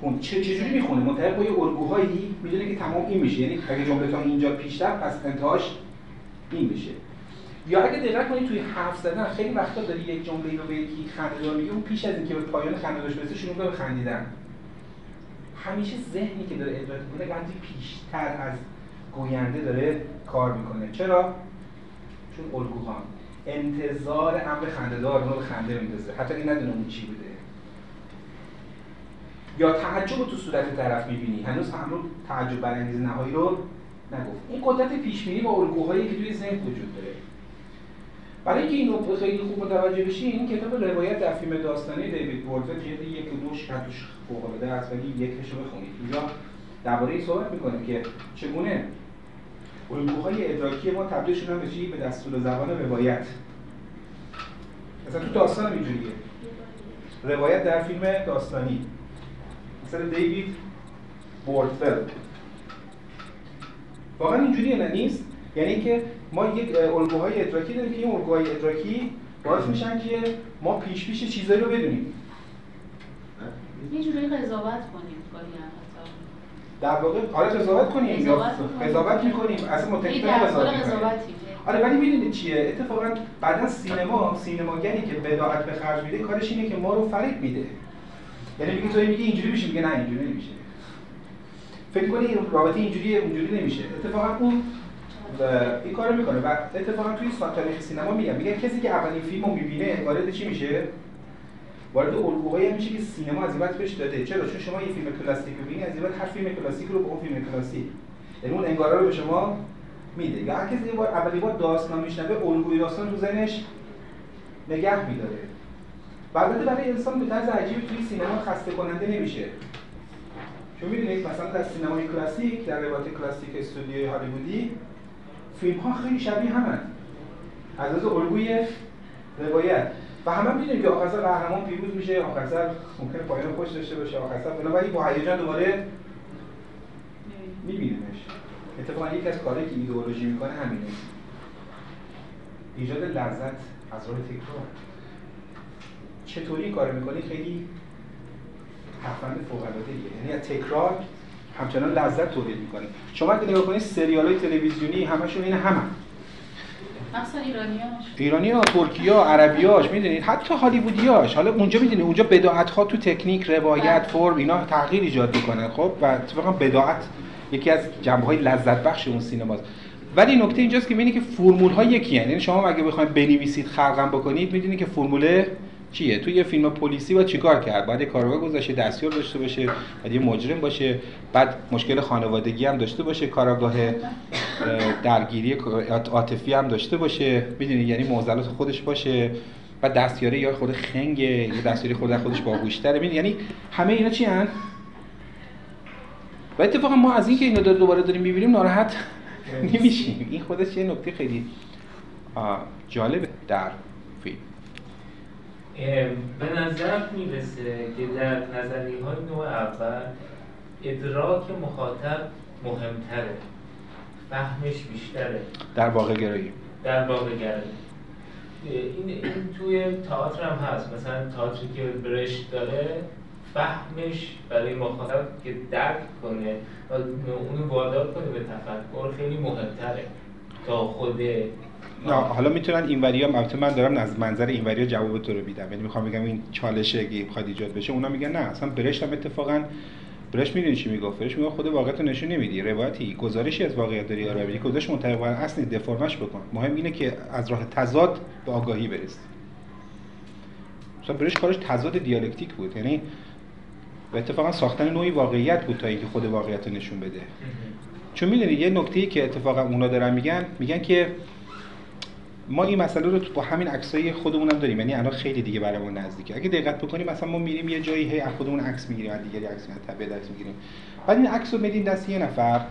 Speaker 2: خون چه چجوری می‌خونه؟ منتهی با یه الگوهایی می‌دونه که تمام این میشه. یعنی اگه جمله تا اینجا پیش رفت پس انتهاش این میشه. یا اگه دقت کنید توی حرف زدن خیلی وقتا داری یک جمله رو به یکی خنده‌دار میگه اون پیش از اینکه به پایان خنده‌دارش برسه شروع به خندیدن. همیشه ذهنی که داره ادراک می‌کنه قدری پیشتر از گوینده داره کار می‌کنه. چرا؟ چون الگوها. انتظار امر خنده‌دار رو به خنده میندازه. حتی این ندونه اون چی بوده. یا تعجب تو صورت طرف می‌بینی؟ هنوز همون تعجب برانگیز نهایی رو نگفت. این قدرت پیش بینی با الگوهایی که توی ذهن وجود داره. برای اینکه اینو خیلی خوب متوجه بشین این کتاب روایت در فیلم داستانی دیوید بورفل جلد یک و دوش فوق العاده است ولی یکش رو بخونید. اینجا درباره این صحبت می‌کنه که چگونه الگوهای ادراکی ما تبدیل شدن به چی؟ به دستور زبان روایت. مثلا تو داستان اینجوریه روایت در فیلم داستانی. مثلا دیوید بورفل واقعا اینجوریه نه؟ نیست؟ یعنی که ما یک الگوهای ادراکی داریم که این الگوهای ادراکی باعث میشن که ما پیش پیش چیزایی رو بدونیم.
Speaker 3: یه جوری قضاوت کنیم
Speaker 2: در واقع آره قضاوت کنیم. قضاوت می‌کنیم. اصلا متکی قضاوت آره ولی می‌دونید چیه؟ اتفاقا بعدا سینما سینماگری که بداعت به خرج میده کارش اینه که ما رو فریب میده. یعنی میگه تو میگی اینجوری میشه میگه نه اینجوری نمیشه. فکر کنی رابطه اینجوری اونجوری نمیشه. اتفاقا اون این کارو می‌کنه. و اتفاقا توی تاریخ سینما میگم میگن کسی که اولین فیلم رو می‌بینه وارد چی میشه؟ وارد الگوهایی میشه که سینما از این بهش داده. چرا؟ چون شما یه فیلم کلاسیک ببینید از این هر فیلم کلاسیک رو به اون فیلم کلاسیک. یعنی اون انگارا رو به شما میده. یا هر کسی یه بار اولی بار داستان میشنوه الگوی داستان تو ذهنش نگه میداره. البته برای انسان به طرز عجیبی توی سینما خسته کننده نمیشه. چون می‌دونید مثلا در سینمای کلاسیک در روایت کلاسیک استودیوی هالیوودی فیلم ها خیلی شبیه همن. از از الگوی روایت. و همه می‌دونیم که آخر قهرمان پیروز میشه آخر سر ممکن پایان خوش داشته باشه آخر سر ولی با هیجان دوباره میبینیمش. اتفاقا یکی از کارهایی که ایدئولوژی می‌کنه همینه. ایجاد لذت از راه تکرار. چطوری کار می‌کنی؟ خیلی تفند فوق العاده یعنی از تکرار همچنان لذت تولید می‌کنه شما اگه نگاه کنید سریال های تلویزیونی همشون این همه.
Speaker 3: مثلا ایرانیاش
Speaker 2: ایرانی ترکیه عربیاش می‌دونید؟ حتی هالیوودیاش حالا اونجا می‌دونید اونجا بداعت ها تو تکنیک روایت بله. فرم اینا تغییر ایجاد می‌کنن خب؟ و اتفاقا بداعت یکی از جنبه های لذت بخش اون سینماست. ولی نکته اینجاست که می‌بینید که فرمول ها یکی هن. یعنی شما اگه بخواید بنویسید خلقم بکنید می‌دونید که فرمول چیه؟ تو یه فیلم پلیسی با چیکار کرد؟ بعد کارگاه گذاشته دستیار داشته باشه بعد یه مجرم باشه بعد مشکل خانوادگی هم داشته باشه کارگاه درگیری عاطفی هم داشته باشه. می‌دونی؟ یعنی معضلات خودش باشه. و دستیاره یا خود خنگه یا دستیاری خود خودش باهوشتره. یعنی همه اینا چی هن؟ و اتفاقا ما از اینکه اینا دوباره داریم می‌بینیم ناراحت نمیشیم. این خودش یه نکته خیلی جالبه. در
Speaker 4: به نظر می‌رسه که در نظریه های نوع اول ادراک مخاطب مهمتره فهمش بیشتره.
Speaker 2: در واقع گرایی.
Speaker 4: در واقع گرایی. این, این توی تئاتر هم هست. مثلا تئاتری که برشت داره فهمش برای مخاطب که درک کنه و اونو وادار کنه به تفکر خیلی مهمتره تا خود
Speaker 2: حالا می‌تونن این وریا البته من دارم از منظر این وریا جواب تو رو میدم. یعنی می‌خوام بگم این چالشه اگه بخواد ایجاد بشه اونا میگن نه اصلا برشت هم اتفاقا برش می‌دونی چی می‌گفت. برش می‌گفت خود واقعیت رو نشون نمیدی. روایتی گزارشی از واقعیت داری یا بدی گزارش منطبق اصل دفرمش بکن. مهم اینه که از راه تضاد به آگاهی برسی. مثلا برش کارش تضاد دیالکتیک بود. یعنی و اتفاقا ساختن نوعی واقعیت بود تا اینکه خود واقعیت رو نشون بده. چون می‌دونید یه نکته ای که اتفاقا اونا دارن میگن میگن که ما این مسئله رو با همین عکسای خودمون هم داریم. یعنی الان خیلی دیگه برامون نزدیکه. اگه دقت بکنیم مثلا ما میریم یه جایی هی خودمون عکس می‌گیریم از دیگری عکس می‌گیریم تبع عکس می‌گیریم. بعد این عکس رو دست یه نفر.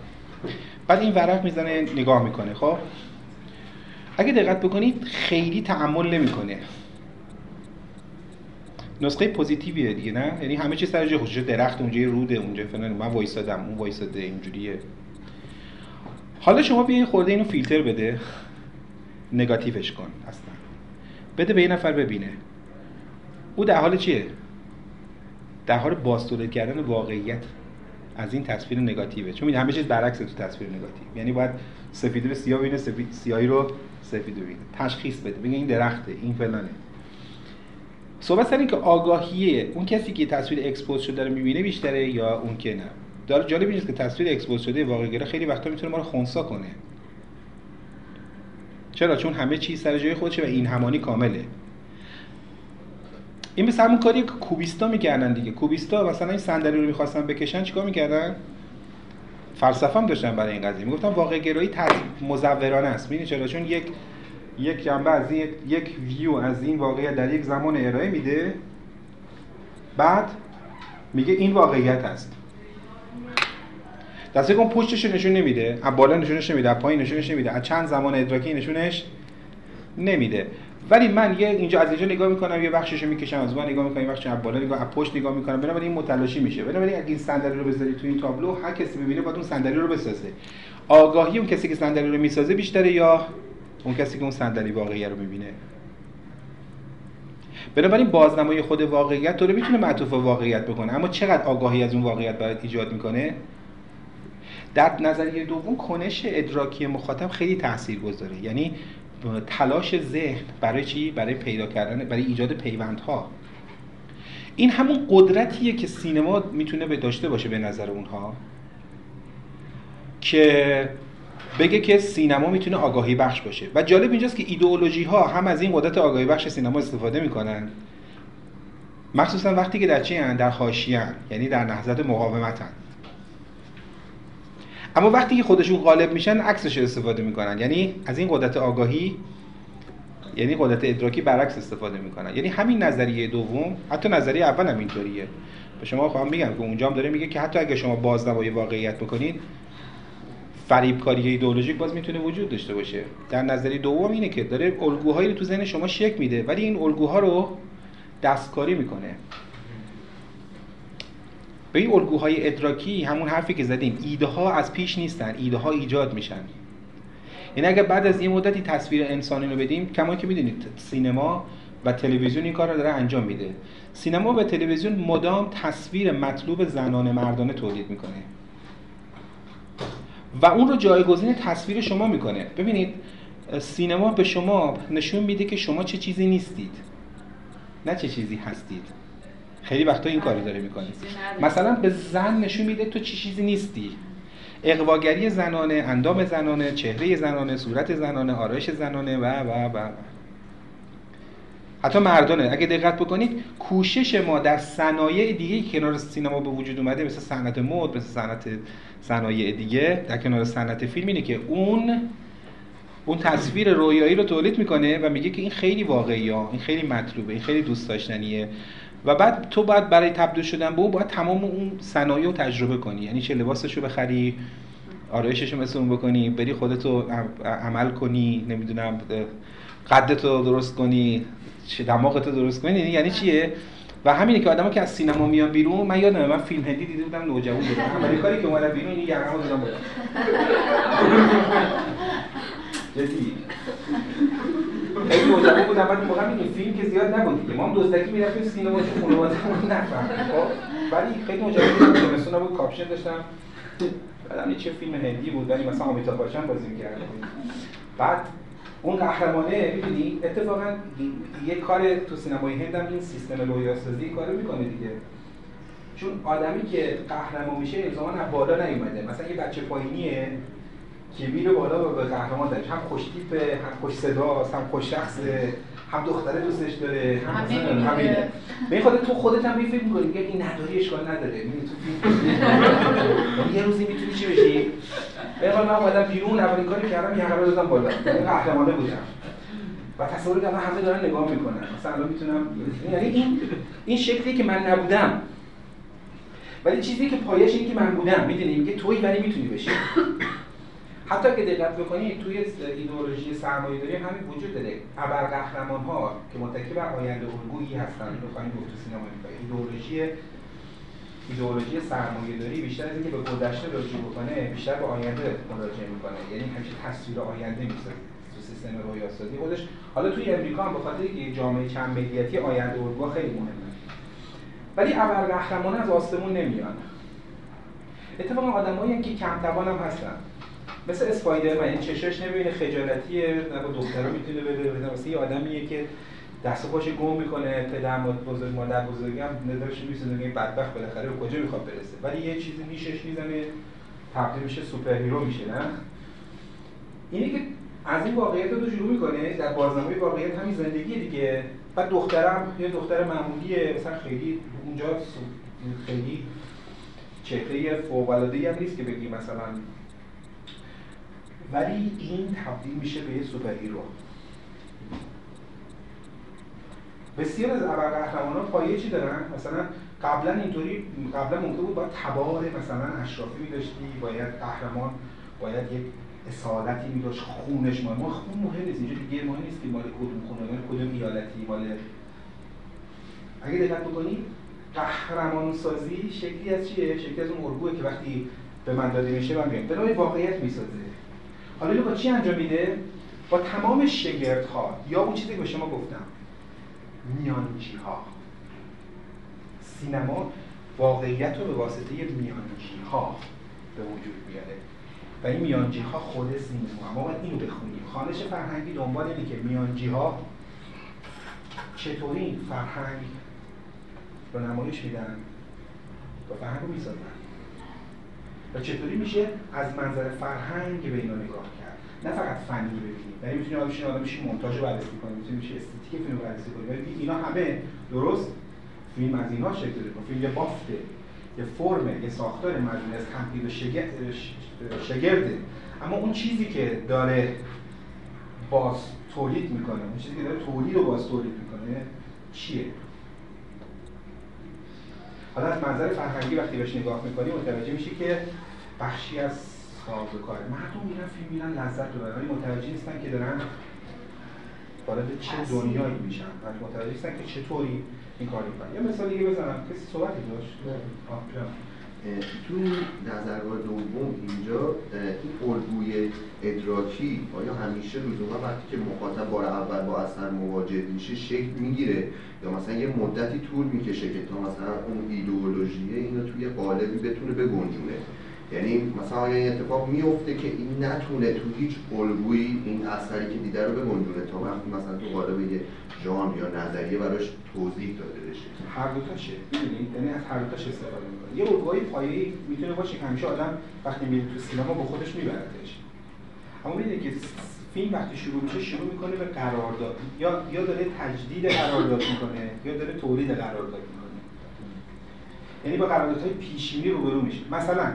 Speaker 2: بعد این ورق می‌زنه نگاه می‌کنه خب؟ اگه دقت بکنید خیلی تعامل نمی‌کنه. نسخه پوزیتیویه دیگه نه؟ یعنی همه چیز سر خودش. درخت اونجا روده اونجا فلان. من وایسادم اون وایساده اینجوریه. حالا شما بیا یه خورده اینو فیلتر بده. نگاتیوش کن اصلا. بده به یه نفر ببینه. او در حال چیه؟ در حال بازتولید کردن واقعیت از این تصویر نگاتیوه. چون همه چیز برعکس تو تصویر نگاتیو. یعنی باید سفید رو سیاه ببینه سفید سیاهی رو سفید ببینه. تشخیص بده. بگه این درخته این فلانه. صحبت سر که آگاهیه. اون کسی که تصویر expose شده رو می‌بینه بیشتره یا اون که نه؟ داره جالب اینه که تصویر expose شده واقعی خیلی وقتا می‌تونه ما رو خونسا کنه. چرا؟ چون همه چیز سر جای خودشه و این همانی کامله. این مثل همون کاری که کوبیستا می‌کردن دیگه. کوبیستا مثلا این صندلی رو می‌خواستن بکشن چیکار می‌کردن؟ فلسفه هم داشتن برای این قضیه. می‌گفتن واقع گرایی مزورانه است. می‌دونی چرا؟ چون یک یک جنبه از این یک ویو از این واقعیت در یک زمان ارائه میده. بعد میگه این واقعیت است. دسته کن پشتش نشون نمیده از بالا نشونش نمیده از پایین نشونش نمیده از چند زمان ادراکی نشونش نمیده. ولی من یه اینجا از اینجا نگاه می‌کنم یه بخششو می‌کشم از اون نگاه می‌کنم یه بخش از بالا نگاه از پشت نگاه می‌کنم. بنابراین این متلاشی میشه. بنابراین اگه این صندلی رو بذاری تو این تابلو هر کسی ببینه باید اون صندلی رو بسازه. آگاهی اون کسی که صندلی رو می‌سازه بیشتره یا اون کسی که اون صندلی واقعی رو می‌بینه؟ بنابراین بازنمایی خود واقعیت تو رو می‌تونه معطوف واقعیت بکنه. اما چقدر آگاهی از اون واقعیت برات ایجاد می‌کنه؟ در نظریه دوم کنش ادراکی مخاطب خیلی تاثیر گذاره یعنی تلاش ذهن برای چی؟ برای پیدا کردن برای ایجاد پیوندها. این همون قدرتیه که سینما می‌تونه به داشته باشه به نظر اونها که بگه که سینما می‌تونه آگاهی بخش باشه. و جالب اینجاست که ایدئولوژی ها هم از این قدرت آگاهی بخش سینما استفاده می‌کنن. مخصوصا وقتی که در چی در حاشیه‌ان یعنی در نهضت مقاومتن اما وقتی که خودشون غالب میشن عکسش استفاده می‌کنن. یعنی از این قدرت آگاهی یعنی قدرت ادراکی برعکس استفاده می‌کنن. یعنی همین نظریه دوم حتی نظریه اول هم اینطوریه. به شما خواهم میگم که اونجا هم داره میگه که حتی اگه شما بازنمایی واقعیت بکنید فریبکاری ایدئولوژیک باز می‌تونه وجود داشته باشه. در نظریه دوم اینه که داره الگوهایی رو تو ذهن شما شک میده ولی این الگوها رو دستکاری می‌کنه. به این الگوهای ادراکی همون حرفی که زدیم ایده ها از پیش نیستن ایده ها ایجاد میشن. این یعنی اگر بعد از یه مدتی تصویر انسانی رو بدیم کما که می‌دونید سینما و تلویزیون این کار رو داره انجام میده. سینما و تلویزیون مدام تصویر مطلوب زنان مردانه تولید می‌کنه. و اون رو جایگزین تصویر شما می‌کنه. ببینید سینما به شما نشون میده که شما چه چیزی نیستید. نه چه چیزی هستید. خیلی وقتا این کاری داره می‌کنه مثلا به زن نشون میده تو چی چیزی نیستی. اقواگری زنانه اندام زنانه چهره زنانه صورت زنانه آرایش زنانه و و و حتی مردانه. اگه دقت بکنید کوشش ما در صنایع دیگه کنار سینما به وجود اومده مثل صنعت مد مثل صنعت صنایع دیگه در کنار صنعت فیلم اینه که اون اون تصویر رویایی رو تولید می‌کنه و میگه که این خیلی واقعیه این خیلی مطلوبه این خیلی دوست داشتنیه. و بعد تو باید برای تبدیل شدن به اون باید تمام اون صنایع رو تجربه کنی. یعنی چه لباسش رو بخری آرایشش رو مثل اون بکنی بری خودتو عمل کنی نمی‌دونم قدتو درست کنی چه دماغتو درست کنی. یعنی چیه؟ و همینه که آدما که از سینما میان بیرون من یادمه من فیلم هندی دیده بودم نوجوان بودم. اولین کاری که اومدم بیرون این یقه‌مو دادم جدی. خیلی نوجوان بودم بعد موقع میگه فیلم که زیاد نبود دیگه. ما هم دزدکی می‌رفتیم سینما چون خانواده‌مون نفهم خب ولی خیلی نوجوان بودم زمستون بود کاپشن داشتم. بعدم چه فیلم هندی بود ولی مثلا آمیتاب باشن بازی می‌کرد بعد اون قهرمانه می‌بینی اتفاقا یه کار تو سینمای هند این سیستم رویاسازی کارو می‌کنه دیگه. چون آدمی که قهرمان میشه الزاما از بالا نیومده. مثلا یه بچه پایینیه که میره بالا و به قهرمان داره. هم خوش تیپه هم خوش صداست هم خوش شخصه هم دختره دوستش داره هم همینه به خاطر تو خودت هم فکر می‌کنی میگه این نداری اشکال نداره. میگه تو فیلم. یه روزی می‌تونی چی بشی؟ به من اومدم بیرون اولین کاری کردم یه قرار دادم بالا. یعنی قهرمانه بودم. و تصور کردم همه دارن نگاه می‌کنن. مثلا الان می‌تونم یعنی این این شکلی که من نبودم. ولی چیزی که پایش اینه که من بودم می‌دونی؟ میگه توی ولی می‌تونی بشی. حتی که دقت بکنید توی ایدئولوژی سرمایه‌داری همین وجود داره. ابر قهرمان ها که متکی بر آینده الگویی هستن بخوایم گفت سینما ایدئولوژی ایدئولوژی سرمایه‌داری بیشتر از اینکه به گذشته رجوع بکنه بیشتر به آینده مراجعه می‌کنه. یعنی همیشه تصویر آینده می‌سازه تو سیستم رویاسازی خودش. حالا توی امریکا هم به خاطر اینکه جامعه چند ملیتی آینده الگو خیلی مهمه. ولی ابر قهرمان از آسمون نمیان. اتفاقا آدمایی که کم توان هم هستن. مثل اسپایدرمن این چشاش نمی‌بینه خجالتیه دخترا می‌تونه بده مثلا یه آدمیه که دست پاش گم می‌کنه پدر بزرگ مادر بزرگم ندارش میسونه این بدبخت بالاخره به کجا می‌خواد برسه. ولی یه چیزی نیشش می‌زنه تبدیل میشه superhero میشه نه؟ اینه که از این واقعیت رو شروع می‌کنه در بازنمایی واقعیت همین زندگی دیگه. بعد دخترم یه دختر معمولیه مثلا خیلی اونجا خیلی چهره فوق العاده هم نیست که بگی مثلا ولی این تبدیل میشه به یه superhero بسیار از ابرقهرمانان پایه چی دارن؟ مثلا قبلا اینطوری قبلا ممکن بود باید تبار مثلا اشرافی میداشتی باید قهرمان باید یک اصالتی میداشت خونش ما ما خون مهم نیست اینجا دیگه مهم نیست که مال کدوم خونه مال کدوم ایالتی مال اگه دقت بکنی قهرمان سازی شکلی از چیه؟ شکلی از اون الگوئه که وقتی به من داده میشه من میگم. به واقعیت می‌سازه. حالا اینو با چی انجام میده؟ با تمام ها یا اون چیزی که به شما گفتم. میانجی ها سینما واقعیت رو به واسطه میانجی ها به وجود میاره. و این میانجی ها خود سینما. ما باید اینو بخونیم. خانش فرهنگی دنبال اینه که میانجی ها چطوری فرهنگ رو نمایش میدن؟ و فرهنگ رو می‌سازن. و چطوری میشه از منظر فرهنگ به اینا نگاه کرد؟ نه فقط فنی ببینیم یعنی می‌تونی آدم بشین آدم بشین مونتاژ رو بررسی کنی می‌تونی میشه استتیک فیلم رو بررسی کنی. ولی اینا همه درست فیلم از اینها شکل داره فیلم یه بافته یه فرم یه ساختار مجموعه از تمهید شگرده. اما اون چیزی که داره باز تولید می‌کنه اون چیزی که داره تولید رو باز تولید می‌کنه چیه؟ حالا از منظر فرهنگی وقتی بهش نگاه می‌کنی متوجه میشی که بخشی از ساز کار. مردم میرن فیلم میرن لذت ببرن ولی متوجه نیستن که دارن وارد چه دنیایی میشن. و متوجه نیستن که چطوری این کار می‌کنن. یه مثال دیگه بزنم. کسی صحبتی داشت؟
Speaker 5: تو نظرگاه دوم اینجا این الگوی ادراکی آیا همیشه لزوما وقتی که مخاطب بار اول با اثر مواجه میشه شکل می‌گیره؟ یا مثلا یه مدتی طول می‌کشه که تا مثلا اون ایدئولوژی اینو توی قالبی بتونه بگنجونه؟ یعنی مثلا آیا این اتفاق میفته که این نتونه تو هیچ الگویی این اثری که دیده رو بگنجونه. تا وقتی مثلا تو قالب یه ژان یا نظریه براش توضیح داده بشه.
Speaker 2: هر دو تاشه می‌دونید یعنی از هر دو تاش استفاده می‌کنه یه الگوی پایه‌ای می‌تونه باشه که همیشه آدم وقتی میره تو سینما با خودش میبردش. اما می‌دونید که فیلم وقتی شروع میشه شروع می‌کنه به قرارداد. یا یا داره تجدید قرارداد می‌کنه یا داره تولید قرارداد می‌کنه. یعنی با قراردادهای پیشینی روبرو میشه مثلا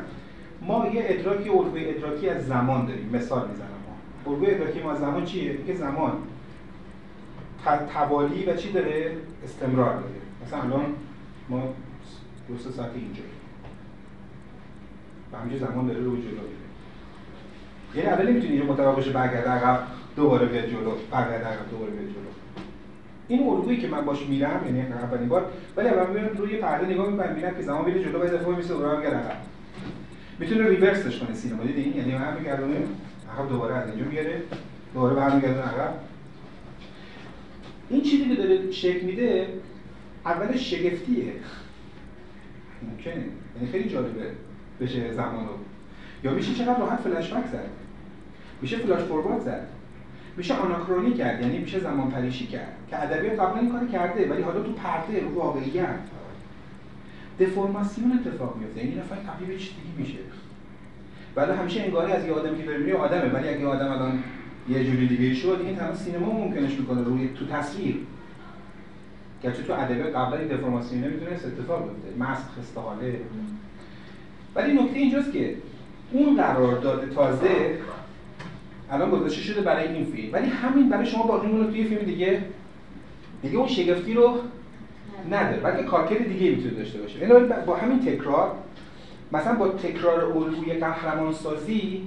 Speaker 2: ما یه ادراکی الگوی ادراکی از زمان داریم. مثال می‌زنم. الگوی ادراکی ما از زمان چیه؟ که زمان. توالی و چی داره؟ استمرار داره. مثلا الان ما دو سه ساعت اینجا. و همینجا زمان داره رو جلو یعنی اول نمی‌تونی اینجا مطابق بشه برگرد عقب دوباره بیاد جلو. برگرد عقب دوباره بیاد جلو. این الگویی که من باش میرم یعنی اولین بار ولی اول میرم روی پرده نگاه می‌کنم می‌بینم که زمان میره جلو و دفعه میسه دوباره برگرد عقب. می‌تونه ریورسش کنه سینما. دیدین یعنی من برمیگردونه عقب دوباره از اینجا میاره دوباره برمیگردونه عقب. این چیزی که داره شکل میده اولش شگفتیه. ممکنه. یعنی خیلی جالبه بشه زمان رو. یا میشه چقدر راحت فلش بک زد. میشه فلاش فوروارد زد. میشه آناکرونی کرد. یعنی میشه زمان پریشی کرد. که ادبیات قبلا این کار کرده ولی حالا تو پرده رو واقعیت. دفرماسیون اتفاق میفته. یعنی نفر تبدیل به چیز میشه. ولی همیشه انگاری از یه آدمی که داری آدمه. ولی اگه آدم الان یه جوری دیگه شد این تمام سینما ممکنش می‌کنه روی تو تصویر. گرچه تو ادبیات این دفرماسیون نمی‌تونست اتفاق بیفته مسخ استحاله. ولی نکته اینجاست که اون قرارداد تازه الان گذاشته شده برای این فیلم. ولی همین برای شما باقی رو توی فیلم دیگه. دیگه اون شگفتی رو نداره بلکه کارکرد دیگه می‌تونه داشته باشه. یعنی با همین تکرار مثلا با تکرار الگوی قهرمان سازی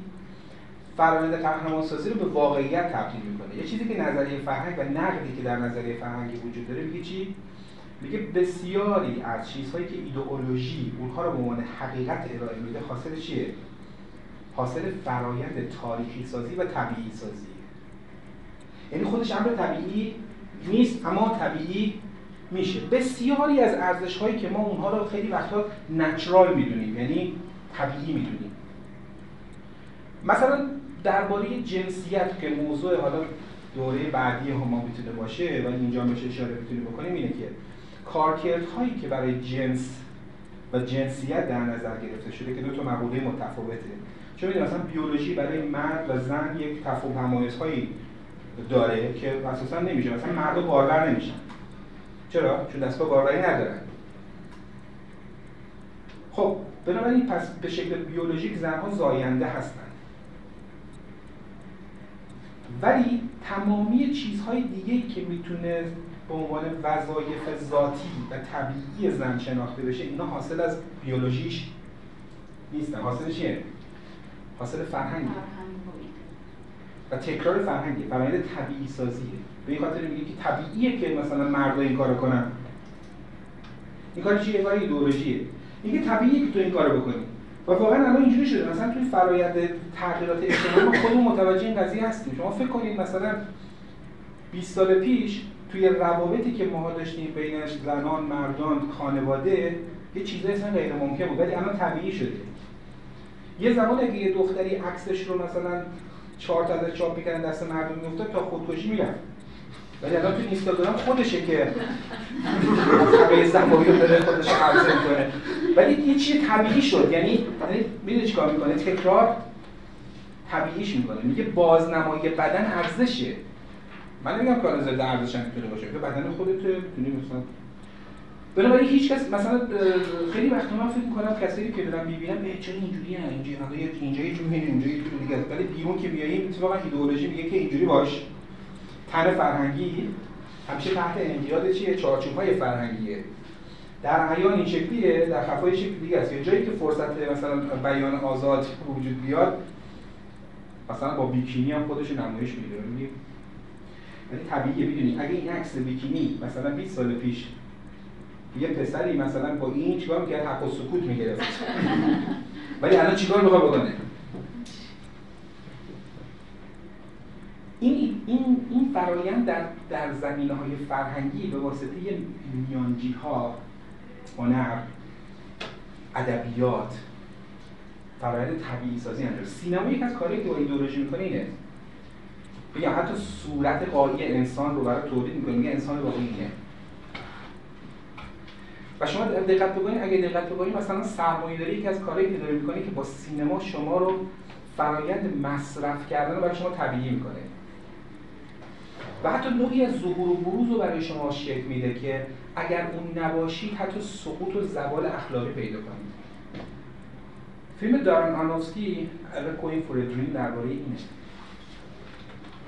Speaker 2: فرآیند قهرمان سازی رو به واقعیت تبدیل می‌کنه. یه چیزی که نظریه فرهنگ و نقدی که در نظریه فرهنگی وجود داره میگه چی؟ میگه بسیاری از چیزهایی که ایدئولوژی اونها رو به عنوان حقیقت ارائه میده حاصل چیه؟ حاصل فرایند تاریخی سازی و طبیعی سازی. یعنی خودش امر طبیعی نیست اما طبیعی میشه. بسیاری از ارزش هایی که ما اونها رو خیلی وقتا نچرال می‌دونیم یعنی طبیعی می‌دونیم. مثلا درباره جنسیت که موضوع حالا دوره بعدی ما می‌تونه باشه و اینجا بهش اشاره می‌تونیم بکنیم اینه که کارکردهایی که برای جنس و جنسیت در نظر گرفته شده که دو تا مقوله متفاوته. چون مثلا بیولوژی برای مرد و زن یک تفاوت هایی داره که اساسا نمیشه. مثلا مرد بارور نمیشن. چرا؟ چون دستگاه باروری ندارن. خب بنابراین پس به شکل بیولوژیک زنها زاینده هستند ولی تمامی چیزهای دیگه که می‌تونه به عنوان وظایف ذاتی و طبیعی زن شناخته بشه اینا حاصل از بیولوژیش نیستن. حاصل چیه؟ حاصل فرهنگی و تکرار فرهنگی فرهنگ طبیعی سازیه به این خاطر میگه که طبیعیه که مثلا مردا این کارو کنن. این کار چیه؟ کار ایدئولوژیه. میگه طبیعیه که تو این کارو بکنی. و واقعا الان اینجوری شده. مثلا توی فرایند تغییرات اجتماعی ما خودمون متوجه این قضیه هستیم. شما فکر کنید مثلا 20 سال پیش توی روابطی که ما داشتیم بین زنان، مردان، خانواده یه چیزایی اصلا غیر ممکن بود ولی الان طبیعی شده. یه زمان اگه یه دختری عکسش رو مثلا چهار تا ازش چاپ می‌کردن دست مردم میافتاد تا خودکشی می‌رفت. ولی الان تو اینستاگرام خودشه که طبعه زمانی رو داره خودش عرضه می‌کنه. ولی یه چیز طبیعی شد. یعنی یعنی می‌دونی چیکار می‌کنه؟ تکرار طبیعیش می‌کنه. میگه بازنمایی بدن ارزشه. من نمیگم کار ضد ارزش هم می‌تونه باشه. که بدن خودت می‌تونی مثلا بنابراین هیچ کس مثلا خیلی وقت من فکر می‌کنم کسایی که دارن می‌بینن به چرا اینجوری هن اینجا اینجا یه جوری اینجا یه جوری دیگه ولی بیرون که میاییم اتفاقا ایدئولوژی میگه که اینجوری باش. تن فرهنگی همیشه تحت انقیاد چیه؟ چارچوب های فرهنگیه. در عیان این شکلیه در خفای شکل دیگه است. جایی که فرصت مثلا بیان آزاد وجود بیاد مثلا با بیکینی هم خودش نمایش میده. ولی طبیعیه می‌دونی. اگه این عکس بیکینی مثلا 20 سال پیش یه پسری مثلا با این چیکار می‌کرد؟ حق و سکوت می‌گرفت. ولی الان چیکار می‌خواد بکنه؟ این این این فرایند در در زمینه های فرهنگی به واسطه میانجی هنر ادبیات فرایند طبیعی سازی انجام. سینما یک از کارهایی که ایدئولوژی می‌کنه اینه. بگم حتی صورت قایی انسان رو برای تولید می‌کنه. میگه انسان واقعی اینه. و شما دقت بکنید اگه دقت بکنید مثلا سرمایه‌داری یکی از کارهایی که داره می‌کنه که با سینما شما رو فرایند مصرف کردن رو برای شما طبیعی می‌کنه. و حتی نوعی از ظهور و بروز رو برای شما شکل میده که اگر اون نباشید حتی سقوط و زوال اخلاقی پیدا کنید. فیلم دارن آنوفسکی کوین فور دریم درباره اینه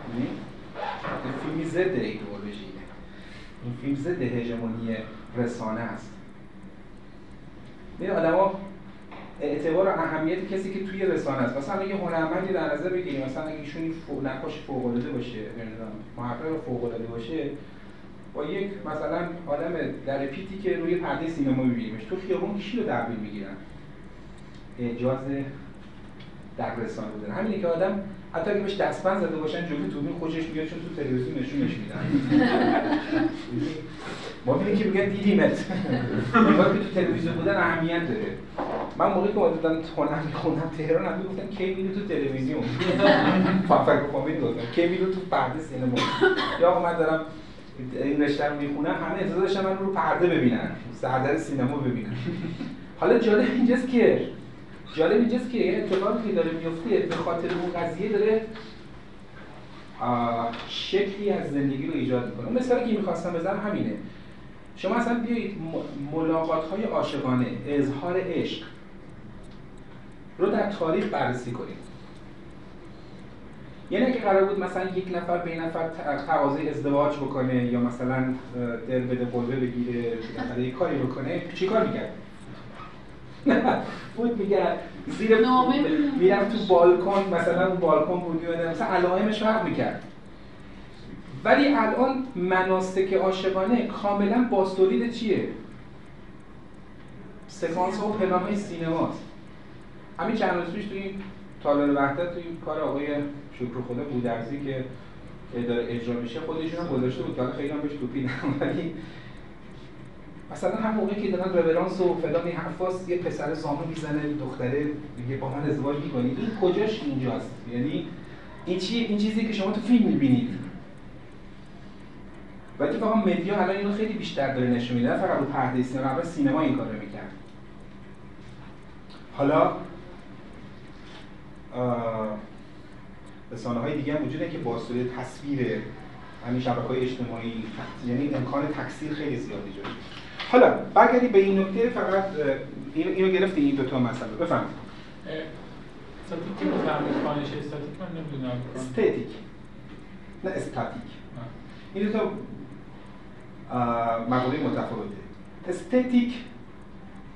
Speaker 2: یعنی فیلمی ضد ایدئولوژی این فیلم ضد هژمونی رسانه است. این آدما اعتبار و اهمیت کسی که توی رسانه است. مثلا یه هنرمندی در نظر بگیریم مثلا اگه ایشون فوق نقاش فوق العاده باشه محقق فوق العاده باشه با یک مثلا آدم در پیتی که روی پرده سینما می‌بینیمش تو خیابون کی رو تحویل می‌گیرن؟ اجاز در رسانه بودن. همینه که آدم حتی اگه بهش دستبند زده باشن جلوی توبین خوشش میاد چون تو تلویزیون نشونش میدن. ما میگیم که میگن دیدیمت انگار که تو تلویزیون بودن اهمیت داره. من موقعی که اومدم هنر میخوندم تهران هم می‌گفتن کی میری تو تلویزیون؟ فقط کنم گفتم کی میری تو پرده سینما؟ یا آقا من دارم این رشته رو می‌خونم همه انتظار داشتن من رو پرده ببینن سردر سینما ببینن. حالا جالب اینجاست که جالب اینجاست که اتفاقی که داره میفته به خاطر اون قضیه داره شکلی از زندگی رو ایجاد می‌کنه. مثالی که می‌خواستم بزنم همینه. شما اصلا بیایید ملاقات های عاشقانه اظهار عشق رو در تاریخ بررسی کنید یعنی اگه قرار بود مثلا یک نفر به این نفر تقاضای ازدواج بکنه یا مثلا دل بده قلبه بگیره یک کاری بکنه چی کار می‌کرد؟ بود میگرد زیر می‌رفت تو بالکن مثلا اون بالکن بود مثلا علائمش فرق می‌کرد. ولی الان مناسک عاشقانه کاملا باستولید چیه؟ سکانس ها و پلان های سینماست. همین چند روز پیش توی تالار وحدت توی کار آقای شکر خدا بودرزی که داره اجرا میشه خودشون هم گذاشته بود. که خیلی هم بهش توپی ولی مثلا هم موقعی که دارن رورانس و فلان این حرفاست یه پسر زانو می‌زنه دختره میگه با من ازدواج می‌کنی. این کجاش اینجاست؟ یعنی این چی این چیزی که شما تو فیلم می‌بینید و اتفاقا مدیا الان اینو خیلی بیشتر داره نشون میده. فقط رو پرده سینما قبل سینما این کارو می‌کرد. حالا رسانه های دیگه هم وجوده که با تصویر همین شبکه های اجتماعی یعنی امکان تکثیر خیلی زیادی جاشه حالا برگردی به این نکته فقط اینو, گرفتی این دوتا مسئله. بفهم
Speaker 6: استاتیک که خانش استاتیک من نمی‌دونم.
Speaker 2: استاتیک. نه استاتیک. این دوتا مقوله متفاوته. استاتیک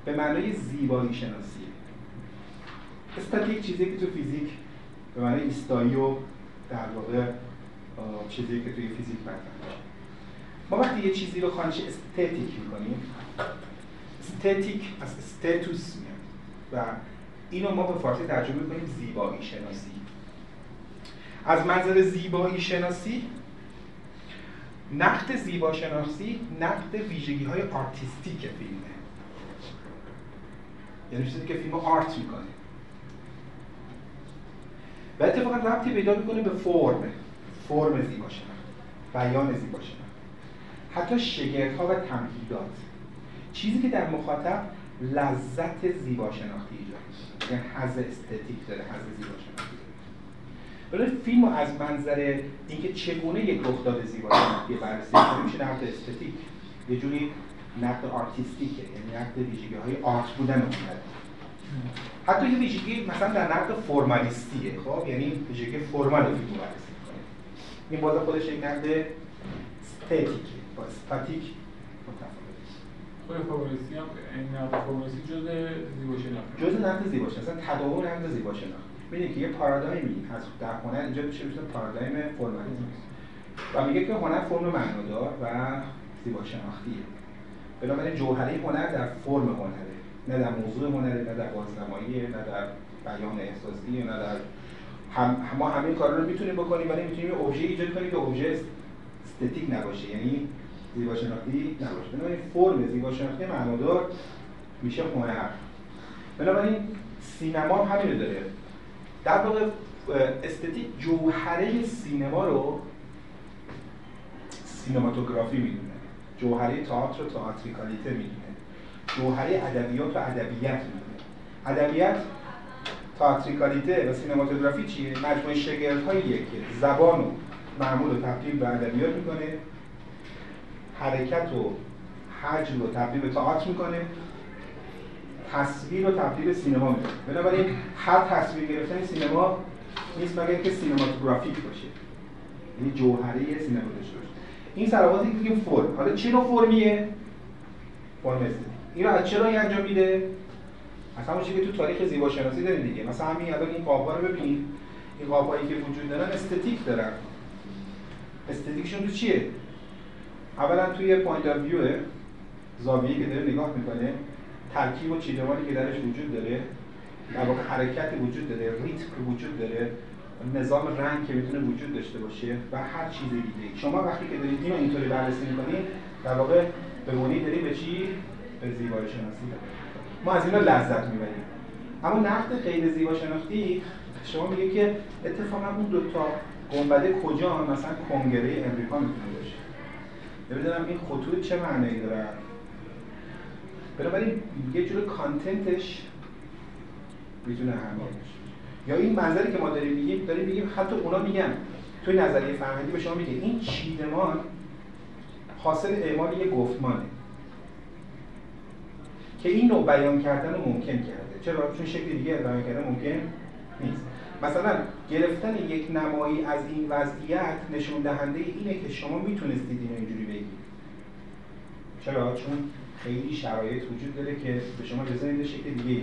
Speaker 2: به معنای زیبایی شناسیه. استاتیک چیزی که تو فیزیک به معنی ایستایی و در واقع چیزی که توی فیزیک مطرح ما وقتی یه چیزی رو خوانش استتیک می‌کنیم استتیک از استاتوس میاد و اینو ما به فارسی ترجمه می‌کنیم زیبایی شناسی. از منظر زیبایی شناسی نقد زیبا شناسی نقد ویژگی های artistic فیلمه. یعنی چیزی که فیلم آرت می‌کنه. و اتفاقا ربطی پیدا می‌کنه به فرم. فرم زیبا شناخت بیان زیبا شناخت حتی شگرت ها و تمهیدات. چیزی که در مخاطب لذت زیبا شناختی ایجاد یعنی حز استتیک داره حز زیبا شناختی داره فیلم از منظر اینکه چگونه یک رخداد زیبا شناختی بررسی کنیم میشه نقد استتیک یه جوری نقد آرتیستیکه یعنی نقد ویژگی های آرت بودن رو حتی یه ویژگی مثلا در نقد فرمالیستیه خب؟ یعنی ویژگی فرمال فیلم بررسی کنه این باز خودش یک نقد استتیکه. با استاتیک متفاوت
Speaker 6: خود فرمالیستی هم این نقد فرمالیستی جزء زیبا شناخت
Speaker 2: جزء نقد زیبا شناخت اصلا تداوم نقد زیبا شناخت ببینید که یه پارادایمی از در هنر اینجا میشه میشه پارادایم فرمالیسم. و میگه که هنر فرم معنادار و زیبا شناختیه بنابراین جوهره هنر در فرم هنره. نه در موضوع هنره نه در بازنمایی نه در بیان احساسی نه در هم ما همه کارا رو می‌تونیم بکنیم ولی می‌تونیم یه ابژه ایجاد کنیم که ابژه استتیک نباشه. یعنی زیبا شناختی نباشه بنابراین فرم زیبا شناختی معنادار میشه هنر. بنابراین سینما هم داره. در واقع استتیک جوهره سینما رو سینماتوگرافی می‌دونه. جوهره تئاتر و تئاتریکالیته می‌دونه. جوهره ادبیات و ادبیت می‌دونه. ادبیت تئاتریکالیته و سینماتوگرافی چیه؟ مجموعه شگردهاییه که زبان و معمول تبدیل به ادبیات می‌کنه. حرکت و حجم رو تبدیل به تئاتر می‌کنه. تصویر رو تبدیل به سینما می‌کنه. بنابراین هر تصویر گرفتن سینما نیست مگر که سینماتوگرافیک باشه. یعنی جوهره سینما داشته باشه. این که میگیم فرم. حالا چه نوع فرمیه؟ فرم این رو از چه راهی انجام میده؟ از همون که تو تاریخ زیبا شناسی داریم دیگه. مثلا همین الان این قاب‌ها رو ببینید. این قاب‌هایی که وجود دارن استتیک دارن. استتیکشون تو چیه؟ اولا توی point of view زاویه‌ای که داره نگاه می‌کنه ترکیب و چیدمانی که درش وجود داره در واقع حرکتی وجود داره ریتم وجود داره نظام رنگ که می‌تونه وجود داشته باشه و هر چیز دیگه شما وقتی که دارید اینو اینطوری بررسی می‌کنید در واقع به مونی دارید به چی؟ به زیبایی شناسی ما از اینا لذت می‌بریم. اما نقد غیر زیبا شناختی شما میگه که اتفاقا اون دو تا گنبده کجا؟ مثلا کنگره امریکا می‌تونه نمی‌دونم این خطوط چه معنی دارن بنابراین یه جور کانتنتش می‌تونه همین یا این منظری که ما داریم میگیم داریم میگیم حتی اونا میگن توی نظریه فرهنگی به شما میگه این چیدمان حاصل اعمال یه گفتمانه. که این نوع بیان کردن ممکن کرده. چرا؟ چون شکل دیگه بیان کردن ممکن نیست. مثلا گرفتن یک نمایی از این وضعیت نشون دهنده اینه که شما می‌تونستید اینو اینجوری بگید چرا؟ چون خیلی شرایط وجود داره که به شما اجازه میده شکل دیگه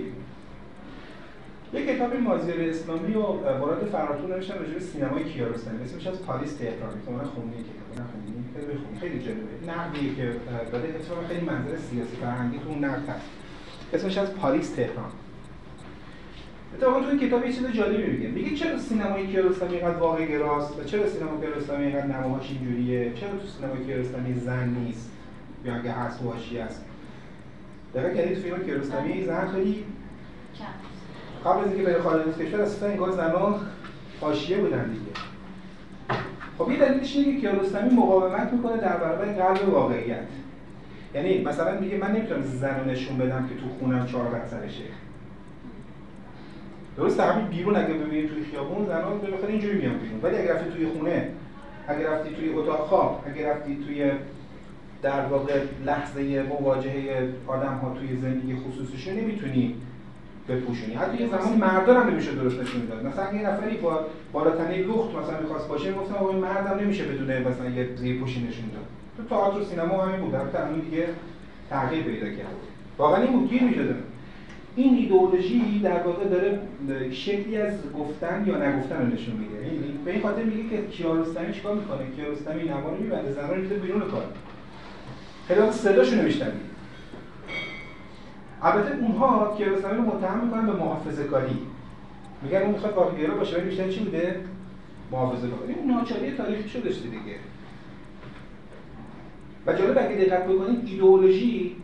Speaker 2: یه کتاب مازیار اسلامی و مراد فراتون نوشتن راجع به سینمای کیارستمی اسمش از پاریس تهران. که من خوندی کتاب نخوندی خیلی خیلی جالبه. نقدی که داده اتفاقا خیلی منظر سیاسی فرهنگی تو اون نقد هست. اسمش از پاریس تهران. اتفاقا تو این کتاب یه چیز جالبی میگه. میگه چرا سینمای کیارستمی اینقدر واقع گراست و چرا سینما کیارستمی اینقدر نماهاش اینجوریه؟ چرا تو سینما کیارستمی زن نیست؟ یا اگه هست واشی هست. دقیقا کردید فیلم کیارستمی زن خیلی قبل از اینکه بره خارج از کشور اصلا انگار زنان حاشیه بودن دیگه. خب یه دلیلش اینه که کیارستمی مقاومت می‌کنه در برابر قلب واقعیت. یعنی مثلا میگه من نمی‌تونم زن رو نشون بدم که تو خونم چهار سرشه درست همین بیرون اگه ببینید توی خیابون زنان بخاطر اینجوری میان بیرون. ولی اگه رفتی توی خونه اگه رفتی توی اتاق خواب اگه رفتی توی در واقع لحظه مواجهه آدم ها توی زندگی خصوصیش نمی‌تونی بپوشونی. حتی یه زمانی مردان هم نمیشه درست نشون می‌داد. مثلا یه نفری با بالاتنه لخت مثلا می‌خواست باشه می‌گفتم آقا این مردم نمیشه بدون مثلا یه زیر پوشی نشون داد. تو تئاتر و سینما همین بود. البته دیگه تغییر پیدا کرد. واقعا این بود گیر این ایدئولوژی در واقع داره شکلی از گفتن یا نگفتن رو نشون میده. به این خاطر میگه که کیارستمی چیکار می‌کنه؟ کیارستمی نما رو میبنده زنان رو بیرون کار خیلی صداشون رو البته اونها کیارستمی رو متهم می‌کنن به محافظه کاری. میگن اون می‌خواد واقعگرا باشه ولی بیشتر چی بوده؟ محافظه کاری. اون ناچاری تاریخی داشته دیگه. و جالب اگه دقت بکنید ایدئولوژی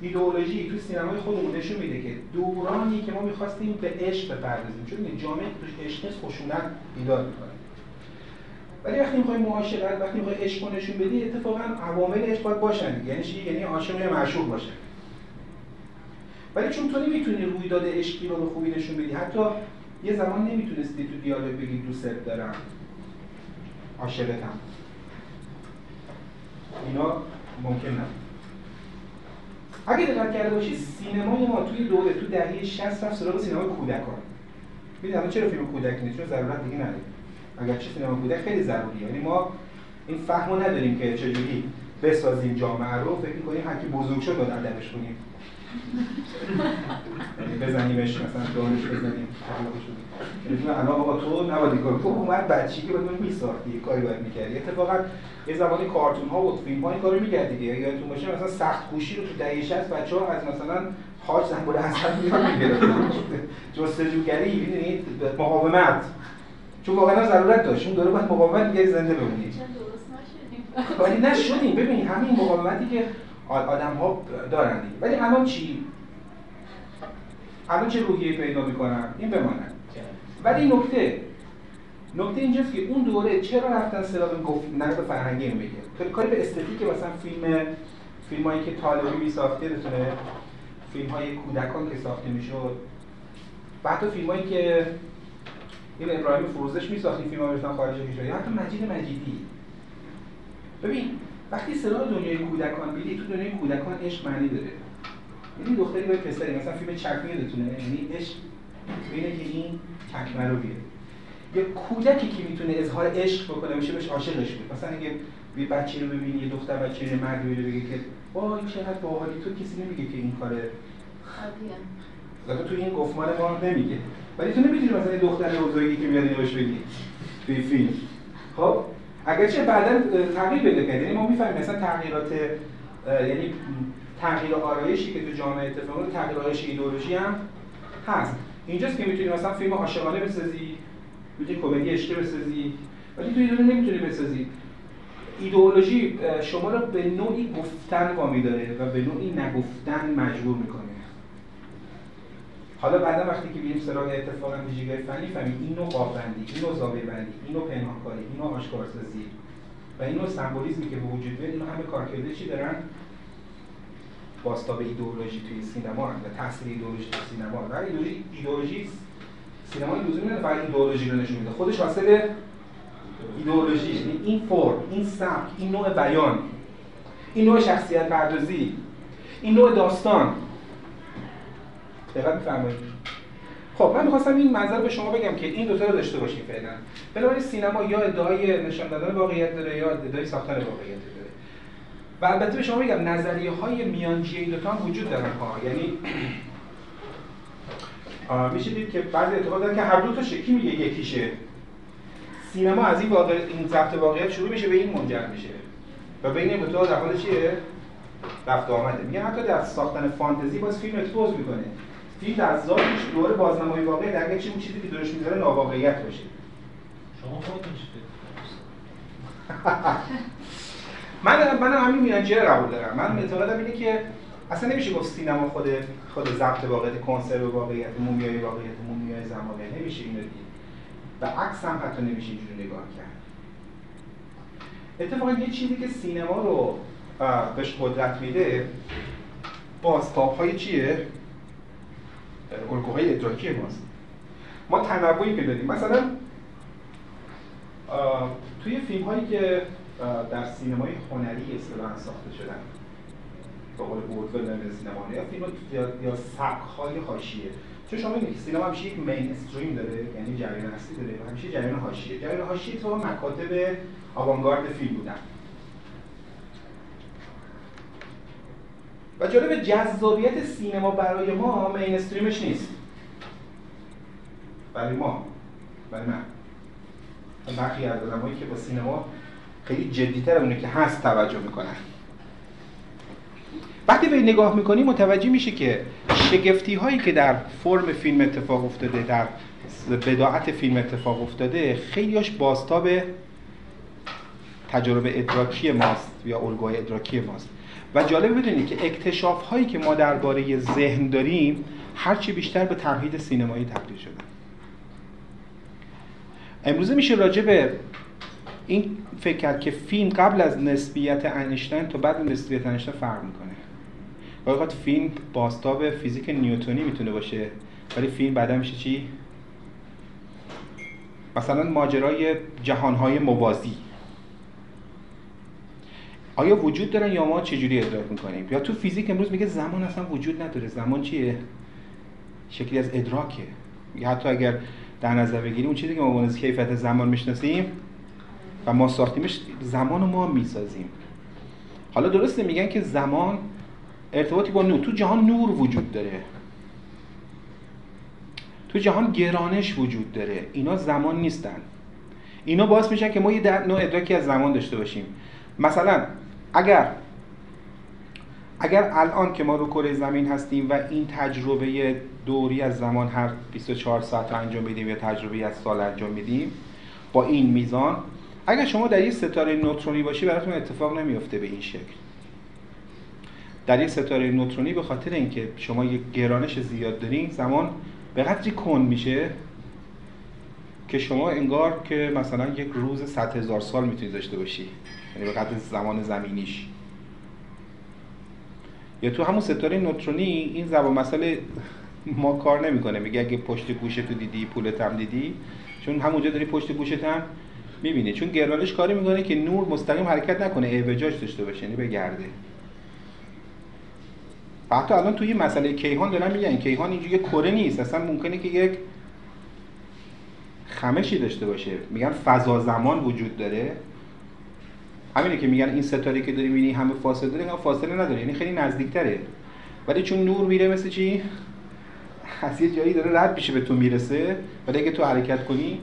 Speaker 2: ایدئولوژی تو سینمای خودمون نشون میده که دورانی که ما می‌خواستیم به عشق بپردازیم. چون جامعه توش عشق نیست خشونت ایجاد می‌کنه. ولی وقتی می‌خوای معاشرت وقتی می‌خوای عشق نشون بدی اتفاقا عوامل عشق باید باشن. یعنی چی؟ یعنی عاشق یا معشوق باشه ولی چون تو نمی‌تونی رویداد عشقی رو به خوبی نشون بدی حتی یه زمان نمی‌تونستی تو دیالوگ بگی دوست دارم عاشقتم. اینا ممکن نبود. اگه دقت کرده باشی سینمای ما توی دوره تو دهه 60 رفت سراغ سینما کودکان. می‌دونم چرا فیلم کودک نیست؟ چون ضرورت دیگه نداره؟ اگرچه سینما کودک خیلی ضروریه. یعنی ما این فهمو نداریم که چجوری بسازیم جامعه رو. فکر می‌کنیم هر کی بزرگ شد باید ادبش کنیم. یعنی بزنیمش مثلا دانش بزنیم یعنی الان آقا تو نباید کار تو اومد بچگی که باید میساختی کاری باید می‌کردی. اتفاقا یه زمانی کارتون ها و فیلم ها این کارو می‌کرد دیگه. یادتون باشه مثلا سخت کوشی رو تو دهه 60 بچه‌ها از مثلا حاج زنبور حسن میاد می‌گرفتن. جستجوگری می‌دونید مقاومت. چون واقعا ضرورت داشت. اون دوره باید مقاومت دیگه زنده بمونید ولی نشدیم. ببین همین مقاومتی که آدم ها دارن ولی الان چی؟ الان چه روحیه پیدا می‌کنن؟ این بمانن ولی نکته نکته اینجاست که اون دوره چرا رفتن سراغ گفت نقد فرهنگی میگه کاری به استتیک مثلا فیلم فیلم هایی که طالبی می ساخته بتونه فیلم های کودکان که ساخته می‌شد. و حتی فیلم هایی که این ابراهیم فروزش می ساخت فیلم ها خارج کشور. یا حتی مجید مجیدی. ببین وقتی سراغ دنیای کودکان بیدی تو دنیای کودکان عشق معنی داره. یعنی دختری با پسری مثلا فیلم چکمه یادتونه یعنی عشق اینه که این چکمه رو بیاره. یه کودکی که می‌تونه اظهار عشق بکنه میشه بهش عاشقش بود مثلا اگه یه بچه رو ببینی یه دختر بچه یه مردی رو بگه که وای چقدر باحالی تو کسی نمیگه که این کاره. عادیه تو این گفتمان ما نمیگه. ولی تو نمی‌تونی مثلا دختر بزرگی که میاد اینو بگی توی فیلم. خب؟ اگرچه بعدا تغییر پیدا کرد. یعنی ما می‌فهمیم مثلا تغییرات یعنی تغییر آرایشی که تو جامعه اتفاق تغییر آرایش ایدئولوژی هم هست. اینجاست که می‌تونی مثلا فیلم عاشقانه بسازی می‌تونی کمدی عشقی بسازی ولی تو ایران نمی‌تونی بسازی. ایدئولوژی شما رو به نوعی گفتن وامی داره و به نوعی نگفتن مجبور می‌کنه. حالا بعدا وقتی که بیریم سراغ اتفاقا ویژگی فنی فهمید اینو قابندی اینو زاویه بندی اینو پنهانکاری اینو آشکارسازی و این نوع سمبولیزمی که به وجود میاد اینا همه کارکرده چی دارن؟ باستاب ایدئولوژی توی سینما و تاثیر ایدئولوژی توی سینما و ایدئولوژی ایدئولوژی سینما لزومی نداره فقط ایدئولوژی رو نشون میده. خودش حاصل ایدئولوژی یعنی این فرم این سبک این نوع بیان این نوع شخصیت پردازی این نوع داستان. دقت می‌فرمایید خب من می‌خواستم این منظر به شما بگم که این دوتا رو داشته باشیم فعلا. بنابراین سینما یا ادعای نشان دادن واقعیت داره یا ادعای ساختن واقعیت داره. و البته به شما بگم نظریه های میانجی این دوتا هم وجود دارن ها. یعنی میشه دید که بعضی اعتقاد دارن که هر دو تا شکی میگه یکیشه؟ سینما از این واقع این ضبط واقعیت شروع میشه به این منجر میشه. و بین این دو در حال چیه؟ رفت آمده. میگه حتی در ساختن فانتزی باز فیلم expose می‌کنه. فیلم در ذاتش دوره بازنمایی واقعی در چی چیزی که درش می‌ذاره ناواقعیت باشه.
Speaker 4: شما خودتون
Speaker 2: من من همین میانجی قبول دارم. من اعتقادم اینه که اصلا نمیشه گفت سینما خود خود ضبط واقعیت کنسرو واقعیت مومیای واقعیت مومیای زمانه نمیشه اینو دید. و عکس هم حتی نمیشه اینجوری نگاه کرد. اتفاقا یه چیزی که سینما رو بهش قدرت میده بازتاب های چیه؟ الگوهای ادراکی ماست. ما تنوعی که داریم مثلا توی فیلم هایی که در سینمای هنری اصطلاحا ساخته شدن. به قول بولفل سینما یا فیلم یا, یا سبک های حاشیه. چون شما می‌بینید سینما همیشه یک مین استریم داره یعنی جریان اصلی داره و همیشه جریان حاشیه. جریان حاشیه تو مکاتب آوانگارد فیلم بودن. و جالب جذابیت سینما برای ما مین استریمش نیست. برای ما. برای من برخی از آدمایی که با سینما خیلی جدیتر اونه که هست توجه می‌کنن. وقتی به نگاه می‌کنی متوجه میشه که شگفتی هایی که در فرم فیلم اتفاق افتاده در بداعت فیلم اتفاق افتاده خیلیاش باستاب تجربه ادراکی ماست یا الگوهای ادراکی ماست. و جالب بدونید که اکتشاف هایی که ما درباره ذهن داریم هرچی بیشتر به تمهید سینمایی تبدیل شدن. امروزه میشه راجع به این فکر کرد که فیلم قبل از نسبیت انیشتین تا بعد نسبیت انیشتین فرق می‌کنه. اوقات فیلم باستاب فیزیک نیوتونی می‌تونه باشه ولی فیلم بعدا میشه چی؟ مثلا ماجرای جهانهای موازی. آیا وجود دارن یا ما چجوری ادراک می‌کنیم؟ یا تو فیزیک امروز میگه زمان اصلا وجود نداره. زمان چیه؟ شکلی از ادراکه. یا حتی اگر در نظر بگیریم اون چیزی که ما از کیفیت زمان می‌شناسیم و ما ساختیمش زمان رو ما می‌سازیم. حالا درسته میگن که زمان ارتباطی با نور تو جهان نور وجود داره. تو جهان گرانش وجود داره. اینا زمان نیستن. اینا باعث میشن که ما یه نوع ادراکی از زمان داشته باشیم. مثلا اگر اگر الان که ما رو کره زمین هستیم و این تجربه دوری از زمان هر 24 ساعت انجام میدیم یا تجربه از سال انجام میدیم با این میزان اگر شما در یه ستاره نوترونی باشی براتون اتفاق نمیفته به این شکل. در یه ستاره نوترونی به خاطر اینکه شما یک گرانش زیاد دارین زمان به قدری کن میشه که شما انگار که مثلا یک روز 100 هزار سال می‌تونید داشته باشی. یعنی به قدر زمان زمینیش. یا تو همون ستاره نوترونی این زبان مسئله ما کار نمی‌کنه. میگه اگه پشت گوشت تو دیدی پولت هم دیدی چون همونجا داری پشت گوشت هم می‌بینی. چون گرانش کاری می‌کنه که نور مستقیم حرکت نکنه اعوجاج داشته باشه یعنی بگرده. حتی الان توی مسئله کیهان دارن میگن کیهان اینجوری کره نیست. اصلا ممکنه که یک خمشی داشته باشه. میگن فضا زمان وجود داره. همینه که میگن این ستاره که داری می‌بینی همه فاصله داره فاصله نداره. یعنی خیلی نزدیکتره. ولی چون نور میره مثل چی؟ از یه جایی داره رد میشه به تو می‌رسه. ولی اگه تو حرکت کنی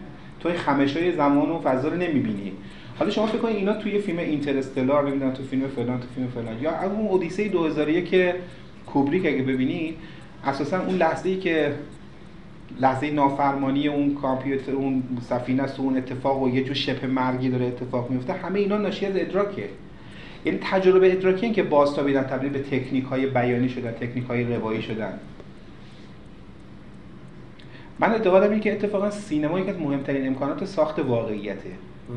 Speaker 2: تو خمش های زمان و فضا رو نمی‌بینی. حالا شما فکر کنید اینا توی فیلم اینترستلار نمی‌دونم تو فیلم فلان تو فیلم فلان یا اون اودیسه 2001 که کوبریک اگه ببینید اساسا اون لحظه ای که لحظه نافرمانی اون کامپیوتر اون سفینه است اون اتفاق و یه جور شبه مرگی داره اتفاق میفته همه اینا ناشی از ادراکه. یعنی تجربه ادراکی که بازتابیدن تبدیل به تکنیک های بیانی شدن تکنیک های روایی شدن. من اعتقادم اینه که اتفاقا سینما یکی از مهمترین امکانات ساخت واقعیته.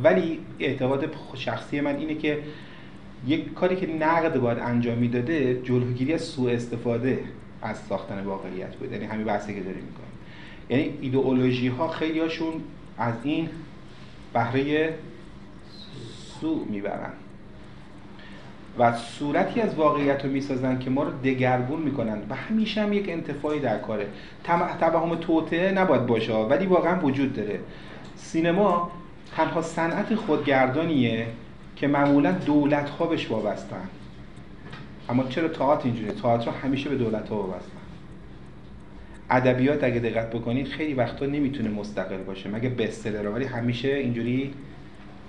Speaker 2: ولی اعتقاد شخصی من اینه که یک کاری که نقد باید انجام می‌داده جلوگیری از سوء استفاده از ساختن واقعیت بود. یعنی همین بحثی که داریم می‌کنیم. یعنی ایدئولوژی ها خیلی هاشون از این بهره سوء می‌برن. و صورتی از واقعیت رو می‌سازن که ما رو دگرگون می‌کنن. و همیشه هم یک انتفاعی در کاره. توهم توته نباید باشه ولی واقعا وجود داره. سینما تنها صنعت خودگردانیه که معمولا دولت ها بهش وابستن. اما چرا تئاتر اینجوریه؟ تئاتر همیشه به دولت ها وابستن. ادبیات اگه دقت بکنید خیلی وقتا نمی‌تونه مستقل باشه. مگه بستسلر ولی همیشه اینجوری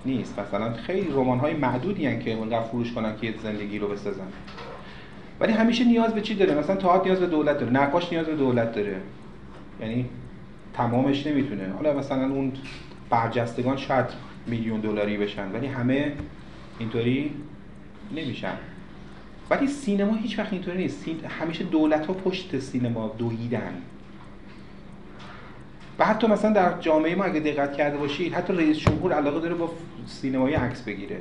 Speaker 2: نیست. مثلا خیلی رمان های معدودی هن که اونقدر فروش کنن که زندگی رو بسازن. ولی همیشه نیاز به چی داره؟ مثلا تئاتر نیاز به دولت داره. نقاش نیاز به دولت داره. یعنی تمامش نمی‌تونه. حالا مثلا اون برجستگان شاید میلیون دلاری بشن ولی همه اینطوری نمیشن. ولی سینما هیچ وقت اینطوری نیست. همیشه دولت ها پشت سینما دویدن. و حتی مثلا در جامعه ما اگه دقت کرده باشید حتی رئیس جمهور علاقه داره با سینمایی عکس بگیره.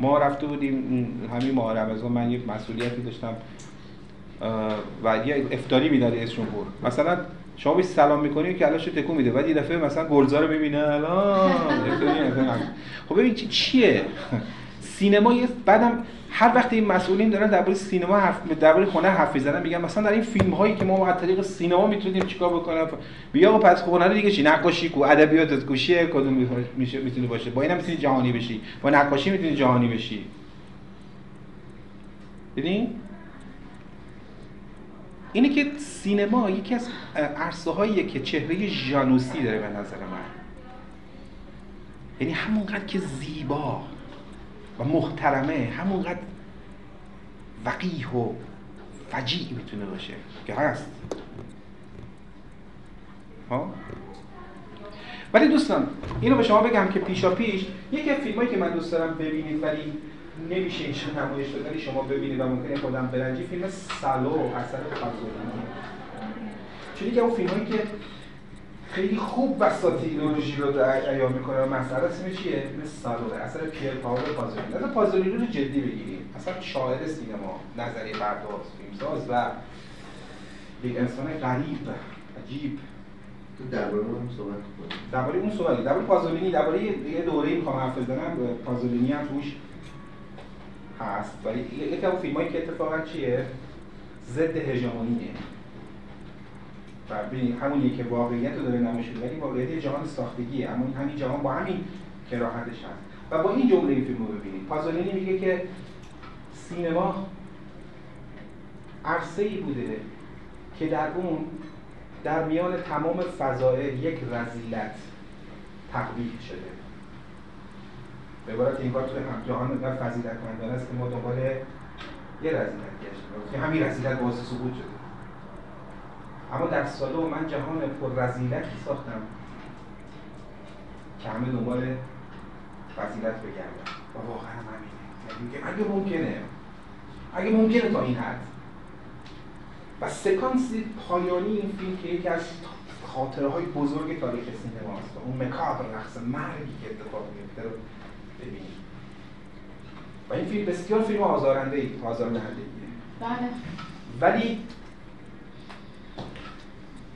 Speaker 2: ما رفته بودیم همین ماه رمضان من یک مسئولیتی داشتم و یه افتاری می‌داد رئیس جمهور. مثلا شما بهش سلام می‌کنی که الان تکون میده بعد یه دفعه مثلا گلزار رو می‌بینه الان خب ببین چیه؟ سینما یه بعدم هر وقت این مسئولین دارن درباره سینما حرف درباره هنر حرف می‌زنن میگن مثلا در این فیلم هایی که ما از طریق سینما می‌تونیم چیکار بکنیم بیا و پس هنر دیگه چی؟ نقاشی کو ادبیات از گوشی کدوم میشه می‌تونه باشه؟ با اینم می‌تونی جهانی بشی. با نقاشی می‌تونی جهانی بشی. ببین اینه که سینما یکی از عرصه که چهره ژانوسی داره به نظر من. یعنی همونقدر که زیبا. و محترمه همونقدر وقیح و فجیع می‌تونه باشه. که هست. ها ولی دوستان اینو به شما بگم که پیشا پیش یکی از فیلمایی که من دوست دارم ببینید ولی نمیشه اینجا نمایش داد ولی شما ببینید و ممکنه خودم برنجی فیلم سالو اثر پازولینی چون که اون فیلمایی که خیلی خوب وسط ایدئولوژی رو ایام می‌کنه. مسئله اسم چیه؟ مثل اصلا پیر پاول پازولینی اصلا پازولینی رو جدی بگیریم. اصلا شاعر سینما نظریه پرداز فیلمساز و یک انسان غریب عجیب.
Speaker 5: تو درباره اون صحبت کنیم
Speaker 2: درباره اون صحبت درباره پازولینی درباره یه دوره می‌خوام حرف بزنم. پازولینی هم توش هست. ولی یکی از فیلمایی که اتفاقا چیه؟ ضد هژمونیه. و همونیه که واقعیت رو داره نمایش ولی واقعیت جهان ساختگیه. اما همین جهان با همین کراهتش هست. و با این جمله این فیلم رو ببینید. پازولینی میگه که سینما عرصه ای بوده که در اون در میان تمام فضائل یک رزیلت تقبیح شده. به عبارت این کار توی جهان انقدر فضیلت مندانه است که ما دنبال یه رزیلت گشتیم. که همین رزیلت باعث سقوط شده. اما در سالو من جهان پر رزیلتی ساختم که همه دنبال فضیلت بگردم و واقعا همینه. یعنی اگه ممکنه اگه ممکنه تا این حد. و سکانس پایانی این فیلم که یکی از خاطره های بزرگ تاریخ سینما است. اون مکابر رقص مرگی که اتفاق میفته رو ببینید. و این فیلم بسیار فیلم آزارنده ای آزارنده
Speaker 3: بله.
Speaker 2: ولی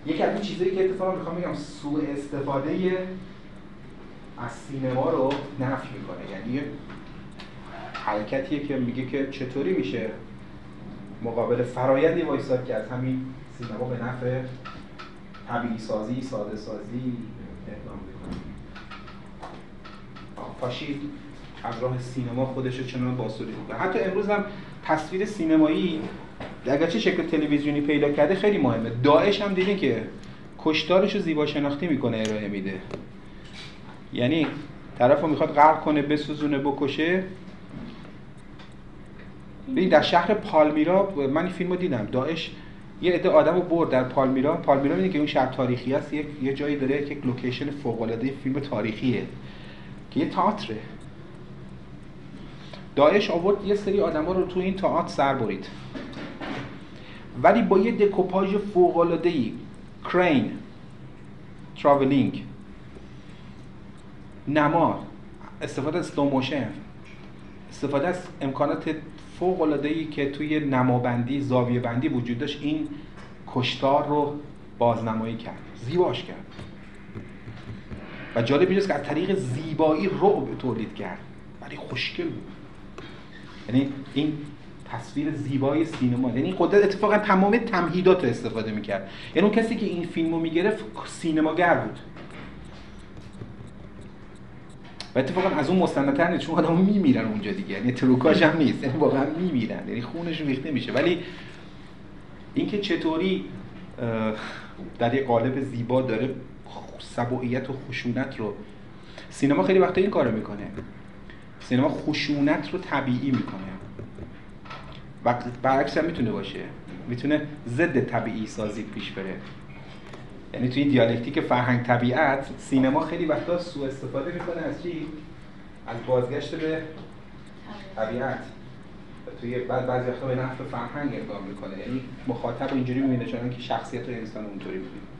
Speaker 2: یکی از این چیزایی که اتفاقا می‌خوام بگم سوء استفاده از سینما رو نفی می‌کنه. یعنی حرکتیه که میگه که چطوری میشه مقابل فرایندی وایساد که همین سینما به نفع طبیعی سازی ساده سازی اقدام بکنه. فاشید از راه سینما خودش رو چنان باسوری حتی امروز هم تصویر سینمایی اگرچه شکل تلویزیونی پیدا کرده خیلی مهمه. داعش هم دیدین که کشتارش رو زیبا شناختی می‌کنه ارائه میده. یعنی طرف رو می‌خواد غرق کنه بسوزونه بکشه. ببین در شهر پالمیرا من این فیلم رو دیدم. داعش یه عده آدم رو برد در پالمیرا. پالمیرا می‌دونی که اون شهر تاریخی است. یه جایی داره که یک لوکیشن فوق العاده فیلم تاریخیه. که یه تئاتره. داعش آورد یه سری آدما رو تو این تئاتر سر برید. ولی با یه دکوپاژ فوق العاده ای کرین تراولینگ نما استفاده از motion استفاده از امکانات فوق که توی نمابندی زاویه بندی وجود داشت. این کشتار رو بازنمایی کرد. زیباش کرد. و جالب اینجاست که از طریق زیبایی رعب تولید کرد. ولی خوشگل بود. یعنی این تصویر زیبای سینما. یعنی قدرت اتفاقا تمام تمهیدات رو استفاده می‌کرد. یعنی اون کسی که این فیلم رو می‌گرفت سینماگر بود. و اتفاقا از اون مستندتر نیست چون آدم میمیرن اونجا دیگه. یعنی تروکاش هم نیست. یعنی واقعا میمیرن. یعنی خونشون ریخته میشه. ولی اینکه چطوری در یه قالب زیبا داره سبوعیت و خشونت رو سینما خیلی وقتا این کارو می‌کنه. سینما خشونت رو طبیعی می‌کنه. برعکس هم می‌تونه باشه. می‌تونه ضد طبیعی سازی پیش بره. یعنی توی دیالکتیک فرهنگ طبیعت سینما خیلی وقتا سوء استفاده می‌کنه از چی؟ از بازگشت به طبیعت. توی بعد بعضی وقتا به نفع فرهنگ اقدام می‌کنه. یعنی مخاطب اینجوری می‌بینه چون که شخصیت انسان اونطوری می‌بینه.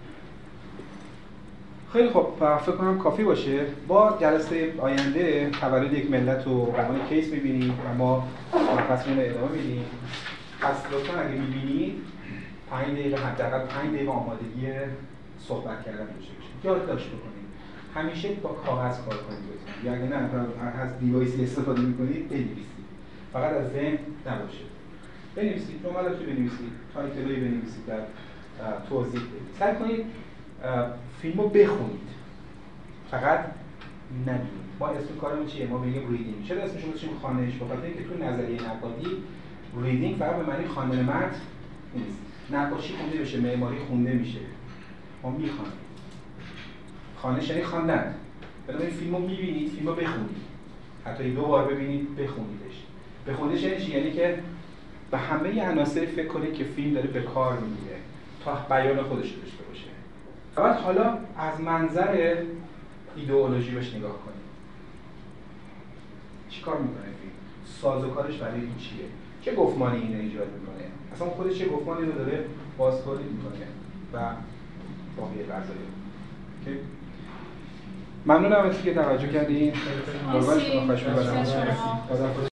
Speaker 2: خیلی خب فکر کنم کافی باشه. ما جلسه آینده تولد یک ملت رو عنوان case می‌بینیم و ما مبحثمون رو ادامه میدیم پس لطفا اگه می‌بینید 5 دقیقه حداقل 5 دقیقه آمادگی صحبت کردن داشته باشید یاد داشت بکنید. همیشه با کاغذ کار کنید یا اگه نه از device ی استفاده می‌کنید بنویسید. فقط از ذهن نباشه. بنویسید. جملاتی بنویسید. title ایی بنویسید در توضیح سعی کنید فیلم رو بخونید. فقط نبینید. ما اسم کارمون چیه؟ ما میگیم ریدینگ چرا اسمش رو چیم خانش؟ بخاطر اینکه تو نظریه نقادی ریدینگ فقط به معنی خواندن متن نیست. نقاشی خونده بشه معماری خونده میشه. ما می‌خوانیم. خانش یعنی خواندن. بنابراین فیلم رو می‌بینید فیلم رو بخونید. حتی دو بار ببینید بخونیدش. بخونیدش یعنی چی؟ یعنی که به همه عناصر فکر کنید که فیلم داره به کار می‌گیره. تا بیان خودش باشه بعد حالا از منظر ایدئولوژی بهش نگاه کنید چیکار می‌کنه فیلم؟ سازوکارش برای این چیه؟ چه گفتمانی اینو ایجاد می‌کنه؟ اصلا خودش چه گفتمانی رو داره بازتولید می‌کنه و باقی قضایی ممنونم از که توجه کردین. قربان شما خوش